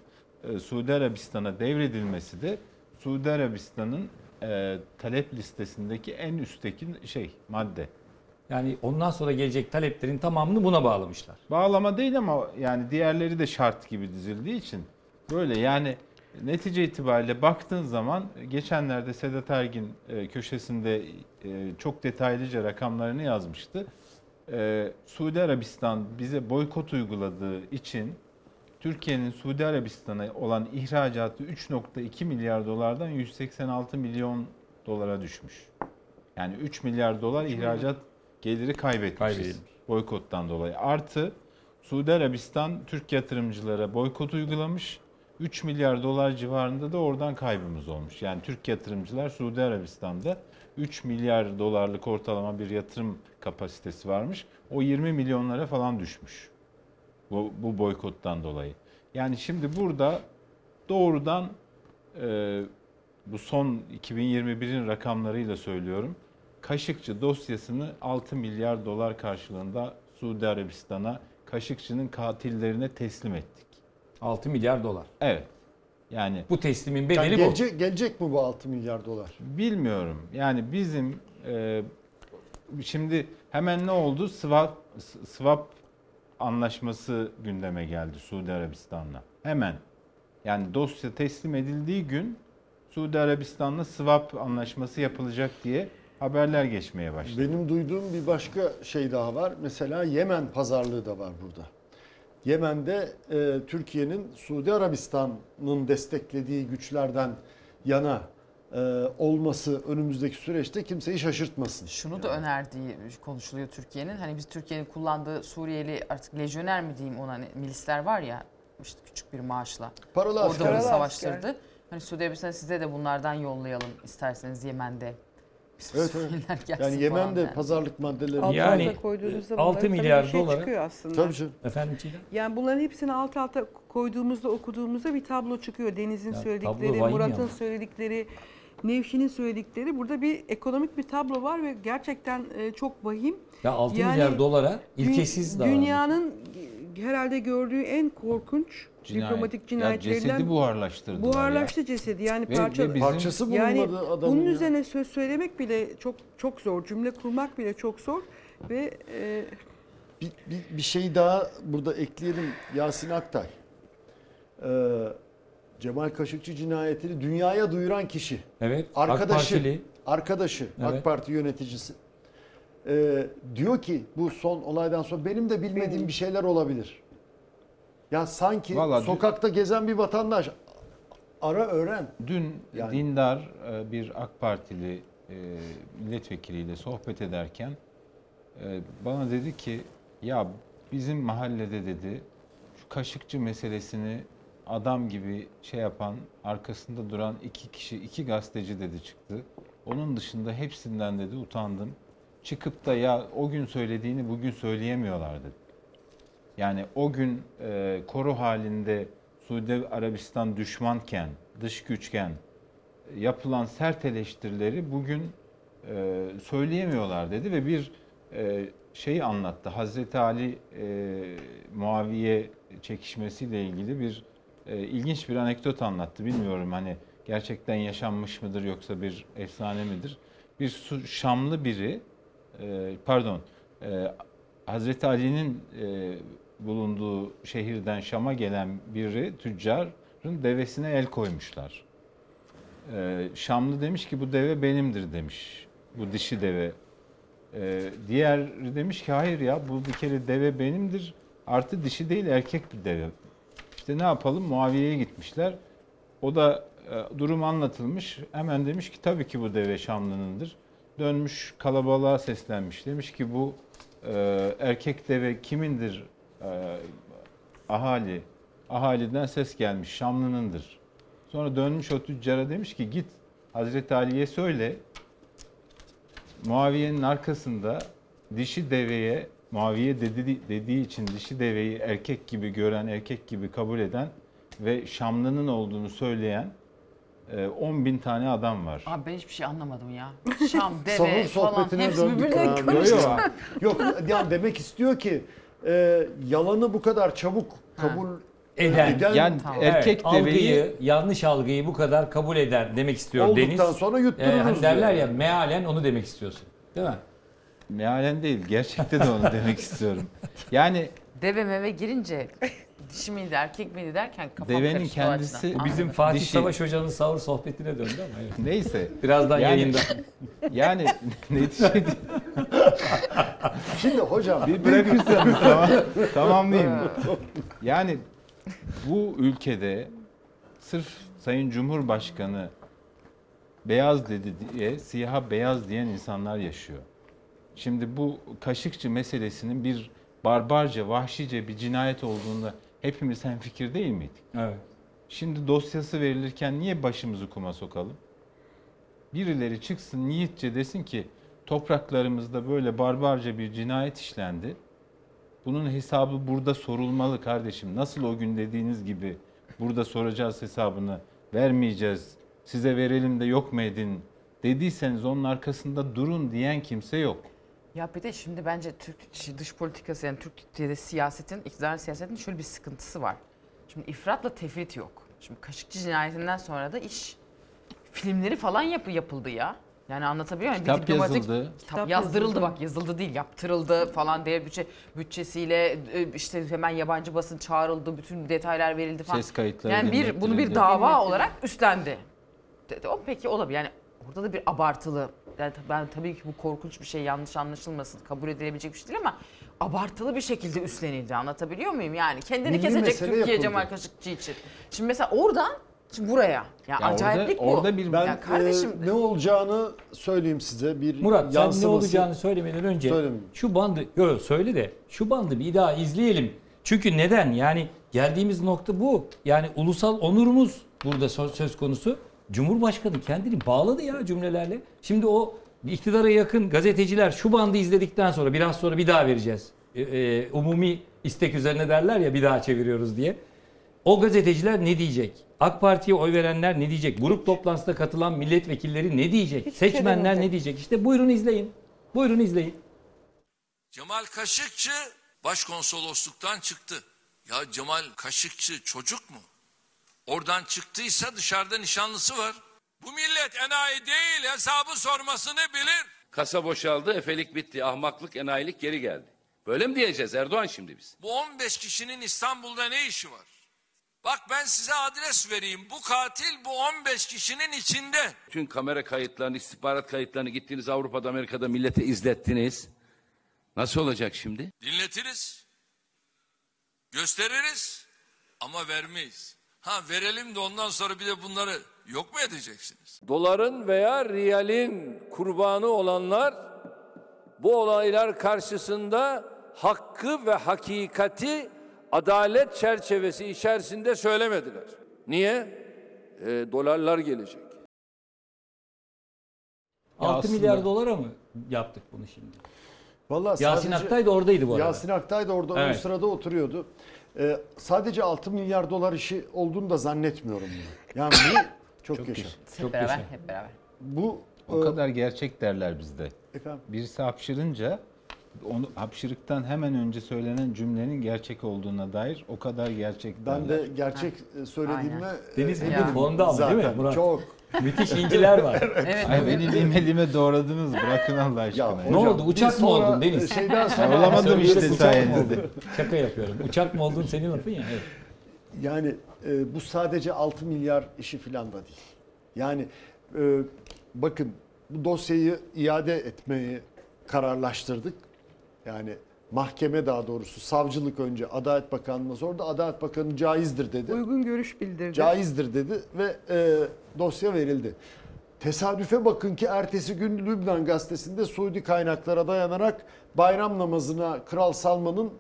e, Suudi Arabistan'a devredilmesi de Suudi Arabistan'ın e, talep listesindeki en üstteki şey madde. Yani ondan sonra gelecek taleplerin tamamını buna bağlamışlar. Bağlama değil ama yani diğerleri de şart gibi dizildiği için böyle yani netice itibariyle baktığın zaman geçenlerde Sedat Ergin e, köşesinde e, çok detaylıca rakamlarını yazmıştı. E, Suudi Arabistan bize boykot uyguladığı için Türkiye'nin Suudi Arabistan'a olan ihracatı 3.2 milyar dolardan 186 milyon dolara düşmüş. Yani 3 milyar dolar ihracat geliri kaybetmişiz. Kaybedilmiş. Boykottan dolayı. Artı Suudi Arabistan Türk yatırımcılara boykot uygulamış. 3 milyar dolar civarında da oradan kaybımız olmuş. Yani Türk yatırımcılar Suudi Arabistan'da 3 milyar dolarlık ortalama bir yatırım kapasitesi varmış. O 20 milyonlara falan düşmüş. Bu, bu boykottan dolayı. Yani şimdi burada doğrudan e, bu son 2021'in rakamlarıyla söylüyorum. Kaşıkçı dosyasını 6 milyar dolar karşılığında Suudi Arabistan'a Kaşıkçı'nın katillerine teslim ettik. 6 milyar dolar. Evet. Yani Bu teslimin Yani bedeli bu. gelecek, gelecek mi bu 6 milyar dolar? bilmiyorum. Yani bizim e, şimdi hemen ne oldu? Swap swap anlaşması gündeme geldi Suudi Arabistan'la. Hemen. Yani dosya teslim edildiği gün Suudi Arabistan'la swap anlaşması yapılacak diye haberler geçmeye başladı. Benim duyduğum bir başka şey daha var. Mesela Yemen pazarlığı da var burada. Yemen'de e, Türkiye'nin Suudi Arabistan'ın desteklediği güçlerden yana e, olması önümüzdeki süreçte kimseyi şaşırtmasın. Şunu da önerdiği konuşuluyor Türkiye'nin. Hani biz Türkiye'nin kullandığı Suriyeli artık lejyoner mi diyeyim ona hani milisler var ya işte küçük bir maaşla. Paralı Orada asker. bunu savaştırdı. Hani Suudi Arabistan size de bunlardan yollayalım isterseniz Yemen'de. Bir Evet, gelsin Yani falan Yemen'de yani. pazarlık maddeleri. Alt Yani, alta koyduğunuzda e, bunların 6 tabii milyar şey dolara- çıkıyor aslında. Tabii canım. Efendim Çiğdem? Yani bunların hepsini alt alta koyduğumuzda okuduğumuzda bir tablo çıkıyor. Deniz'in Ya tablo söyledikleri, Murat'ın söyledikleri, Nevşin'in söyledikleri. Burada bir ekonomik bir tablo var ve gerçekten e, çok vahim. Ya 6 Yani milyar dolara Dü- ilkesiz davrandı. Dünyanın herhalde gördüğü en korkunç Cinayet. diplomatik Ya cinayetlerinden cesedi buharlaştırdılar buharlaştı cesedi. Yani Ve- parça ve bizim- Parçası yani bulunmadı adamın bunun ya. üzerine söz söylemek bile çok çok zor. Cümle kurmak bile çok zor ve e, Bir, bir, bir şey daha burada ekleyelim Yasin Aktay. Ee, Cemal Kaşıkçı cinayetini dünyaya duyuran kişi. Evet. AK Arkadaşı, Partili. arkadaşı Evet. AK Parti yöneticisi. Ee, diyor ki bu son olaydan sonra benim de bilmediğim bir şeyler olabilir. Ya sanki Vallahi sokakta gezen bir vatandaş Ara öğren. Dün Yani- dindar e, bir AK Partili e, milletvekiliyle sohbet ederken e, bana dedi ki ya bizim mahallede dedi şu kaşıkçı meselesini adam gibi şey yapan arkasında duran iki kişi iki gazeteci dedi çıktı. Onun dışında hepsinden dedi utandım. Çıkıp da ya o gün söylediğini bugün söyleyemiyorlar dedi. Yani o gün e, koru halinde Suudi Arabistan düşmanken, dış güçken e, yapılan sert eleştirileri bugün e, söyleyemiyorlar dedi ve bir e, şeyi anlattı. Hazreti Ali e, Muaviye çekişmesiyle ilgili bir e, ilginç bir anekdot anlattı. Bilmiyorum hani gerçekten yaşanmış mıdır yoksa bir efsane midir? Bir Şamlı biri e, pardon e, Hazreti Ali'nin e, bulunduğu şehirden Şam'a gelen biri tüccarın devesine el koymuşlar. E, Şamlı demiş ki bu deve benimdir demiş. Bu dişi deve. E, diğer demiş ki hayır ya bu bir kere deve benimdir. Artı dişi değil erkek bir deve. İşte ne yapalım Muaviye'ye gitmişler. O da e, durum anlatılmış. Hemen demiş ki tabii ki bu deve Şamlı'nındır. Dönmüş kalabalığa seslenmiş. Demiş ki bu e, erkek deve kimindir? E, ahali. Ahaliden ses gelmiş. Şamlı'nındır. Sonra dönmüş o tüccara demiş ki git Hazreti Ali'ye söyle. Muaviye'nin arkasında dişi deveye Muaviye dedi, dediği için dişi deveyi erkek gibi gören, erkek gibi kabul eden ve Şamlı'nın olduğunu söyleyen e, 10 bin tane adam var. Abi ben hiçbir şey anlamadım ya. Şam, deve Sahur falan sohbetine hepsi döndük birbirine abi. karıştı. Yok, yok ya demek istiyor ki e, yalanı bu kadar çabuk kabul Eden. Yani erkek Evet, deveyi algıyı, yanlış algıyı bu kadar kabul eder demek istiyor Olduktan Deniz. sonra yuttururuz Ee, hani derler diyor. ya mealen onu demek istiyorsun. Değil mi? mealen değil, gerçekte de onu demek istiyorum. Yani Deve meve girince dişi miydi erkek miydi derken kafam Devenin karıştı o kendisi- açıdan. Bizim Anladım. Fatih Dişi. Savaş Hoca'nın sahur sohbetine döndü ama evet. neyse. Birazdan Yani- yayında. Yani netice Şimdi hocam bir bırakırsanız tamam, tamamlayayım. Yani bu ülkede sırf Sayın Cumhurbaşkanı beyaz dedi diye siyaha beyaz diyen insanlar yaşıyor. Şimdi bu Kaşıkçı meselesinin bir barbarca, vahşice bir cinayet olduğunda hepimiz hemfikir değil miydik? Evet. Şimdi dosyası verilirken niye başımızı kuma sokalım? Birileri çıksın yiğitçe desin ki topraklarımızda böyle barbarca bir cinayet işlendi. Bunun hesabı burada sorulmalı kardeşim. Nasıl o gün dediğiniz gibi burada soracağız hesabını vermeyeceğiz. Size verelim de yok mu edin dediyseniz onun arkasında durun diyen kimse yok. Ya bir de şimdi bence Türk şey, dış politikası yani Türkiye'de siyasetin, iktidar siyasetin şöyle bir sıkıntısı var. Şimdi ifratla tefrit yok. Şimdi Kaşıkçı cinayetinden sonra da iş filmleri falan yapı yapıldı ya. Yani anlatabiliyor muyum? Bir Kitap yazıldı. Kitap Kitap yazdırıldı yazıldı. bak yazıldı değil yaptırıldı falan diye bütçe bütçesiyle e, işte hemen yabancı basın çağrıldı bütün detaylar verildi falan. Ses kayıtları Yani bir bunu bir dava olarak üstlendi. De- de- O peki olabilir. Yani orada da bir abartılı. Yani ben tabii ki bu korkunç bir şey yanlış anlaşılmasın kabul edilebilecek bir şey değil ama abartılı bir şekilde üstlenildi. Anlatabiliyor muyum? Yani kendini Milli kesecek mesele Türkiye yapıldı. Cemal Kaşıkçı için. Şimdi mesela oradan şimdi buraya. Ya, Ya acayiplik orada, bu. orada bir ben Ya kardeşim- e, ne olacağını söyleyeyim size bir Murat sen ne yansıması. olacağını söylemeden önce Söylemeyeyim. şu bandı yok, söyle de şu bandı bir daha izleyelim. Çünkü neden? Yani geldiğimiz nokta bu. Yani ulusal onurumuz burada sö- söz konusu. Cumhurbaşkanı kendini bağladı ya cümlelerle. Şimdi o iktidara yakın gazeteciler şu bandı izledikten sonra biraz sonra bir daha vereceğiz. E, e, umumi istek üzerine derler ya bir daha çeviriyoruz diye. O gazeteciler ne diyecek? AK Parti'ye oy verenler ne diyecek? Grup toplantısına katılan milletvekilleri ne diyecek? Hiçbir şey Seçmenler demeyecek. ne diyecek? İşte buyurun izleyin. Buyurun izleyin. Cemal Kaşıkçı başkonsolosluktan çıktı. Ya Cemal Kaşıkçı çocuk mu? Oradan çıktıysa dışarıda nişanlısı var. Bu millet enayi değil hesabı sormasını bilir. Kasa boşaldı, efelik bitti, ahmaklık, enayilik geri geldi. Böyle mi diyeceğiz Erdoğan şimdi biz? Bu 15 kişinin İstanbul'da ne işi var? Bak ben size adres vereyim. Bu katil bu 15 kişinin içinde. Tüm kamera kayıtlarını, istihbarat kayıtlarını gittiniz Avrupa'da, Amerika'da millete izlettiniz. Nasıl olacak şimdi? Dinletiriz. Gösteririz ama vermeyiz. Ha verelim de ondan sonra bir de bunları yok mu edeceksiniz? Doların veya riyalin kurbanı olanlar bu olaylar karşısında hakkı ve hakikati adalet çerçevesi içerisinde söylemediler. Niye? E, dolarlar gelecek. 6 aslında- milyar dolara mı yaptık bunu şimdi? Vallahi Yasin Aktay da oradaydı bu arada. Yasin Aktay da orada ön Evet. sırada oturuyordu. Ee, sadece 6 milyar dolar işi olduğunu da zannetmiyorum. bunu. Yani bu çok, Çok yaşa. Hep beraber, hep beraber. Bu O e, kadar gerçek derler bizde. Efendim? Birisi hapşırınca onu hapşırıktan hemen önce söylenen cümlenin gerçek olduğuna dair o kadar gerçek ben derler. de gerçek e, söylediğime Deniz e, bugün eminim formda ama değil mi. Murat? Çok. Müthiş inciler var. Evet. Ay beni lime lime doğradınız bırakın Allah aşkına. Ne oldu? Uçak mı oldun Deniz? Şeyden sonra Olamadım işte sayenizde. Şaka yapıyorum. Uçak mı oldun senin lafın ya. Evet. Yani e, bu sadece 6 milyar işi filan da değil. Yani e, bakın bu dosyayı iade etmeyi kararlaştırdık. Yani mahkeme daha doğrusu savcılık önce Adalet Bakanlığı'na sordu. Adalet Bakanı caizdir dedi. Uygun görüş bildirdi. Caizdir dedi ve e, dosya verildi. Tesadüfe bakın ki ertesi gün Lübnan gazetesinde Suudi kaynaklara dayanarak bayram namazına Kral Salman'ın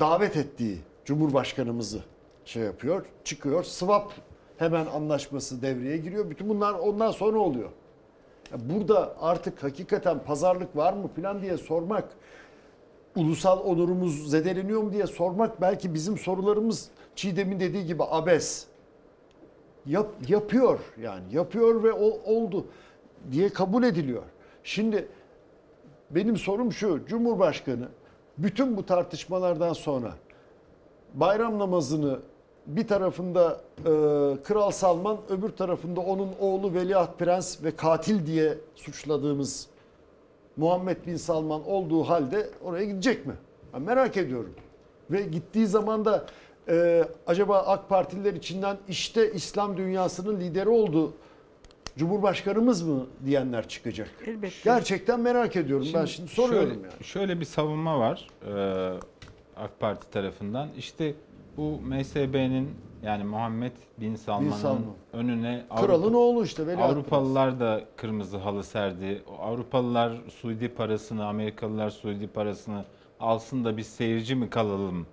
davet ettiği Cumhurbaşkanımızı şey yapıyor, çıkıyor. Swap hemen anlaşması devreye giriyor. Bütün bunlar ondan sonra oluyor. Burada artık hakikaten pazarlık var mı falan diye sormak, ulusal onurumuz zedeleniyor mu diye sormak belki bizim sorularımız Çiğdem'in dediği gibi abes. Yap, yapıyor yani yapıyor ve o, oldu diye kabul ediliyor. Şimdi benim sorum şu Cumhurbaşkanı bütün bu tartışmalardan sonra bayram namazını bir tarafında e, Kral Salman öbür tarafında onun oğlu Veliaht Prens ve katil diye suçladığımız Muhammed Bin Salman olduğu halde oraya gidecek mi? Ben merak ediyorum. Ve gittiği zaman da e, acaba AK Partililer içinden işte İslam dünyasının lideri oldu Cumhurbaşkanımız mı diyenler çıkacak. Elbette. Gerçekten merak ediyorum. ben şimdi soruyorum şöyle, yani. Şöyle bir savunma var e, AK Parti tarafından. İşte bu MSB'nin yani Muhammed Bin Salman'ın Salman. önüne Kralın Avrupa- oğlu işte Veliaht Avrupalılar da kırmızı halı serdi. Avrupalılar Suudi parasını, Amerikalılar Suudi parasını alsın da biz seyirci mi kalalım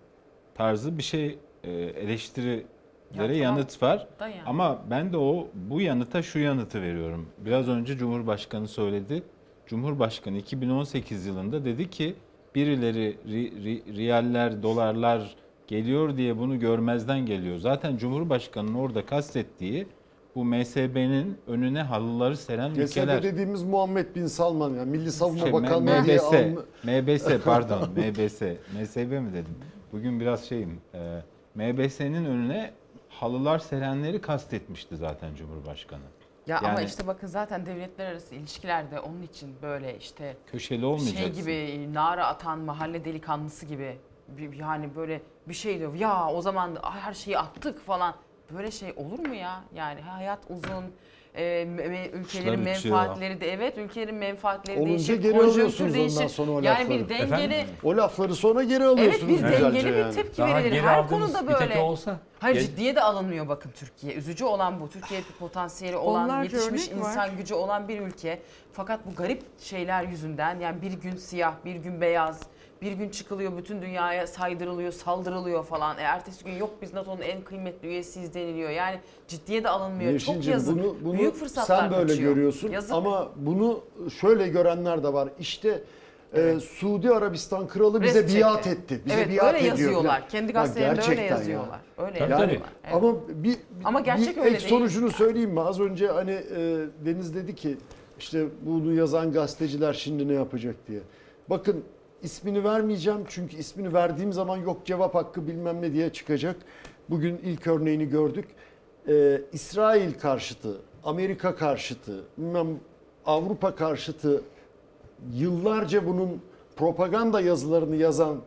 tarzı bir şey e, eleştirilere Ya tamam. yanıt var. Yani. Ama ben de o bu yanıta şu yanıtı veriyorum. Biraz önce Cumhurbaşkanı söyledi. Cumhurbaşkanı 2018 yılında dedi ki birileri ri, ri- riyaller, dolarlar geliyor diye bunu görmezden geliyor. Zaten Cumhurbaşkanı'nın orada kastettiği bu MSB'nin önüne halıları seren MSB ülkeler. dediğimiz Muhammed Bin Salman yani Milli Savunma Şey, Bakanlığı diye MBS, alın- MBS pardon, MBS, MSB mi dedim? Bugün biraz şeyim. E, MBS'nin önüne halılar serenleri kastetmişti zaten Cumhurbaşkanı. Ya ama Yani- işte bakın zaten devletler arası ilişkilerde onun için böyle işte Köşeli olmayacaksın. şey gibi nara atan mahalle delikanlısı gibi bir- yani böyle bir şey diyor ya o zaman her şeyi attık falan böyle şey olur mu ya yani hayat uzun e, me- ülkelerin Kuşlar uçuyor. menfaatleri de evet ülkelerin menfaatleri Olunca değişir geri konjonktür alıyorsunuz ondan değişir sonra o yani bir lafları. dengeli Efendim? O lafları sonra geri Evet alıyorsunuz bir güzelce dengeli bir yani. tepki Daha verilir. geri Her konuda bir tepki böyle. olsa- Hayır Gel- ciddiye de alınmıyor bakın Türkiye. Üzücü olan bu. Türkiye bir potansiyeli olan, Onlarca yetişmiş örnek var. insan gücü olan bir ülke. Fakat bu garip şeyler yüzünden yani bir gün siyah, bir gün beyaz, bir gün çıkılıyor bütün dünyaya saydırılıyor, saldırılıyor falan. E, ertesi gün yok biz NATO'nun en kıymetli üyesiyiz deniliyor. Yani ciddiye de alınmıyor. Çok Yeşilciğim, yazık. Bunu, bunu Büyük fırsatlar sen böyle kaçıyor. görüyorsun Yazık. ama bunu şöyle görenler de var. İşte e, Suudi Arabistan kralı bize Rest biat çekti. etti. Bize evet biat öyle ediyor yazıyorlar. falan. Kendi gazetelerinde öyle gerçekten ya. yazıyorlar. Öyle Yani, yazıyorlar. Evet. Ama bir, Ama gerçek bir öyle ek değil. sonucunu söyleyeyim mi? Az önce hani e, Deniz dedi ki işte bunu yazan gazeteciler şimdi ne yapacak diye. Bakın ismini vermeyeceğim çünkü ismini verdiğim zaman yok cevap hakkı bilmem ne diye çıkacak. Bugün ilk örneğini gördük. E, İsrail karşıtı, Amerika karşıtı, Avrupa karşıtı yıllarca bunun propaganda yazılarını yazan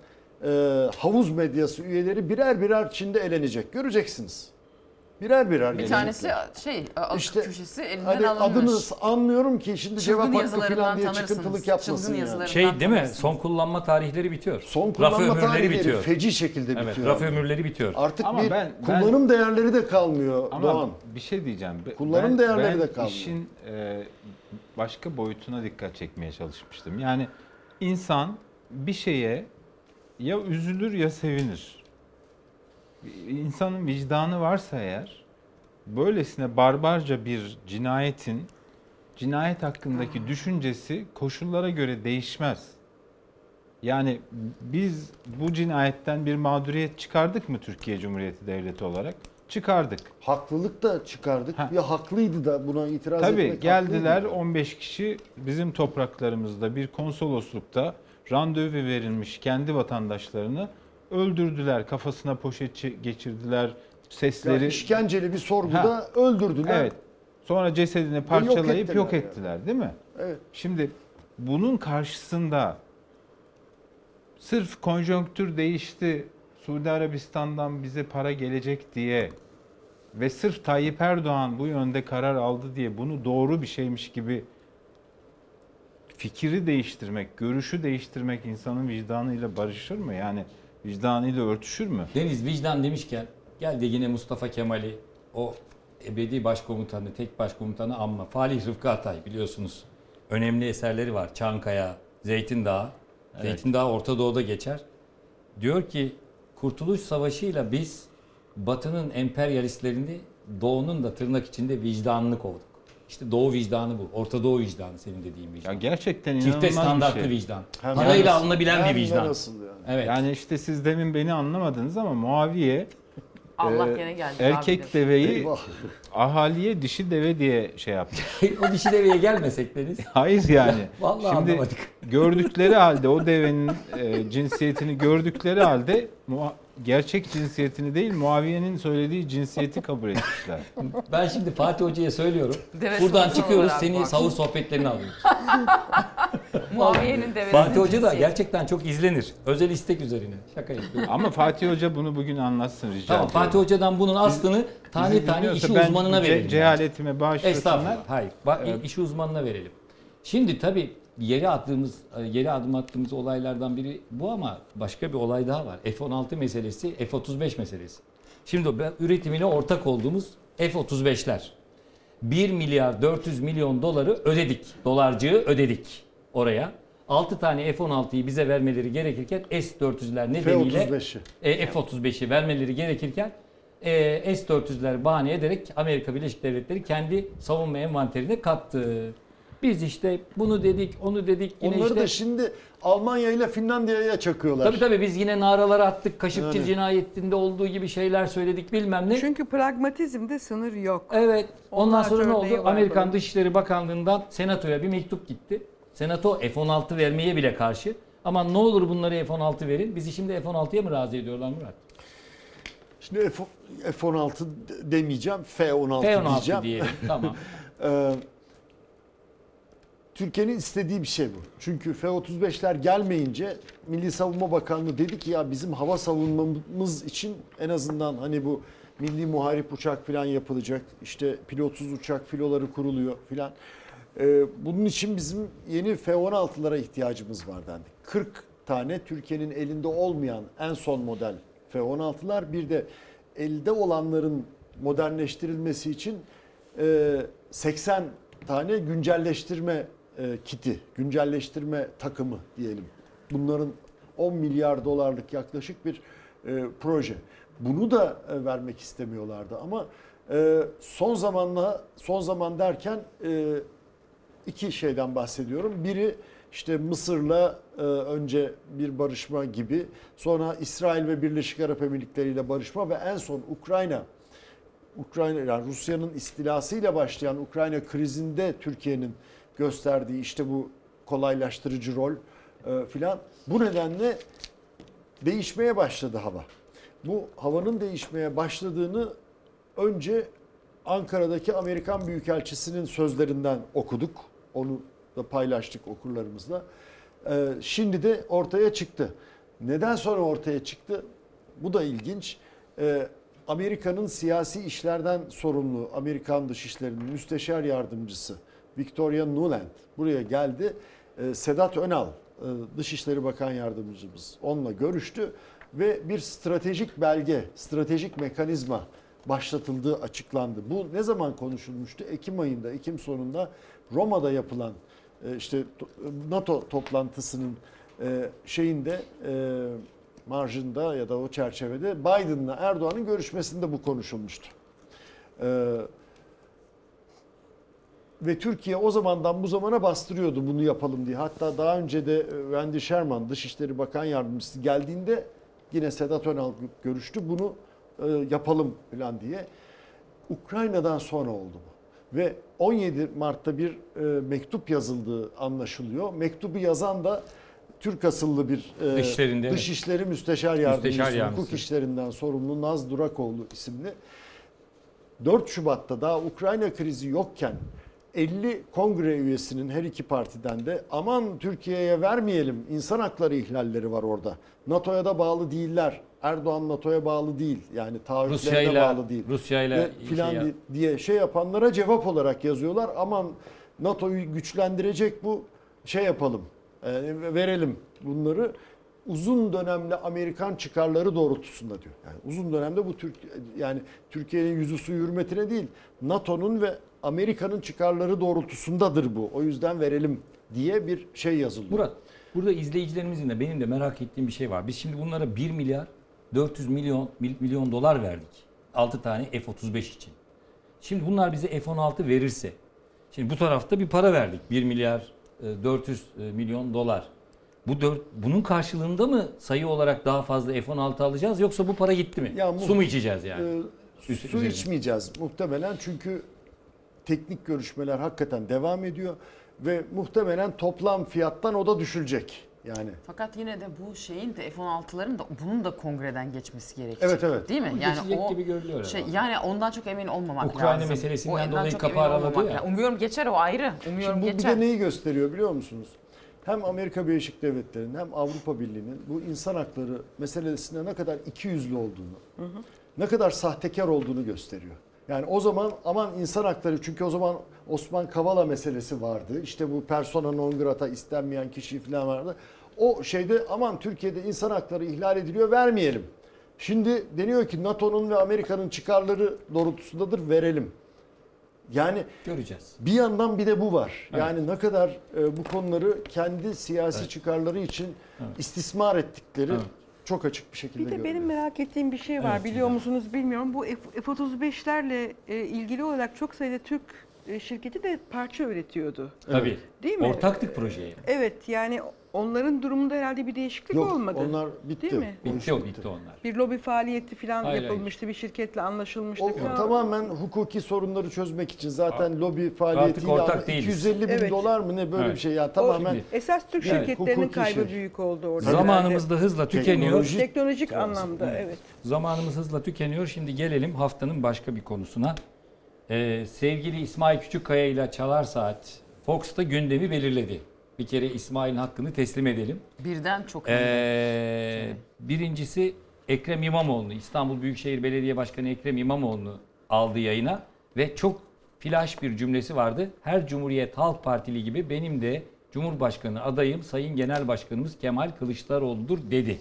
e, havuz medyası üyeleri birer birer Çin'de elenecek. Göreceksiniz. Birer birer Bir tanesi şey İşte köşesi elinden Hani alınmış. adını anmıyorum ki şimdi Çılgın cevap hakkı falan diye çıkıntılık yapmasın Çılgın yani. Şey değil mi? tanırsınız. Son kullanma tarihleri bitiyor. Son kullanma ömürleri tarihleri bitiyor. feci şekilde Evet, bitiyor. raf abi. ömürleri bitiyor. Artık Ama bir ben- ben- kullanım değerleri de kalmıyor Ama Doğan. bir şey diyeceğim. Kullanım ben, değerleri ben de kalmıyor. işin e, başka boyutuna dikkat çekmeye çalışmıştım. Yani insan bir şeye ya üzülür ya sevinir. İnsanın vicdanı varsa eğer böylesine barbarca bir cinayetin cinayet hakkındaki düşüncesi koşullara göre değişmez. Yani biz bu cinayetten bir mağduriyet çıkardık mı Türkiye Cumhuriyeti Devleti olarak? Çıkardık. Haklılık da çıkardık. Ya haklıydı da buna itiraz Tabii etmek geldiler haklıydı. 15 kişi bizim topraklarımızda bir konsoloslukta randevu verilmiş kendi vatandaşlarını öldürdüler. Kafasına poşet geçirdiler. Sesleri Ya işkenceli bir sorguda öldürdüler. Evet. Sonra cesedini yok parçalayıp yok ettiler ettiler, yani. değil mi? Evet. Şimdi bunun karşısında sırf konjonktür değişti, Suudi Arabistan'dan bize para gelecek diye ve sırf Tayyip Erdoğan bu yönde karar aldı diye bunu doğru bir şeymiş gibi fikri değiştirmek, görüşü değiştirmek insanın vicdanıyla barışır mı? Yani vicdanıyla örtüşür mü? Deniz vicdan demişken geldi yine Mustafa Kemal'i o ebedi başkomutanı, tek başkomutanı anma. Falih Rıfkı Atay biliyorsunuz. Önemli eserleri var. Çankaya, Zeytin Dağı. Evet. Zeytin Dağı Orta Doğu'da geçer. Diyor ki Kurtuluş Savaşı'yla biz Batı'nın emperyalistlerini Doğu'nun da tırnak içinde vicdanını kovduk. İşte Doğu vicdanı bu. Orta Doğu vicdanı senin dediğin vicdan. Ya gerçekten Çifte inanılmaz bir standartlı şey. vicdan. Hem Parayla nasıl- alınabilen hem bir vicdan. nasıl yani? Evet. Yani işte siz demin beni anlamadınız ama Muaviye Allah e, gene geldi, erkek abidir. deveyi Eyvah. ahaliye dişi deve diye şey yaptı. o dişi deveye gelmesek Deniz. Hayır yani. Vallahi Şimdi anlamadık. gördükleri halde o devenin e, cinsiyetini gördükleri halde gerçek cinsiyetini değil Muaviye'nin söylediği cinsiyeti kabul etmişler. Ben şimdi Fatih Hoca'ya söylüyorum. Deve Buradan çıkıyoruz olarak seni bak. sahur sohbetlerini alıyoruz. Muaviye'nin devesi. Fatih Hoca da gerçekten çok izlenir. Özel istek üzerine. Şaka yapıyorum. Ama Fatih Hoca bunu bugün anlatsın rica Tamam ediyorum. Fatih Hoca'dan bunun aslını tane bizi tane dinliyorsa işi ben uzmanına ce- verelim. cehaletime bağışlasınlar. Estağfurullah. Hayır. Bak, Evet. işi uzmanına verelim. Şimdi tabii yeri attığımız yeri adım attığımız olaylardan biri bu ama başka bir olay daha var. F-16 meselesi, F-35 meselesi. Şimdi ben üretimine ortak olduğumuz F-35'ler. 1 milyar 400 milyon doları ödedik. Dolarcığı ödedik oraya. 6 tane F-16'yı bize vermeleri gerekirken S-400'ler nedeniyle F-35'i. e, F-35'i vermeleri gerekirken e, S-400'ler bahane ederek Amerika Birleşik Devletleri kendi savunma envanterine kattı. Biz işte bunu dedik, onu dedik. Yine Onları işte, da şimdi Almanya ile Finlandiya'ya çakıyorlar. Tabii tabii biz yine naralar attık. Kaşıkçı Yani. cinayetinde olduğu gibi şeyler söyledik bilmem ne. Çünkü pragmatizmde sınır yok. Evet. Ondan Onlarca sonra ne oldu? Amerikan bunun. Dışişleri Bakanlığı'ndan Senato'ya bir mektup gitti. Senato F-16 vermeye bile karşı. Ama ne olur bunları F-16 verin. Bizi şimdi F-16'ya mı razı ediyorlar Murat? Şimdi F- F-16 demeyeceğim, F-16, F-16 diyeceğim. diyelim, tamam. Türkiye'nin istediği bir şey bu. Çünkü F-35'ler gelmeyince Milli Savunma Bakanlığı dedi ki ya bizim hava savunmamız için en azından hani bu milli muharip uçak falan yapılacak. İşte pilotsuz uçak filoları kuruluyor filan. Ee, bunun için bizim yeni F-16'lara ihtiyacımız var dendi. 40 tane Türkiye'nin elinde olmayan en son model F-16'lar bir de elde olanların modernleştirilmesi için e, 80 tane güncelleştirme e, kiti, güncelleştirme takımı diyelim. Bunların 10 milyar dolarlık yaklaşık bir e, proje. Bunu da e, vermek istemiyorlardı ama e, son zamanla son zaman derken e, iki şeyden bahsediyorum. Biri işte Mısır'la e, önce bir barışma gibi, sonra İsrail ve Birleşik Arap Emirlikleri ile barışma ve en son Ukrayna Ukrayna yani Rusya'nın istilasıyla başlayan Ukrayna krizinde Türkiye'nin gösterdiği işte bu kolaylaştırıcı rol e, filan. Bu nedenle değişmeye başladı hava. Bu havanın değişmeye başladığını önce Ankara'daki Amerikan Büyükelçisi'nin sözlerinden okuduk. Onu da paylaştık okurlarımızla. Ee, şimdi de ortaya çıktı. Neden sonra ortaya çıktı? Bu da ilginç. Ee, Amerika'nın siyasi işlerden sorumlu Amerikan Dışişleri'nin müsteşar yardımcısı Victoria Nuland buraya geldi. Ee, Sedat Önal e, Dışişleri Bakan Yardımcımız onunla görüştü ve bir stratejik belge, stratejik mekanizma başlatıldığı açıklandı. Bu ne zaman konuşulmuştu? Ekim ayında, Ekim sonunda Roma'da yapılan e, işte to- NATO toplantısının e, şeyinde marjında ya da o çerçevede Biden'la Erdoğan'ın görüşmesinde bu konuşulmuştu. Ve Türkiye o zamandan bu zamana bastırıyordu bunu yapalım diye. Hatta daha önce de e, Wendy Sherman Dışişleri Bakan Yardımcısı geldiğinde yine Sedat Önal görüştü. Bunu e, yapalım falan diye. Ukrayna'dan sonra oldu bu. Ve 17 Mart'ta bir e, mektup yazıldığı anlaşılıyor. Mektubu yazan da Türk asıllı bir Dışişlerinde. Dışişleri Müsteşar Yardımcısı, Müsteşar hukuk Yardımcısı. işlerinden sorumlu Naz Durakoğlu isimli 4 Şubat'ta daha Ukrayna krizi yokken 50 kongre üyesinin her iki partiden de aman Türkiye'ye vermeyelim insan hakları ihlalleri var orada. NATO'ya da bağlı değiller. Erdoğan NATO'ya bağlı değil. Yani Rusya'yla bağlı değil. Rusya'yla şey filan di- diye şey yapanlara cevap olarak yazıyorlar. Aman NATO'yu güçlendirecek bu şey yapalım. e, verelim bunları uzun dönemli Amerikan çıkarları doğrultusunda diyor. Yani uzun dönemde bu Türk yani Türkiye'nin yüzü suyu hürmetine değil, NATO'nun ve Amerika'nın çıkarları doğrultusundadır bu. O yüzden verelim diye bir şey yazılıyor. Murat, burada izleyicilerimizin de benim de merak ettiğim bir şey var. Biz şimdi bunlara 1 milyar 400 milyon mil- milyon dolar verdik. 6 tane F-35 için. Şimdi bunlar bize F-16 verirse, şimdi bu tarafta bir para verdik. 1 milyar e, 400 milyon dolar. Bu dört, bunun karşılığında mı sayı olarak daha fazla F-16 alacağız yoksa bu para gitti mi? Ya Su mu içeceğiz yani? Üst- su üzerine. içmeyeceğiz muhtemelen çünkü teknik görüşmeler hakikaten devam ediyor ve muhtemelen toplam fiyattan o da düşülecek. Yani Fakat yine de bu şeyin de F-16'ların da bunun da kongreden geçmesi gerekecek. Evet, evet. Değil mi? Bu geçecek gibi görülüyor Şey, herhalde. yani ondan çok emin olmamak Ukrayna lazım. meselesinden ondan dolayı emin araladı olmamak ya. Umuyorum geçer o ayrı. Umuyorum Şimdi bu geçer. bir de neyi gösteriyor biliyor musunuz? Hem Amerika Birleşik Devletleri'nin hem Avrupa Birliği'nin bu insan hakları meselesinde ne kadar ikiyüzlü olduğunu, ne kadar sahtekar olduğunu gösteriyor. Yani o zaman aman insan hakları çünkü o zaman Osman Kavala meselesi vardı. İşte bu persona non grata istenmeyen kişi falan vardı. O şeyde aman Türkiye'de insan hakları ihlal ediliyor vermeyelim. Şimdi deniyor ki NATO'nun ve Amerika'nın çıkarları doğrultusundadır verelim. Yani göreceğiz. Bir yandan bir de bu var. Evet. Yani ne kadar e, bu konuları kendi siyasi çıkarları için istismar ettikleri Evet. Çok açık bir şekilde Bir de görülüyor. benim merak ettiğim bir şey var. Evet, Biliyor musunuz bilmiyorum. Bu F- F-35'lerle e, ilgili olarak çok sayıda Türk e, şirketi de parça üretiyordu. Tabii. Değil mi? Ortaktık projeye. Evet yani onların durumunda herhalde bir değişiklik Yok olmadı. onlar bitti. Değil mi? O Bitti o bitti onlar. Bir lobi faaliyeti falan Hayır, yapılmıştı. Bir şirketle anlaşılmıştı. O falan. tamamen hukuki sorunları çözmek için zaten lobi faaliyetiyle ortak ama değiliz. 250 bin Evet. dolar mı ne böyle Evet. bir şey ya O tamamen esas Türk Yani şirketlerinin kaybı şey. büyük oldu orada. Zamanımız da hızla tükeniyor. Teknoloji- Teknolojik anlamda evet. Zamanımız hızla tükeniyor. Şimdi gelelim haftanın başka bir konusuna. Ee, sevgili İsmail Küçükkaya ile Çalar Saat Fox'ta gündemi belirledi. Bir kere İsmail'in hakkını teslim edelim. Birden çok Ee, birincisi Ekrem İmamoğlu, İstanbul Büyükşehir Belediye Başkanı Ekrem İmamoğlu aldı yayına ve çok flash bir cümlesi vardı. Her Cumhuriyet Halk Partili gibi benim de Cumhurbaşkanı adayım Sayın Genel Başkanımız Kemal Kılıçdaroğlu'dur dedi.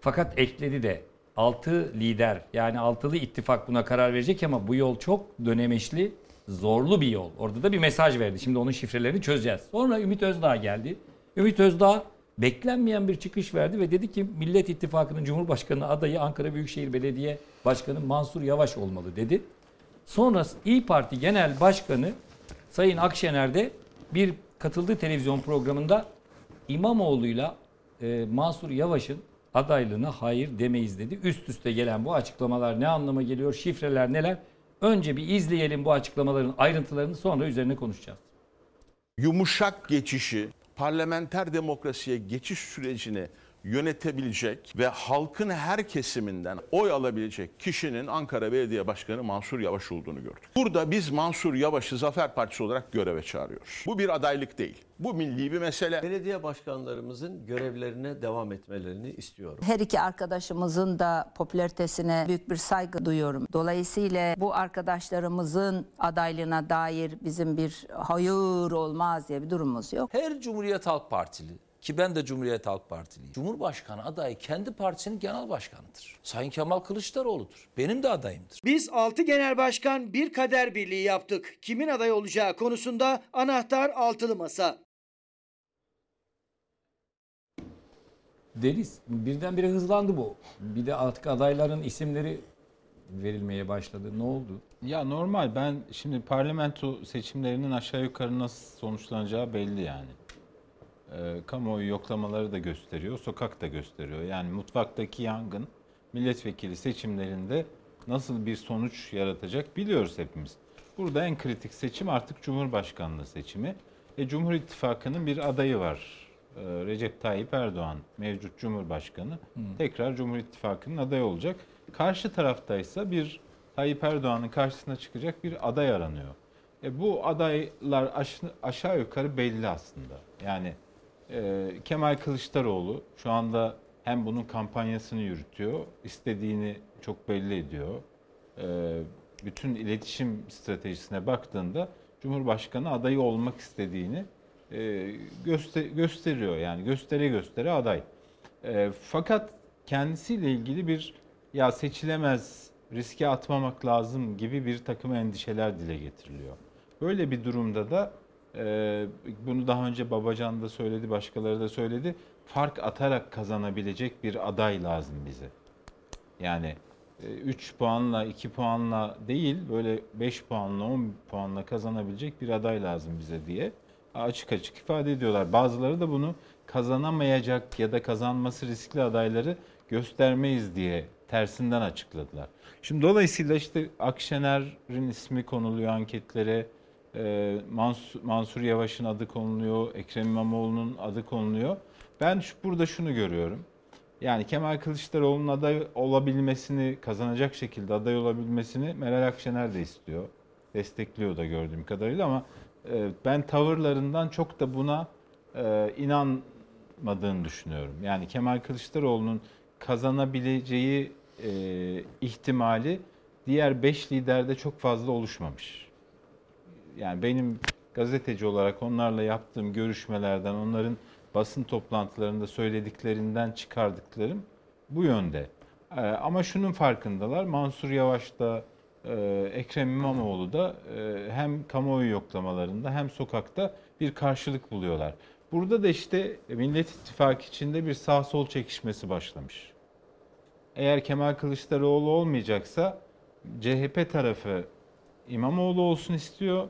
Fakat ekledi de 6 lider yani altılı ittifak buna karar verecek ama bu yol çok dönemeçli, zorlu bir yol. Orada da bir mesaj verdi. Şimdi onun şifrelerini çözeceğiz. Sonra Ümit Özdağ geldi. Ümit Özdağ beklenmeyen bir çıkış verdi ve dedi ki Millet İttifakı'nın Cumhurbaşkanı adayı Ankara Büyükşehir Belediye Başkanı Mansur Yavaş olmalı dedi. Sonra İyi Parti Genel Başkanı Sayın Akşener de bir katıldığı televizyon programında İmamoğlu'yla e, Mansur Yavaş'ın adaylığına hayır demeyiz dedi. Üst üste gelen bu açıklamalar ne anlama geliyor? Şifreler neler? Önce bir izleyelim bu açıklamaların ayrıntılarını sonra üzerine konuşacağız. yumuşak geçişi, parlamenter demokrasiye geçiş sürecini yönetebilecek ve halkın her kesiminden oy alabilecek kişinin Ankara Belediye Başkanı Mansur Yavaş olduğunu gördük. Burada biz Mansur Yavaş'ı Zafer Partisi olarak göreve çağırıyoruz. Bu bir adaylık değil. Bu milli bir mesele. Belediye başkanlarımızın görevlerine devam etmelerini istiyorum. Her iki arkadaşımızın da popülaritesine büyük bir saygı duyuyorum. Dolayısıyla bu arkadaşlarımızın adaylığına dair bizim bir hayır olmaz diye bir durumumuz yok. Her Cumhuriyet Halk Partili ki ben de Cumhuriyet Halk Partiliyim. Cumhurbaşkanı adayı kendi partisinin genel başkanıdır. Sayın Kemal Kılıçdaroğlu'dur. Benim de adayımdır. Biz 6 genel başkan bir kader birliği yaptık. Kimin aday olacağı konusunda anahtar altılı masa. Deniz birdenbire hızlandı bu. Bir de artık adayların isimleri verilmeye başladı. Ne oldu? Ya normal ben şimdi parlamento seçimlerinin aşağı yukarı nasıl sonuçlanacağı belli yani. Ee, kamuoyu yoklamaları da gösteriyor, sokak da gösteriyor. Yani mutfaktaki yangın milletvekili seçimlerinde nasıl bir sonuç yaratacak biliyoruz hepimiz. Burada en kritik seçim artık Cumhurbaşkanlığı seçimi. E, Cumhur İttifakı'nın bir adayı var. Ee, Recep Tayyip Erdoğan mevcut Cumhurbaşkanı tekrar Cumhur İttifakı'nın adayı olacak. Karşı taraftaysa bir Tayyip Erdoğan'ın karşısına çıkacak bir aday aranıyor. E, bu adaylar aş- aşağı yukarı belli aslında. Yani e, Kemal Kılıçdaroğlu şu anda hem bunun kampanyasını yürütüyor, istediğini çok belli ediyor. E, bütün iletişim stratejisine baktığında Cumhurbaşkanı adayı olmak istediğini e, göster- gösteriyor. Yani göstere göstere aday. E, fakat kendisiyle ilgili bir ya seçilemez, riske atmamak lazım gibi bir takım endişeler dile getiriliyor. Böyle bir durumda da e, bunu daha önce Babacan da söyledi, başkaları da söyledi. Fark atarak kazanabilecek bir aday lazım bize. Yani 3 puanla, 2 puanla değil böyle 5 puanla, 10 puanla kazanabilecek bir aday lazım bize diye açık açık ifade ediyorlar. Bazıları da bunu kazanamayacak ya da kazanması riskli adayları göstermeyiz diye tersinden açıkladılar. Şimdi dolayısıyla işte Akşener'in ismi konuluyor anketlere, e, Mansur, Mansur Yavaş'ın adı konuluyor, Ekrem İmamoğlu'nun adı konuluyor. Ben şu, burada şunu görüyorum. Yani Kemal Kılıçdaroğlu'nun aday olabilmesini, kazanacak şekilde aday olabilmesini Meral Akşener de istiyor. Destekliyor da gördüğüm kadarıyla ama e, ben tavırlarından çok da buna e, inanmadığını düşünüyorum. Yani Kemal Kılıçdaroğlu'nun kazanabileceği e, ihtimali diğer 5 liderde çok fazla oluşmamış. Yani benim gazeteci olarak onlarla yaptığım görüşmelerden, onların basın toplantılarında söylediklerinden çıkardıklarım bu yönde. Ee, ama şunun farkındalar. Mansur Yavaş da e, Ekrem İmamoğlu da e, hem kamuoyu yoklamalarında hem sokakta bir karşılık buluyorlar. Burada da işte Millet İttifakı içinde bir sağ sol çekişmesi başlamış. Eğer Kemal Kılıçdaroğlu olmayacaksa CHP tarafı İmamoğlu olsun istiyor.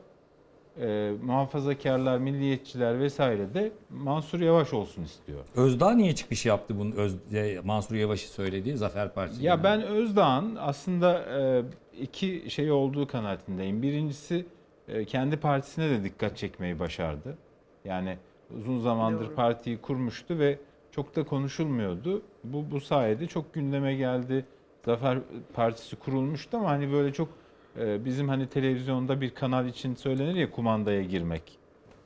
E, muhafazakarlar, milliyetçiler vesaire de Mansur Yavaş olsun istiyor. Özdağ niye çıkış yaptı bunun Öz, e, Mansur Yavaş'ı söylediği Zafer Partisi? Ya ben Özdağ'ın aslında e, iki şey olduğu kanaatindeyim. Birincisi e, kendi partisine de dikkat çekmeyi başardı. Yani uzun zamandır Doğru. partiyi kurmuştu ve çok da konuşulmuyordu. Bu bu sayede çok gündeme geldi. Zafer Partisi kurulmuştu ama hani böyle çok bizim hani televizyonda bir kanal için söylenir ya kumandaya girmek.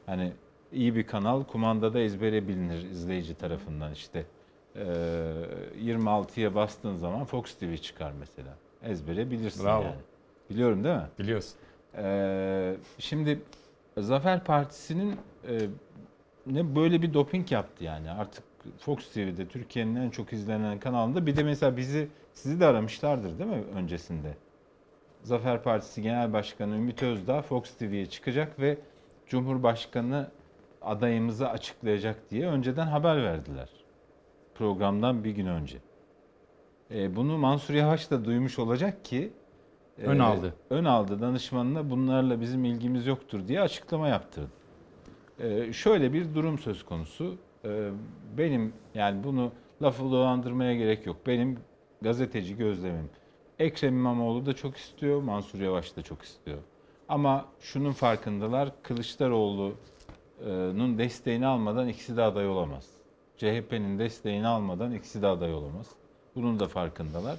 Hani iyi bir kanal kumandada ezbere bilinir izleyici tarafından işte. E, 26'ya bastığın zaman Fox TV çıkar mesela. Ezbere bilirsin Bravo. yani. Biliyorum değil mi? Biliyorsun. Ee, şimdi Zafer Partisi'nin e, ne böyle bir doping yaptı yani artık Fox TV'de Türkiye'nin en çok izlenen kanalında bir de mesela bizi sizi de aramışlardır değil mi öncesinde? Zafer Partisi Genel Başkanı Ümit Özdağ Fox TV'ye çıkacak ve Cumhurbaşkanı adayımızı açıklayacak diye önceden haber verdiler. Programdan bir gün önce. Ee, bunu Mansur Yavaş da duymuş olacak ki Ön aldı. Ön aldı danışmanına bunlarla bizim ilgimiz yoktur diye açıklama yaptırdı. Ee, şöyle bir durum söz konusu. Ee, benim yani bunu lafı dolandırmaya gerek yok. Benim gazeteci gözlemim. Ekrem İmamoğlu da çok istiyor, Mansur Yavaş da çok istiyor. Ama şunun farkındalar, Kılıçdaroğlu'nun desteğini almadan ikisi de aday olamaz. CHP'nin desteğini almadan ikisi de aday olamaz. Bunun da farkındalar.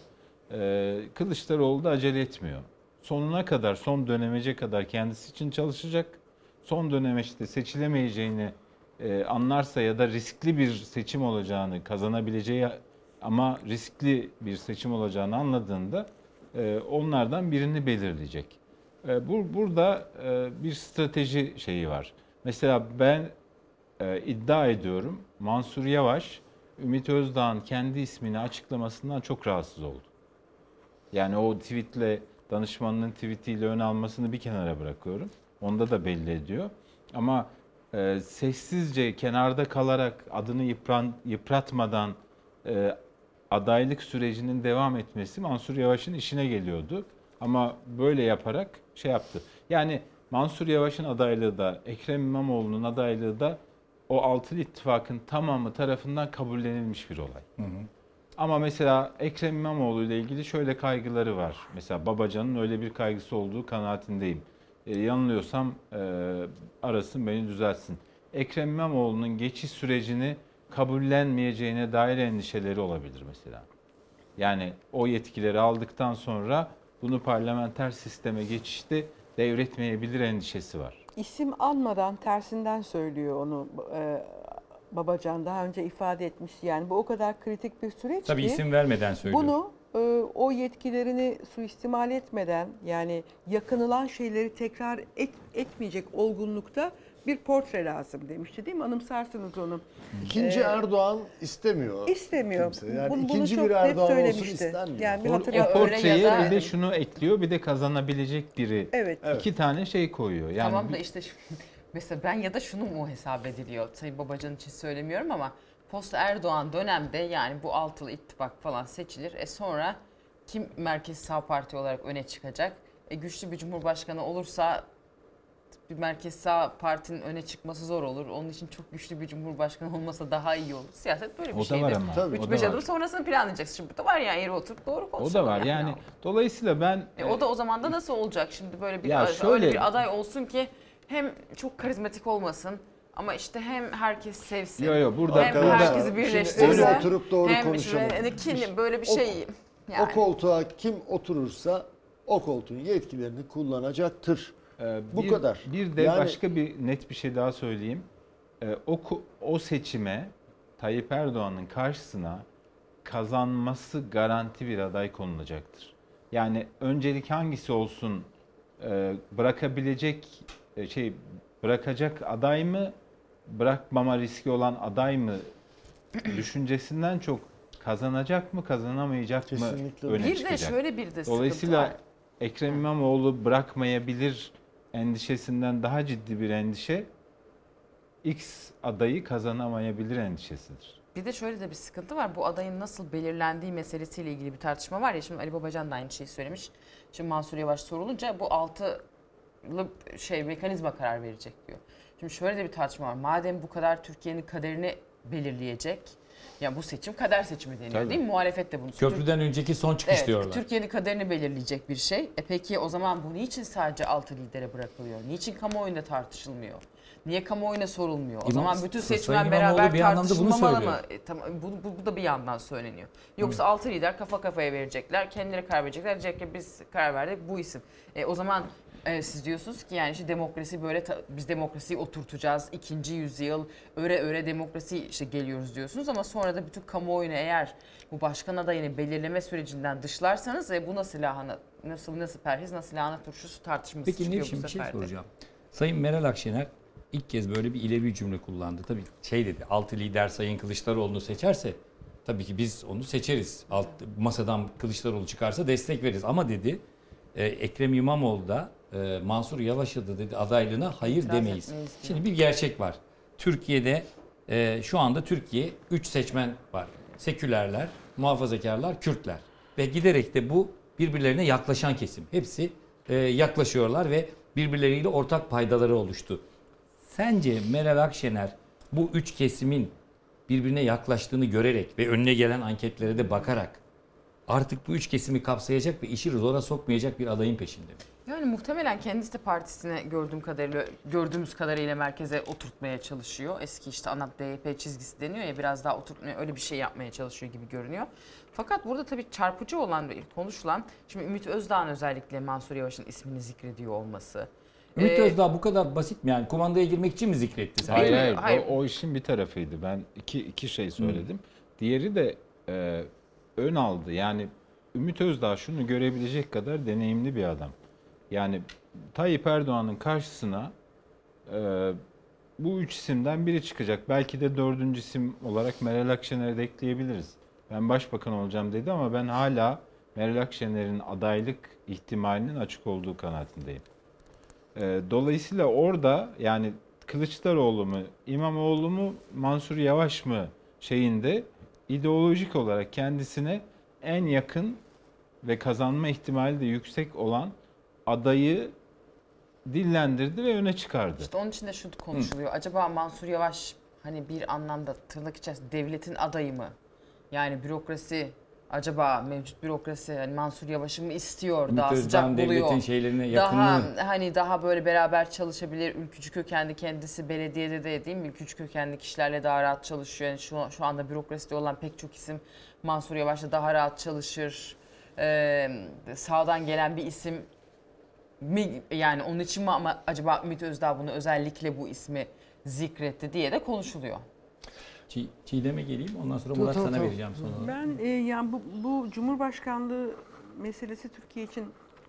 Ee, Kılıçdaroğlu da acele etmiyor. Sonuna kadar, son dönemece kadar kendisi için çalışacak. Son dönemeçte seçilemeyeceğini e, anlarsa ya da riskli bir seçim olacağını, kazanabileceği ama riskli bir seçim olacağını anladığında e, onlardan birini belirleyecek. E, bu burada e, bir strateji şeyi var. Mesela ben iddia ediyorum Mansur Yavaş Ümit Özdağ'ın kendi ismini açıklamasından çok rahatsız oldu. Yani o tweetle danışmanının tweetiyle ön almasını bir kenara bırakıyorum. Onda da belli ediyor. Ama sessizce kenarda kalarak adını yıpran, yıpratmadan adaylık sürecinin devam etmesi Mansur Yavaş'ın işine geliyordu. Ama böyle yaparak şey yaptı. Yani Mansur Yavaş'ın adaylığı da Ekrem İmamoğlu'nun adaylığı da o altılı ittifakın tamamı tarafından kabullenilmiş bir olay. Ama mesela Ekrem İmamoğlu ile ilgili şöyle kaygıları var. Mesela Babacan'ın öyle bir kaygısı olduğu kanaatindeyim. E, yanılıyorsam e, arasın beni düzeltsin. Ekrem İmamoğlu'nun geçiş sürecini kabullenmeyeceğine dair endişeleri olabilir mesela. Yani o yetkileri aldıktan sonra bunu parlamenter sisteme geçişte devretmeyebilir endişesi var. İsim anmadan tersinden söylüyor onu e, Babacan daha önce ifade etmiş. Yani bu o kadar kritik bir süreç Tabii ki isim vermeden söylüyor. bunu e, o yetkilerini suistimal etmeden yani yakınılan şeyleri tekrar et, etmeyecek olgunlukta bir portre lazım demişti değil mi? Anımsarsınız onu. İkinci Ee, Erdoğan istemiyor. İstemiyor. Kimse. Yani Bunu- bunu ikinci çok bir Erdoğan olsun söylemişti. istenmiyor. Yani bir O, portreye da- bir de şunu ekliyor bir de kazanabilecek biri. Evet. İki tane şey koyuyor. Yani tamam da işte mesela ben ya da şunu mu hesap ediliyor? Sayın Babacan için söylemiyorum ama post Erdoğan dönemde yani bu altılı ittifak falan seçilir. E sonra kim merkez sağ parti olarak öne çıkacak? E güçlü bir cumhurbaşkanı olursa bir merkez sağ partinin öne çıkması zor olur. Onun için çok güçlü bir cumhurbaşkanı olmasa daha iyi olur. Siyaset böyle bir O da şeydir. var ama. Tabii. O da 3-5 adım sonrasını planlayacaksın. Şimdi bu da var yani yeri oturup doğru o konuşalım. da var. Yani dolayısıyla ben E, o da o zaman da nasıl olacak şimdi böyle bir Ya öyle şöyle- bir aday olsun ki hem çok karizmatik olmasın ama işte hem herkes sevsin. Yo, yo, burada- hem burada- herkesi Şimdi birleştirsin. öyle oturup doğru hem konuşalım. Işte, hani kin- böyle bir O- şey yani. O koltuğa kim oturursa o koltuğun yetkilerini kullanacaktır. Bu bir, kadar. Bir de Yani- başka bir net bir şey daha söyleyeyim. Ee, o o seçime Tayyip Erdoğan'ın karşısına kazanması garanti bir aday konulacaktır. Yani öncelik hangisi olsun e, bırakabilecek e, şey bırakacak aday mı bırakmama riski olan aday mı düşüncesinden çok kazanacak mı kazanamayacak mı Kesinlikle öne Bir de çıkacak. şöyle bir de sıkıntı Dolayısıyla var. Ekrem İmamoğlu bırakmayabilir endişesinden daha ciddi bir endişe X adayı kazanamayabilir endişesidir. Bir de şöyle de bir sıkıntı var. Bu adayın nasıl belirlendiği meselesiyle ilgili bir tartışma var ya. Şimdi Ali Babacan da aynı şeyi söylemiş. Şimdi Mansur Yavaş sorulunca bu altılı şey mekanizma karar verecek diyor. Şimdi şöyle de bir tartışma var. Madem bu kadar Türkiye'nin kaderini belirleyecek. Ya bu seçim kader seçimi deniyor Tabii. değil mi? Muhalefet de bunu söylüyor. Köprüden önceki son çıkış Evet, diyorlar. Türkiye'nin kaderini belirleyecek bir şey. E peki o zaman bu niçin sadece altı lidere bırakılıyor? Niçin kamuoyunda tartışılmıyor? Niye kamuoyuna sorulmuyor? O İmam- zaman bütün seçmen İmamoğlu beraber bir tartışılmamalı mı? E, tamam, bu, bu, bu da bir yandan söyleniyor. Yoksa altı lider kafa kafaya verecekler, kendileri karar verecekler. Diyecek ki biz karar verdik bu isim. E, o zaman e, siz diyorsunuz ki yani işte demokrasi böyle biz demokrasiyi oturtacağız. ikinci yüzyıl öre öre demokrasi işte geliyoruz diyorsunuz ama sonra da bütün kamuoyunu eğer bu başkan adayını belirleme sürecinden dışlarsanız e, bu nasıl lahana nasıl nasıl perhiz nasıl lahana turşusu tartışması Peki çıkıyor ne şimdi bu bir şey soracağım. Sayın Meral Akşener ilk kez böyle bir ilevi cümle kullandı. Tabii şey dedi, altı lider Sayın Kılıçdaroğlu'nu seçerse tabii ki biz onu seçeriz. Alt, masadan Kılıçdaroğlu çıkarsa destek veririz. Ama dedi e, Ekrem İmamoğlu da e, Mansur Yavaş'a da dedi adaylığına hayır İtiraz demeyiz. Şimdi bir gerçek var. Türkiye'de e, şu anda Türkiye 3 seçmen var. Sekülerler, muhafazakarlar, Kürtler. Ve giderek de bu birbirlerine yaklaşan kesim. Hepsi e, yaklaşıyorlar ve birbirleriyle ortak paydaları oluştu. Sence Meral Akşener bu üç kesimin birbirine yaklaştığını görerek ve önüne gelen anketlere de bakarak artık bu üç kesimi kapsayacak ve işi zora sokmayacak bir adayın peşinde mi? Yani muhtemelen kendisi de partisine gördüğüm kadarıyla gördüğümüz kadarıyla merkeze oturtmaya çalışıyor. Eski işte ANAP DYP çizgisi deniyor ya biraz daha oturtmaya öyle bir şey yapmaya çalışıyor gibi görünüyor. Fakat burada tabii çarpıcı olan ve konuşulan şimdi Ümit Özdağ'ın özellikle Mansur Yavaş'ın ismini zikrediyor olması. Ümit Ee, Özdağ bu kadar basit mi yani? Komandaya girmek için mi zikretti sen? Hayır hayır, Hayır. O, o işin bir tarafıydı. Ben iki, iki şey söyledim. Diğeri de e, ön aldı. Yani Ümit Özdağ şunu görebilecek kadar deneyimli bir adam. Yani Tayyip Erdoğan'ın karşısına e, bu üç isimden biri çıkacak. Belki de dördüncü isim olarak Meral Akşener'i de ekleyebiliriz. Ben başbakan olacağım dedi ama ben hala Meral Akşener'in adaylık ihtimalinin açık olduğu kanaatindeyim. E, dolayısıyla orada yani Kılıçdaroğlu mu, İmamoğlu mu, Mansur Yavaş mı şeyinde ideolojik olarak kendisine en yakın ve kazanma ihtimali de yüksek olan adayı dillendirdi ve öne çıkardı. İşte onun için de şu konuşuluyor. Acaba Mansur Yavaş hani bir anlamda tırnak içerisinde devletin adayı mı? Yani bürokrasi acaba mevcut bürokrasi hani Mansur Yavaş'ı mı istiyor Ümit daha sıcak buluyor. devletin şeylerine Daha hani daha böyle beraber çalışabilir. Ülkücü kökenli kendisi belediyede de değil mi? Ülkücü kökenli kişilerle daha rahat çalışıyor. Yani şu, şu anda bürokraside olan pek çok isim Mansur Yavaş'la daha rahat çalışır. Ee, sağdan gelen bir isim mi yani onun için mi ama acaba Ümit Özdağ bunu özellikle bu ismi zikretti diye de konuşuluyor. Çi- Çiğdem'e geleyim ondan sonra Murat sana vereceğim sonra. Ben e, yani bu, bu Cumhurbaşkanlığı meselesi Türkiye için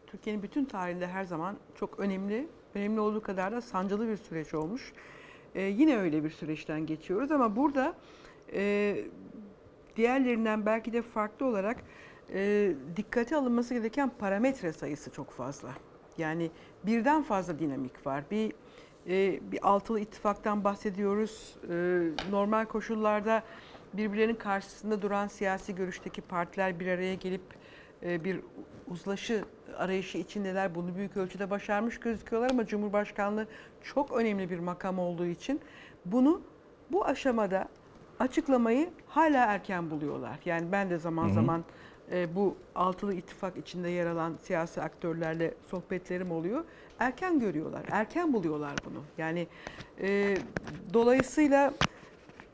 Türkiye'nin bütün tarihinde her zaman çok önemli. Önemli olduğu kadar da sancılı bir süreç olmuş. E, yine öyle bir süreçten geçiyoruz ama burada e, diğerlerinden belki de farklı olarak e, dikkate alınması gereken parametre sayısı çok fazla. Yani birden fazla dinamik var. Bir e, bir altılı ittifaktan bahsediyoruz. E, normal koşullarda birbirlerinin karşısında duran siyasi görüşteki partiler bir araya gelip e, bir uzlaşı arayışı içindeler. Bunu büyük ölçüde başarmış gözüküyorlar ama Cumhurbaşkanlığı çok önemli bir makam olduğu için bunu bu aşamada açıklamayı hala erken buluyorlar. Yani ben de zaman Hı hı. zaman bu altılı ittifak içinde yer alan siyasi aktörlerle sohbetlerim oluyor. Erken görüyorlar, erken buluyorlar bunu. Yani e, dolayısıyla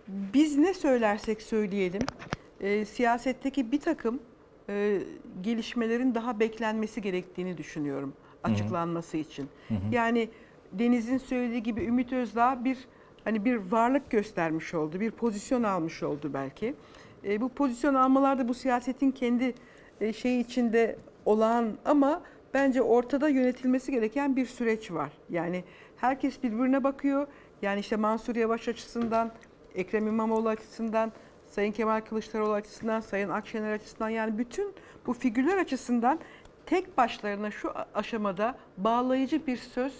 biz ne söylersek söyleyelim, e, siyasetteki bir takım e, gelişmelerin daha beklenmesi gerektiğini düşünüyorum Hı hı. açıklanması için. Hı hı. Yani Deniz'in söylediği gibi Ümit Özdağ bir hani bir varlık göstermiş oldu, bir pozisyon almış oldu belki. E, bu pozisyon almalar da bu siyasetin kendi e, şeyi içinde olan ama bence ortada yönetilmesi gereken bir süreç var. Yani herkes birbirine bakıyor. Yani işte Mansur Yavaş açısından, Ekrem İmamoğlu açısından, Sayın Kemal Kılıçdaroğlu açısından, Sayın Akşener açısından yani bütün bu figürler açısından tek başlarına şu aşamada bağlayıcı bir söz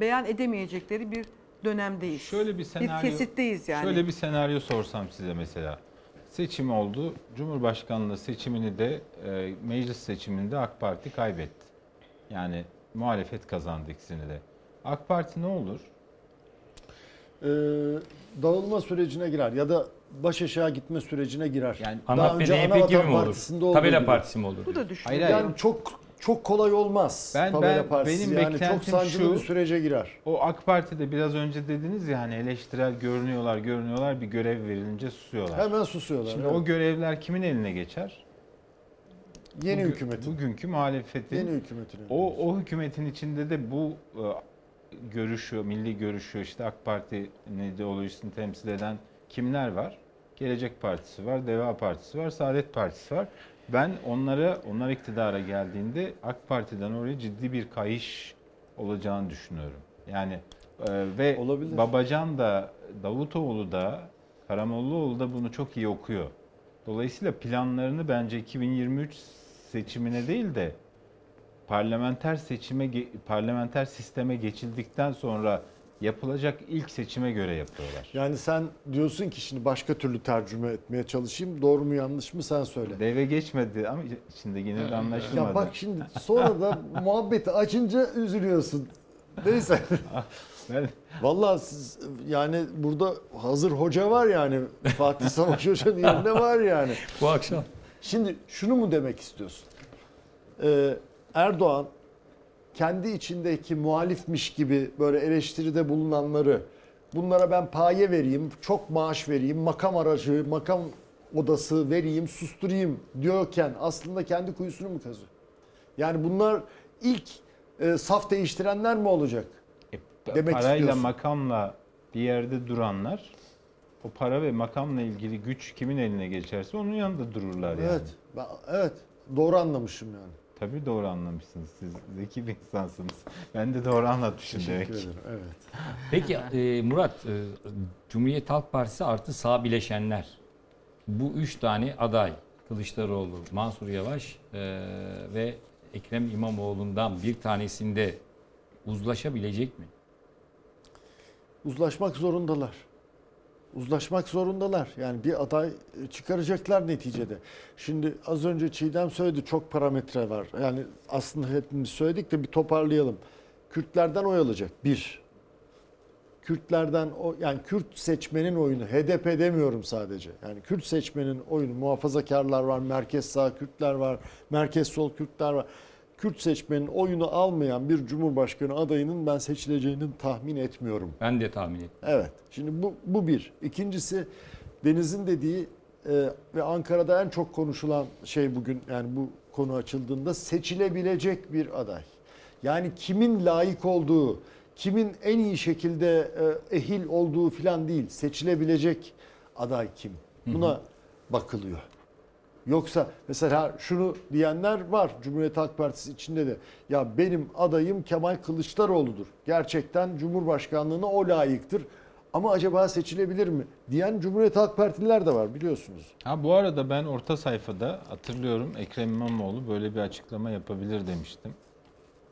beyan edemeyecekleri bir dönemdeyiz. Şöyle bir senaryo. Bir kesitteyiz yani. Şöyle bir senaryo sorsam size mesela. Seçim oldu. Cumhurbaşkanlığı seçimini de e, meclis seçiminde AK Parti kaybetti. Yani muhalefet kazandı ikisini de. AK Parti ne olur? Ee, dağılma sürecine girer ya da baş aşağı gitme sürecine girer. Yani ANAP ve DYP gibi mi olur? Tabela partisi mi olur? Bu da düşün. Hayır, yani hayır. çok çok kolay olmaz. Ben, tabela ben partisi. benim yani çok beklentim sancılı şu. bir sürece girer. O AK Parti'de biraz önce dediniz ya hani eleştirel görünüyorlar, görünüyorlar bir görev verilince susuyorlar. Hemen susuyorlar. Şimdi evet. o görevler kimin eline geçer? Yeni Bugün- hükümetin. Bugünkü muhalefetin. Yeni hükümetin. O, o hükümetin içinde de bu e, görüşü, milli görüşü, işte AK Parti'nin ideolojisini temsil eden kimler var? Gelecek Partisi var, Deva Partisi var, Saadet Partisi var. Ben onlara, onlar iktidara geldiğinde AK Parti'den oraya ciddi bir kayış olacağını düşünüyorum. Yani e, ve Babacan da, Davutoğlu da, Karamollaoğlu da bunu çok iyi okuyor. Dolayısıyla planlarını bence 2023 seçimine değil de parlamenter seçime parlamenter sisteme geçildikten sonra yapılacak ilk seçime göre yapıyorlar. Yani sen diyorsun ki şimdi başka türlü tercüme etmeye çalışayım. Doğru mu yanlış mı sen söyle. Deve geçmedi ama içinde yine de anlaşılmadı. Ya bak şimdi sonra da muhabbeti açınca üzülüyorsun. Neyse. Vallahi siz yani burada hazır hoca var yani. Fatih Savaş Hoca'nın yerine var yani. Bu akşam. Şimdi şunu mu demek istiyorsun? Ee, Erdoğan kendi içindeki muhalifmiş gibi böyle eleştiride bulunanları bunlara ben paye vereyim, çok maaş vereyim, makam aracı, makam odası vereyim, susturayım diyorken aslında kendi kuyusunu mu kazıyor? Yani bunlar ilk e, saf değiştirenler mi olacak? Demek Parayla istiyorsun. makamla bir yerde duranlar o para ve makamla ilgili güç kimin eline geçerse onun yanında dururlar yani. Evet. Ben- evet. Doğru anlamışım yani. Tabii doğru anlamışsınız siz. Zeki bir insansınız. Ben de doğru anlatmışım Teşekkür demek. ederim. Evet. Peki e, Murat, e, Cumhuriyet Halk Partisi artı sağ bileşenler. Bu üç tane aday Kılıçdaroğlu, Mansur Yavaş e, ve Ekrem İmamoğlu'ndan bir tanesinde uzlaşabilecek mi? Uzlaşmak zorundalar. Uzlaşmak zorundalar. Yani bir aday çıkaracaklar neticede. Şimdi az önce Çiğdem söyledi çok parametre var. Yani aslında hepimiz söyledik de bir toparlayalım. Kürtlerden oy alacak. Bir. Kürtlerden o yani Kürt seçmenin oyunu HDP demiyorum sadece. Yani Kürt seçmenin oyunu muhafazakarlar var, merkez sağ Kürtler var, merkez sol Kürtler var. Kürt seçmenin oyunu almayan bir cumhurbaşkanı adayının ben seçileceğini tahmin etmiyorum. Ben de tahmin ettim. Evet. Şimdi bu, bu bir. İkincisi Deniz'in dediği e, ve Ankara'da en çok konuşulan şey bugün yani bu konu açıldığında seçilebilecek bir aday. Yani kimin layık olduğu, kimin en iyi şekilde e, ehil olduğu filan değil. Seçilebilecek aday kim? Buna bakılıyor. Yoksa mesela şunu diyenler var Cumhuriyet Halk Partisi içinde de. Ya benim adayım Kemal Kılıçdaroğlu'dur. Gerçekten Cumhurbaşkanlığına o layıktır. Ama acaba seçilebilir mi? Diyen Cumhuriyet Halk Partililer de var biliyorsunuz. Ha bu arada ben orta sayfada hatırlıyorum Ekrem İmamoğlu böyle bir açıklama yapabilir demiştim.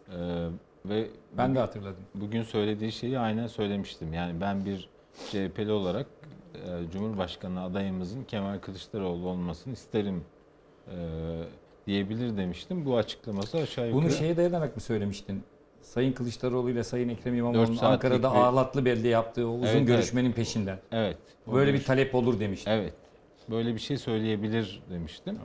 Ee, ve Ben de hatırladım. Bugün söylediği şeyi aynen söylemiştim. Yani ben bir CHP'li olarak e, Cumhurbaşkanı adayımızın Kemal Kılıçdaroğlu olmasını isterim e, diyebilir demiştim. Bu açıklaması aşağı yukarı. Bunu şeye dayanarak mı söylemiştin? Sayın Kılıçdaroğlu ile Sayın Ekrem İmamoğlu'nun Ankara'da bir- ağlatlı belde yaptığı o uzun Evet, evet. görüşmenin peşinden. Evet. Böyle O bir talep olur demiştim. Evet. Böyle bir şey söyleyebilir demiştim.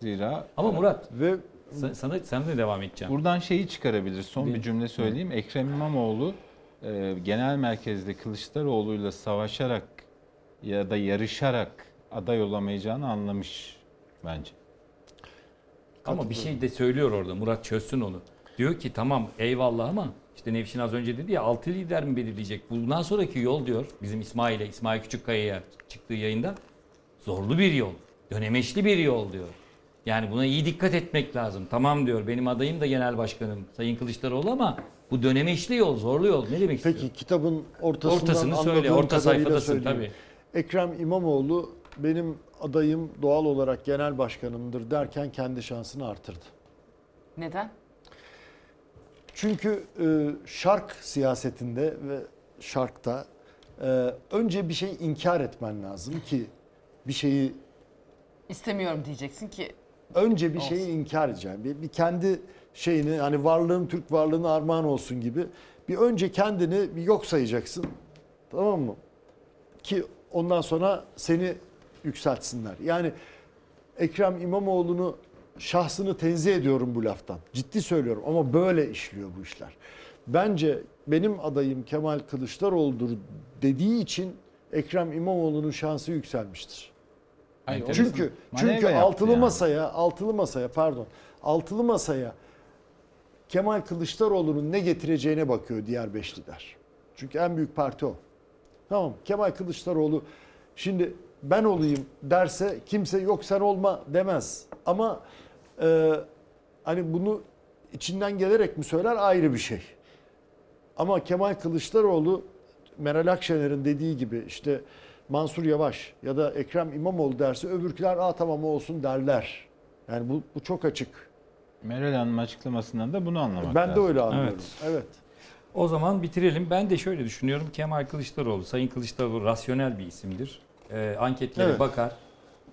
Zira Ama Murat ve sa- sana sen de devam edeceğim. Buradan şeyi çıkarabilir. Son Değil. bir cümle söyleyeyim. Ekrem İmamoğlu e, genel merkezde Kılıçdaroğlu'yla savaşarak ya da yarışarak aday olamayacağını anlamış bence. Ama bir şey de söylüyor orada. Murat çözsün onu. Diyor ki tamam eyvallah ama işte Nevşin az önce dedi ya altı lider mi belirleyecek? Bundan sonraki yol diyor bizim İsmail'e, İsmail Küçükkaya'ya çıktığı yayında zorlu bir yol. Dönemeçli bir yol diyor. Yani buna iyi dikkat etmek lazım. Tamam diyor benim adayım da genel başkanım Sayın Kılıçdaroğlu ama bu dönemeçli yol, zorlu yol. Ne demek istiyor? Peki kitabın ortasından Ortasını söyle, orta sayfadasın söyleyeyim. Ekrem İmamoğlu benim adayım doğal olarak genel başkanımdır derken kendi şansını artırdı. Neden? Çünkü e, şark siyasetinde ve şarkta e, önce bir şey inkar etmen lazım ki bir şeyi İstemiyorum diyeceksin ki önce bir şeyi inkar edeceksin. Bir, bir kendi şeyini hani varlığın Türk varlığına armağan olsun gibi bir önce kendini bir yok sayacaksın. Tamam mı? Ki ondan sonra seni yükseltsinler. Yani Ekrem İmamoğlu'nu şahsını tenzih ediyorum bu laftan. Ciddi söylüyorum ama böyle işliyor bu işler. Bence benim adayım Kemal Kılıçdaroğlu'dur dediği için Ekrem İmamoğlu'nun şansı yükselmiştir. Hayır, çünkü çünkü altılı yani. masaya, altılı masaya pardon. Altılı masaya Kemal Kılıçdaroğlu'nun ne getireceğine bakıyor diğer beş lider. Çünkü en büyük parti o. Tamam Kemal Kılıçdaroğlu şimdi ben olayım derse kimse yok sen olma demez. Ama e, hani bunu içinden gelerek mi söyler ayrı bir şey. Ama Kemal Kılıçdaroğlu Meral Akşener'in dediği gibi işte Mansur Yavaş ya da Ekrem İmamoğlu derse öbürküler aa tamam olsun derler. Yani bu, bu çok açık. Meral Hanım açıklamasından da bunu anlamak Ben de lazım. öyle anlıyorum. Evet. evet. O zaman bitirelim. Ben de şöyle düşünüyorum. Kemal Kılıçdaroğlu, Sayın Kılıçdaroğlu rasyonel bir isimdir. Ee, anketlere Evet. bakar.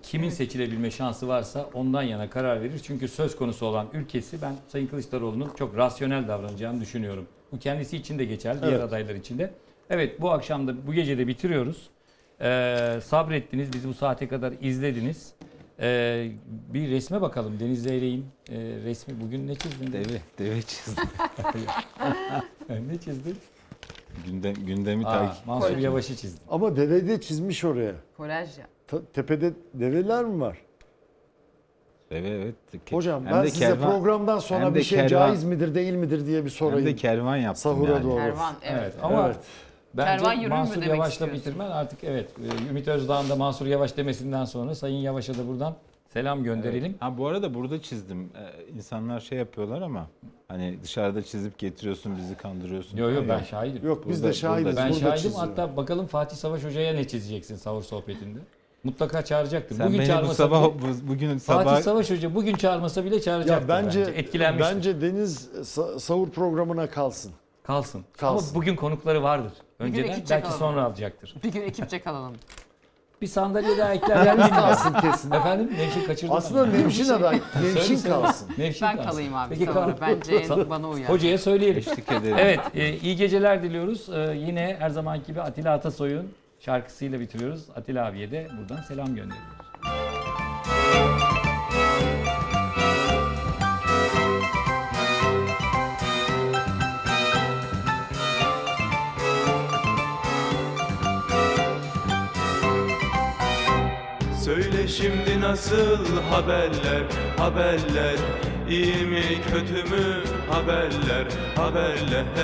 Kimin seçilebilme şansı varsa ondan yana karar verir. Çünkü söz konusu olan ülkesi ben Sayın Kılıçdaroğlu'nun çok rasyonel davranacağını düşünüyorum. Bu kendisi için de geçerli, diğer Evet. adaylar için de. Evet bu akşam da bu gece de bitiriyoruz. Ee, sabrettiniz, bizi bu saate kadar izlediniz. Ee, bir resme bakalım. Deniz Zeyrek'in e, resmi. Bugün ne çizdin? Deve, deve çizdim. ne çizdin? Gündem, gündemi Aa, takip. Mansur Yavaş'ı çizdim. Ama deve de çizmiş oraya. Kolaj ya. Ta- tepede develer mi var? Deve evet. Ke- Hocam hem ben de size kervan- programdan sonra hem de bir şey kervan- caiz midir değil midir diye bir sorayım. Hem de kervan yaptım Sahura yani. doğru. Kervan evet. Evet ama Evet. Bence Kervan yürür mü Mansur demek Yavaş'la istiyorsun? bitirmen artık evet. e, Ümit Özdağ'ın da Mansur Yavaş demesinden sonra Sayın Yavaş'a da buradan selam gönderelim. Ha bu arada burada çizdim. Ee, insanlar şey yapıyorlar ama hani dışarıda çizip getiriyorsun bizi kandırıyorsun. Yok yok ben şahidim. Yok biz Burada- de şahidiz. Ben burada şahidim çiziyor. hatta bakalım Fatih Savaş Hoca'ya ne çizeceksin sahur sohbetinde. Mutlaka çağıracaktır. Sen bugün beni bu çağırmasa sabah bile- bu- bugün Fatih sabah Savaş Hoca bugün çağırmasa bile çağıracaktır Ya bence Etkilenmiştir. bence Deniz sa- sahur programına kalsın. kalsın. Kalsın. Ama bugün konukları vardır. Bir gün Önceden ekipçe belki kalalım. sonra alacaktır. Bir gün ekipçe kalalım. Bir sandalye daha eklerler misin? kalsın kesin. Efendim Nevşin kaçırdı. Aslında Nevşin aday. Nevşin kalsın. Nevşin Ben kalsın. kalayım abi Peki, sonra. kal. Bence en bana uyar. Hocaya söyleyelim. eşlik ederim. Evet, e, iyi geceler diliyoruz. E, yine her zamanki gibi Atilla Atasoy'un şarkısıyla bitiriyoruz. Atilla abiye de buradan selam gönderiyoruz. Şimdi nasıl haberler, haberler? İyi mi kötü mü? Haberler, haberler